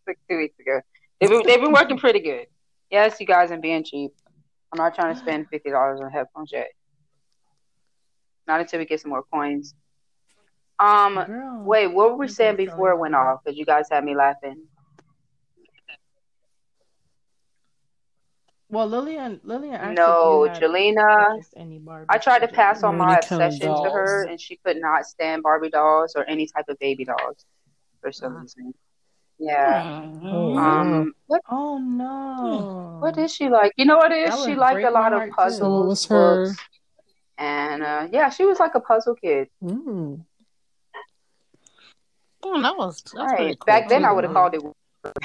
like two weeks ago. They've been, they've been working pretty good. Yes, you guys are being cheap. I'm not trying to spend <sighs> fifty dollars on headphones yet. Not until we get some more coins. Um, Girl, wait, what were we saying before it went off? Because you guys had me laughing. Well, Lillian, Lillian asked No, if you had Jelena. purchased any Barbie. I tried to pass on my any kind of obsession to her, and she could not stand Barbie dolls or any type of baby dolls for some Uh. reason. Yeah. Oh, Um. What Oh no. What is she like? You know what it That is? She would liked a lot of puzzles, What was her- books, and uh, yeah, she was like a puzzle kid. Mm. Oh, that was that's right. cool. Back then, I would have called it.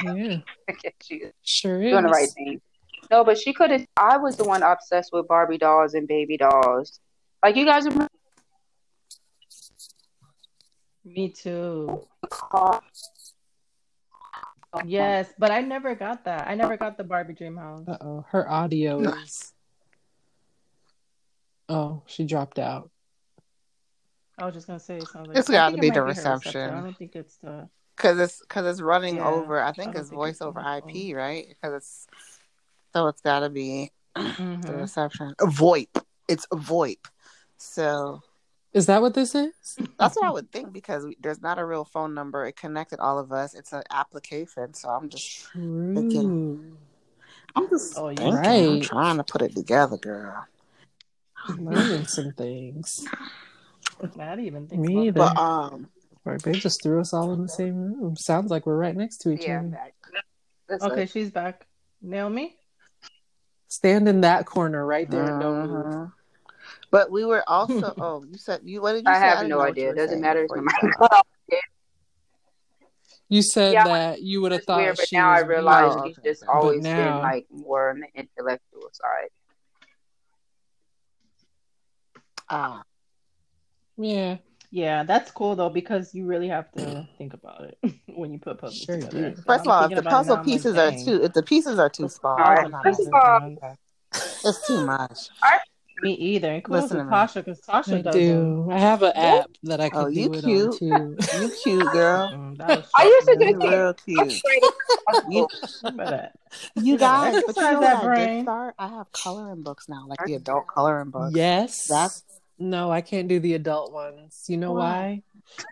Yeah, <laughs> she sure is. doing the right thing. No, but she could have. I was the one obsessed with Barbie dolls and baby dolls. Like you guys remember? Me too. Yes, but I never got that. I never got the Barbie Dream House. Uh oh, her audio is. Oh, she dropped out. I was just gonna say it sounds like It's I gotta be the her reception. I don't think it's the. Cause it's cause it's running Yeah, over. I I think don't it's think voice it's over the IP, right? Because it's so it's got to be the Mhm. reception. A VoIP. It's a VoIP. So Is that what this is? that's what I would think because we, there's not a real phone number. It connected all of us. It's an application. So I'm just True. I'm just Oh, you're thinking. I'm trying to put it together, girl. Learning some things. I didn't even think Me about either. But um, Right, they just threw us all in the same room. Sounds like we're right next to each Yeah. other. back. Okay, it. she's back. Naomi? Stand in that corner right there and don't move. mhm. But we were also. <laughs> oh, you said you. What did you I say? have didn't no idea. It doesn't matter. It's before not you said that. You Yeah, that you would have It's thought weird, but she now I realize she's just But always now- been like more on the intellectual side. Ah, Yeah, Yeah, that's cool though because you really have to think about it <laughs> when you put puzzles Sure together. do. So First of all, if the puzzle now, I'm like, pieces are dang. too, if the pieces are too small, All right. I'm not First of gonna all- it's too much. Me either. And kudos Listen to to. Tasha because Tasha I does them. do. I have an app that I can Oh, you do it on too. <laughs> You cute girl. Mm, that was I used to shocking. do You real cute. <laughs> You, You you gotta guys, but you know that what I did brain. start? I have coloring books now, like the adult coloring books. Yes. That's no, I can't do the adult ones. You know Why? why?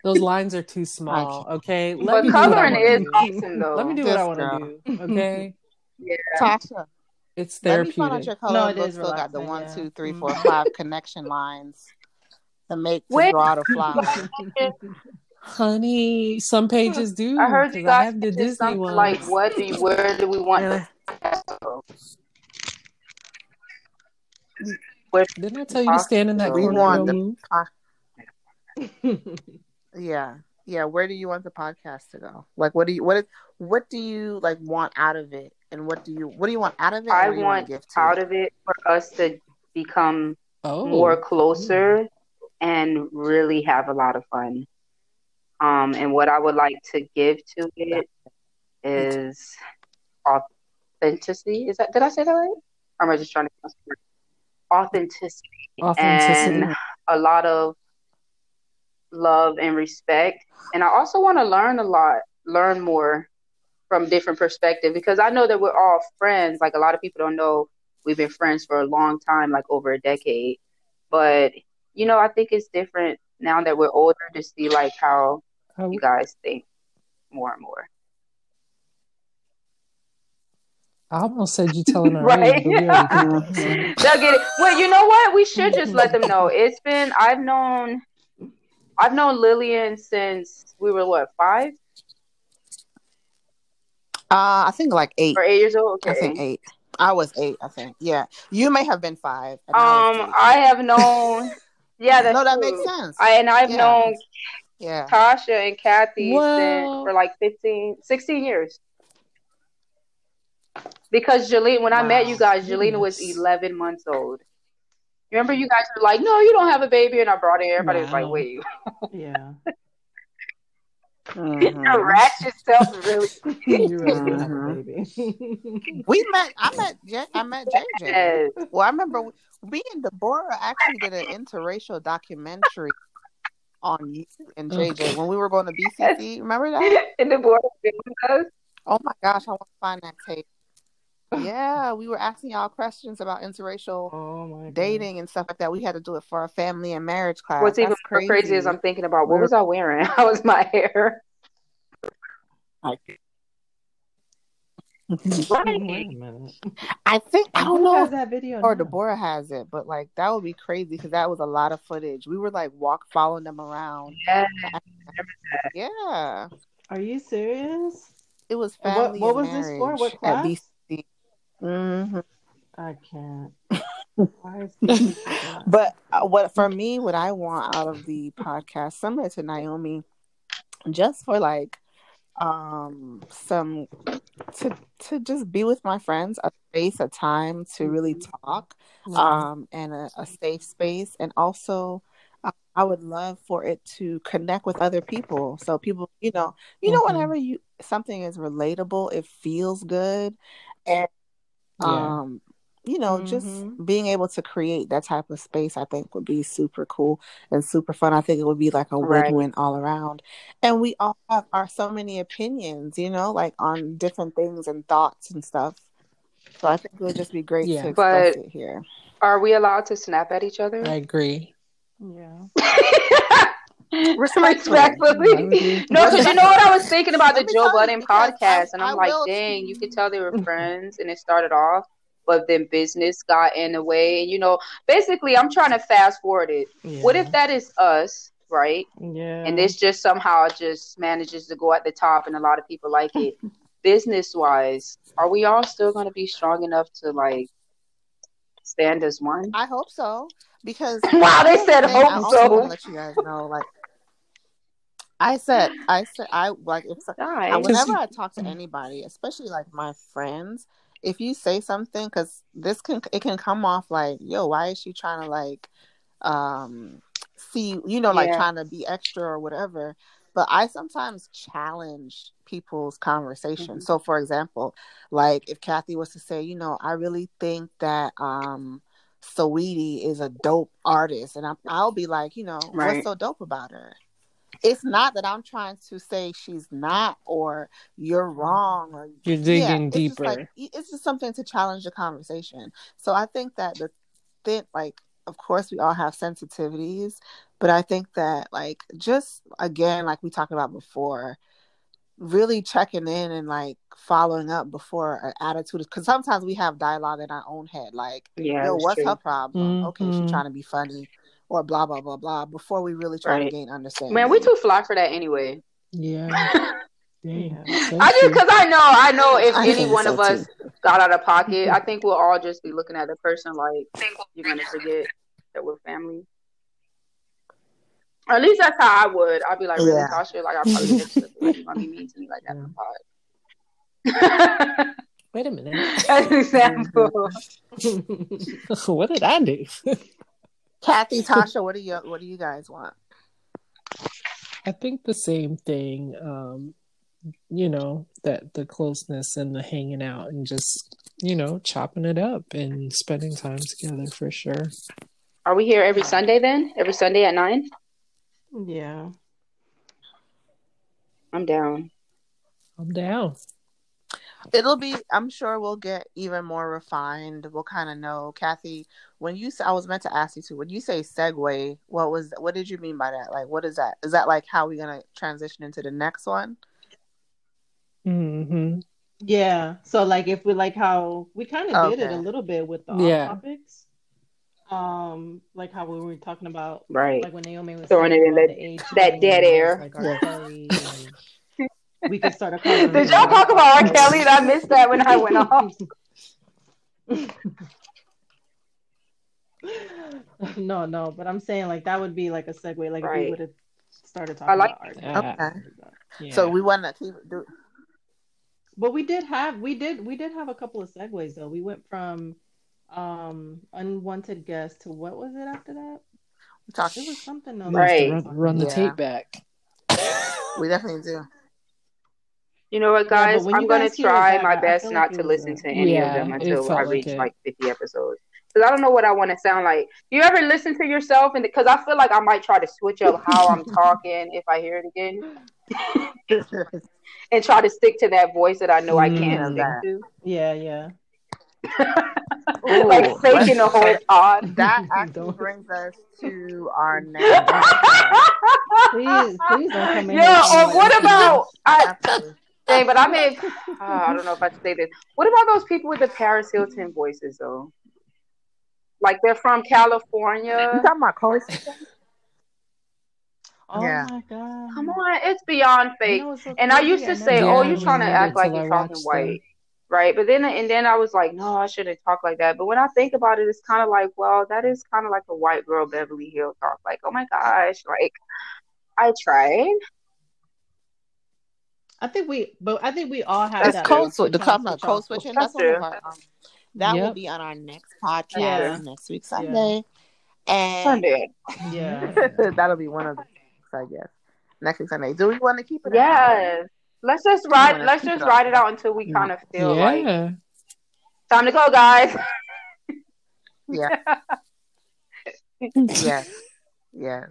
Those lines are too small. <laughs> Okay, let But me do what I coloring wanna is do. awesome though. Let me do what I want to do. Okay, <laughs> Yeah. Tasha. it's Let me find out therapeutic. your No, coloring it book is still got the relaxing, one, yeah. two, three, four, mm-hmm. five connection lines to make to Wait. draw the flower. Honey, some pages do. I heard you 'cause I guys have the Disney something ones. like, "What do you, where do we want <laughs> And the I- podcast to go?" Where Didn't I tell you to stand in that We corner want the- don't? <laughs> Yeah. Yeah. Where do you want the podcast to go? Like what do you what is what do you like want out of it? And what do you what do you want out of it? I what do you want to give to out it? of it for us to become Oh, more closer and really have a lot of fun. Um, and what I would like to give to it is authenticity. Is that did I say that right? Or am I just trying to authenticity authenticity. and a lot of love and respect. And I also want to learn a lot, learn more from different perspectives because I know that we're all friends. Like a lot of people don't know we've been friends for a long time, like over a decade. But you know, I think it's different now that we're older to see like How- you guys think more and more. I almost said you <laughs> telling our Right. age, but we already did that. They'll get it. Well, you know what? We should just let them know. It's been I've known I've known Lillian since we were what, five Uh I think like eight. or eight years old? I Okay. think eight. I was eight, I think. Yeah. You may have been five. and I Um. I have known. <laughs> Yeah, that's no, that true. makes sense. I and I've Yeah. known yeah. Tasha and Kathy Well- for like 15, 16 years. Because Jelena, when I met you guys, Jelena was 11 months old. Remember, you guys were like, "No, you don't have a baby," and I brought it. Everybody was Wow. like, "Wait." yeah. Mhm. <laughs> The ratchet self really. <laughs> you <laughs> really do have a baby. We met. I met. J- I met JJ. Yes. Well, I remember me and Deborah actually did an interracial documentary on you and JJ when we were going to BCC. Remember that? and the board. Oh my gosh, I want to find that tape. Yeah, we were asking y'all questions about interracial oh dating and stuff like that. We had to do it for our family and marriage class. What's even That's more crazy is I'm thinking about what was I wearing? <laughs> How was my hair? Wait a minute. I think I don't Who know if that video. or now? Deborah has it, but like that would be crazy because that was a lot of footage. We were like walk following them around. Yeah. Yeah, Are you serious? it was And family. what- what and was this for? marriage What At class? BCC. hmm I can't. <laughs> Why is this so But uh, what for me, what I want out of the podcast, similar to Naomi, just for like um some to to just be with my friends, a space, a time to really talk, um, and a, a safe space, and also. uh, I would love for it to connect with other people. So people, you know, you know, Mhm. whenever you something is relatable, it feels good, and Yeah. um, you know, just Mhm. being able to create that type of space, I think would be super cool and super fun. I think it would be like a Right. win-win all around. And we all have our so many opinions, you know, like on different things and thoughts and stuff. So I think it would just be great Yeah. to express But- it here. Are we allowed to snap at each other? I agree. Yeah. <laughs> Respectfully. <laughs> Respectfully. No, because you know what I was thinking about the Joe tell Budden podcast, and I I'm like, will- dang, you could tell they were friends, and it started off, but then business got in the way, and you know, basically, I'm trying to fast forward it. What if that is us, right? Yeah. And this just somehow just manages to go at the top, and a lot of people like it. <laughs> Business wise, are we all still going to be strong enough to like stand as one? I hope so because <laughs> Wow, they said thing I hope want to so. let you guys know, like I said, <laughs> I said, I like if I- Nice. whenever I talk to anybody, especially like my friends, if you say something, because this can it can come off like, yo, why is she trying to like, um, see, you know, like Yeah. trying to be extra or whatever. But I sometimes challenge people's conversation. Mhm. So, for example, like if Kathy was to say, you know, I really think that um, Saweetie is a dope artist, and I'm, I'll be like, you know, Right. what's so dope about her? It's not that I'm trying to say she's not or you're wrong or You're yeah, digging it's just deeper. like it's just something to challenge the conversation. So I think that the thing, like, of course, we all have sensitivities, but I think that, like, just again, like we talked about before, really checking in and like following up before an attitude, because sometimes we have dialogue in our own head, like, Yeah, yo, that's what's true. her problem? Okay, Mhm. she's trying to be funny, or blah blah blah blah. Before we really try to gain understanding. Man, we too fly for that anyway. Yeah. <laughs> Dang. So I just because I know, I know if I any one so, of us got out of pocket, I think we'll all just be looking at the person like you're gonna forget that we're family. Or at least that's how I would. I'd be like, really, Yeah. Tasha? Like, I probably just like, you're gonna be mean to me like that in the pod. <laughs> Wait a minute. As an <laughs> example. what did I do? Kathy, <laughs> Tasha, what do you what do you guys want? I think the same thing. Um, you know, that the closeness and the hanging out and just, you know, chopping it up and spending time together for sure. Are we here every Sunday then? Every Sunday at nine? yeah. I'm down. I'm down. It'll be. I'm sure we'll get even more refined. We'll kind of know, Kathy. When you, I was meant to ask you to. When you say segue, what was? What did you mean by that? Like, what is that? Is that like how we're gonna transition into the next one? hmm Yeah. So like if we like how we kind of did it a little bit with the Yeah. topics. Um, like how we were talking about Right. like when Naomi was Throwing it in about that- the age that dead air. like R. Yeah. Kelly and we could start a conversation. Did y'all talk about R. Kelly? I missed that when I went off. <laughs> no, no, but I'm saying like that would be like a segue. Like if we would have started talking I like about art. that. Okay. Yeah. So we want to keep. Do, But we did have we did we did have a couple of segues though. We went from um unwanted guest to what was it after that? talk. It was something else. You have to Right. Run, run the Yeah. tape back. We definitely do. You know what, guys? when I'm gonna try that, my I best feel not like to listen a- to any Yeah, of them until I like reach it. like 50 episodes. Because I don't know what I want to sound like. Do you ever listen to yourself? And because I feel like I might try to switch up how I'm talking if I hear it again, <laughs> and try to stick to that voice that I know I can't Mm. stick That. to. Yeah, yeah. <laughs> Ooh, like faking a let's- whole pod. <laughs> That actually brings us to our next. Please, please don't come in. Yeah, or what about I Absolutely. Dang, but I may <laughs> uh, I don't know if I should say this. What about those people with the Paris Hilton voices though? Like they're from California. You California. talking about Coast? Oh Yeah. my god. Come on, it's beyond You fake. know so And I used to say, Yeah, "Oh, you're trying to act like you're talking watched white." Right, but then and then I was like, no, I shouldn't talk like that. But when I think about it, it's kind of like, well, that is kind of like a white girl Beverly Hill talk. Like, oh my gosh, like I tried. I think we, but I think we all have That's that. true. code switch. The trying to switch code switching. That's That's one of true. our. Um, that will be on our next podcast Yeah. next week Sunday, and Sunday. Yeah. <laughs> that'll be one of the things, I guess. Next week Sunday. Do we want to keep it? an hour? Yes. Let's just ride. Let's just it ride it out until we kind of feel like time to go, guys. Yeah. <laughs> Yes. Yes.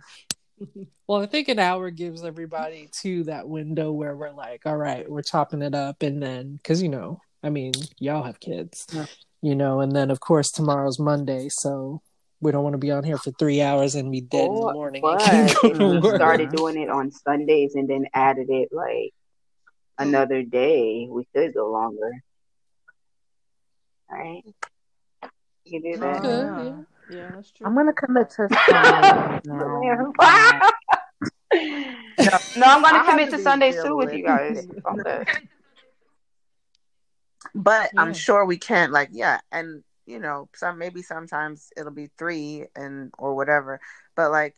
Well, I think an hour gives everybody to that window where we're like, all right, we're chopping it up, and then because you know, I mean, y'all have kids, Yeah. you know, and then of course tomorrow's Monday, so we don't want to be on here for three hours and be dead in the oh, morning. But <laughs> if can't go to we started doing it on Sundays and then added it like another day, we could go longer. All right. You do that. Good, yeah. Yeah. Yeah, that's true. I'm gonna commit to <laughs> Sundays now. no, I'm gonna have commit to to be Sundays too with you guys. realistic. on that. But Yeah. I'm sure we can't. like yeah, and you know, some maybe sometimes it'll be three and or whatever. But like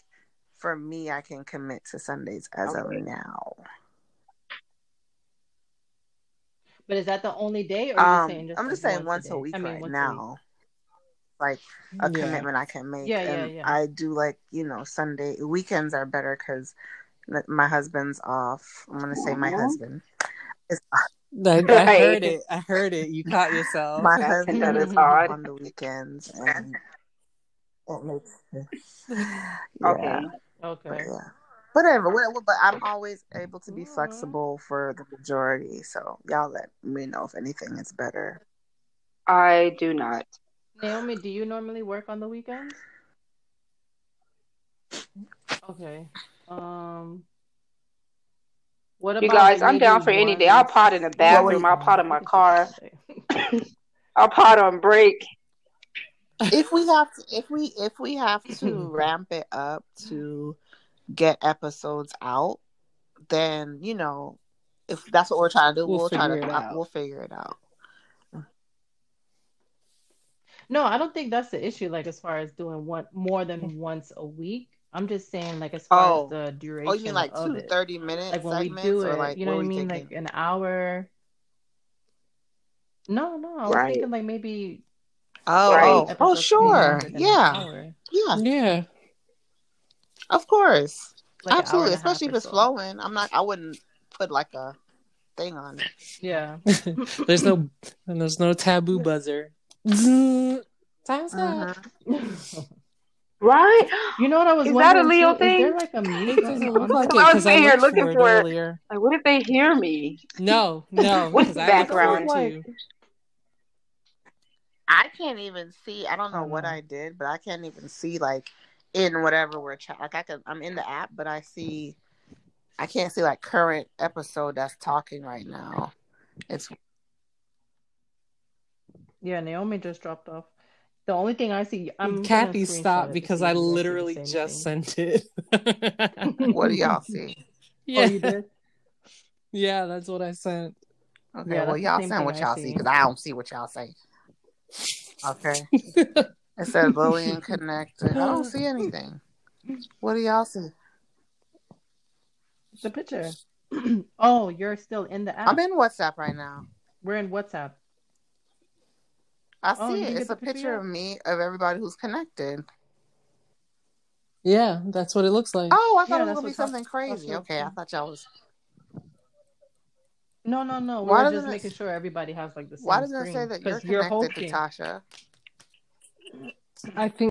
for me, I can commit to Sundays as Okay. of now. But is that the only day, or are you Um, saying just I'm like just saying once once a, a week I mean, right once now. Like a Yeah. commitment I can make. Yeah, yeah, and yeah. I do like you know Sunday weekends are better because my husband's off. I'm gonna say my husband. Is I, <laughs> I heard it. I heard it. You caught yourself. my husband that is is off on the weekends, <laughs> and it makes <laughs> yeah, Okay. but Okay. yeah. Whatever, whatever, but I'm always able to be flexible for the majority. So y'all let me know if anything is better. I do not. Naomi, do you normally work on the weekends? Okay. Um. What You guys, I'm down for any day. I'll pot in the bathroom. I'll pot in my car. <laughs> I'll pot on break. If we have to, if we if we have to ramp it up to get episodes out, then you know, if that's what we're trying to do, We'll we'll, try to out. we'll figure it out. No, I don't think that's the issue. Like as far as doing one more than once a week, I'm just saying like as far Oh. as the duration Oh, you mean like of two it. 30 minute Like when we do it, like you know what what I mean? thinking? Like an hour. No, no, I was Right. thinking like maybe oh, Right. oh, oh, episodes be sure, longer than an yeah, yeah, Yeah. of course, Like absolutely. and a half Especially if it's so. flowing. I'm not. I wouldn't put like a thing on it. Yeah. <laughs> there's no and <laughs> there's no taboo buzzer. Time's Uh-huh. up. <laughs> Right? You know what I was Is that a Leo too? thing? Is there like a <laughs> mute It doesn't button look on like? I was because I sitting here looking for it for it. earlier. Like, what if they hear me? No, no, <laughs> What's because the I looked for background? it Like- too. I can't even see. I don't know Oh, what. I did, but I can't even see like in whatever we're chat. Like I can. I'm in the app, but I see. I can't see like current episode that's talking right now. It's Yeah, Naomi just dropped off. The only thing I see, I'm Kathy screenshot stopped because I if you guys see the literally just thing. sent it. <laughs> what do y'all see? yeah, Oh, you did? yeah, that's what I sent. Okay, Yeah, well y'all same send what I y'all see. see because I don't see what y'all say. Okay, <laughs> it says Lillian connected. I don't see anything. What do y'all see? The picture. <clears throat> oh, you're still in the app. I'm in WhatsApp right now. We're in WhatsApp. I oh, see oh, it. It's a picture, of me of everybody who's connected. Yeah, that's what it looks like. Oh, I thought yeah, it was gonna be something crazy. Okay, I thought y'all was. No, no, no. Why We're just it... making sure everybody has like the same. Why does it say that you're connected you're Tasha? I think.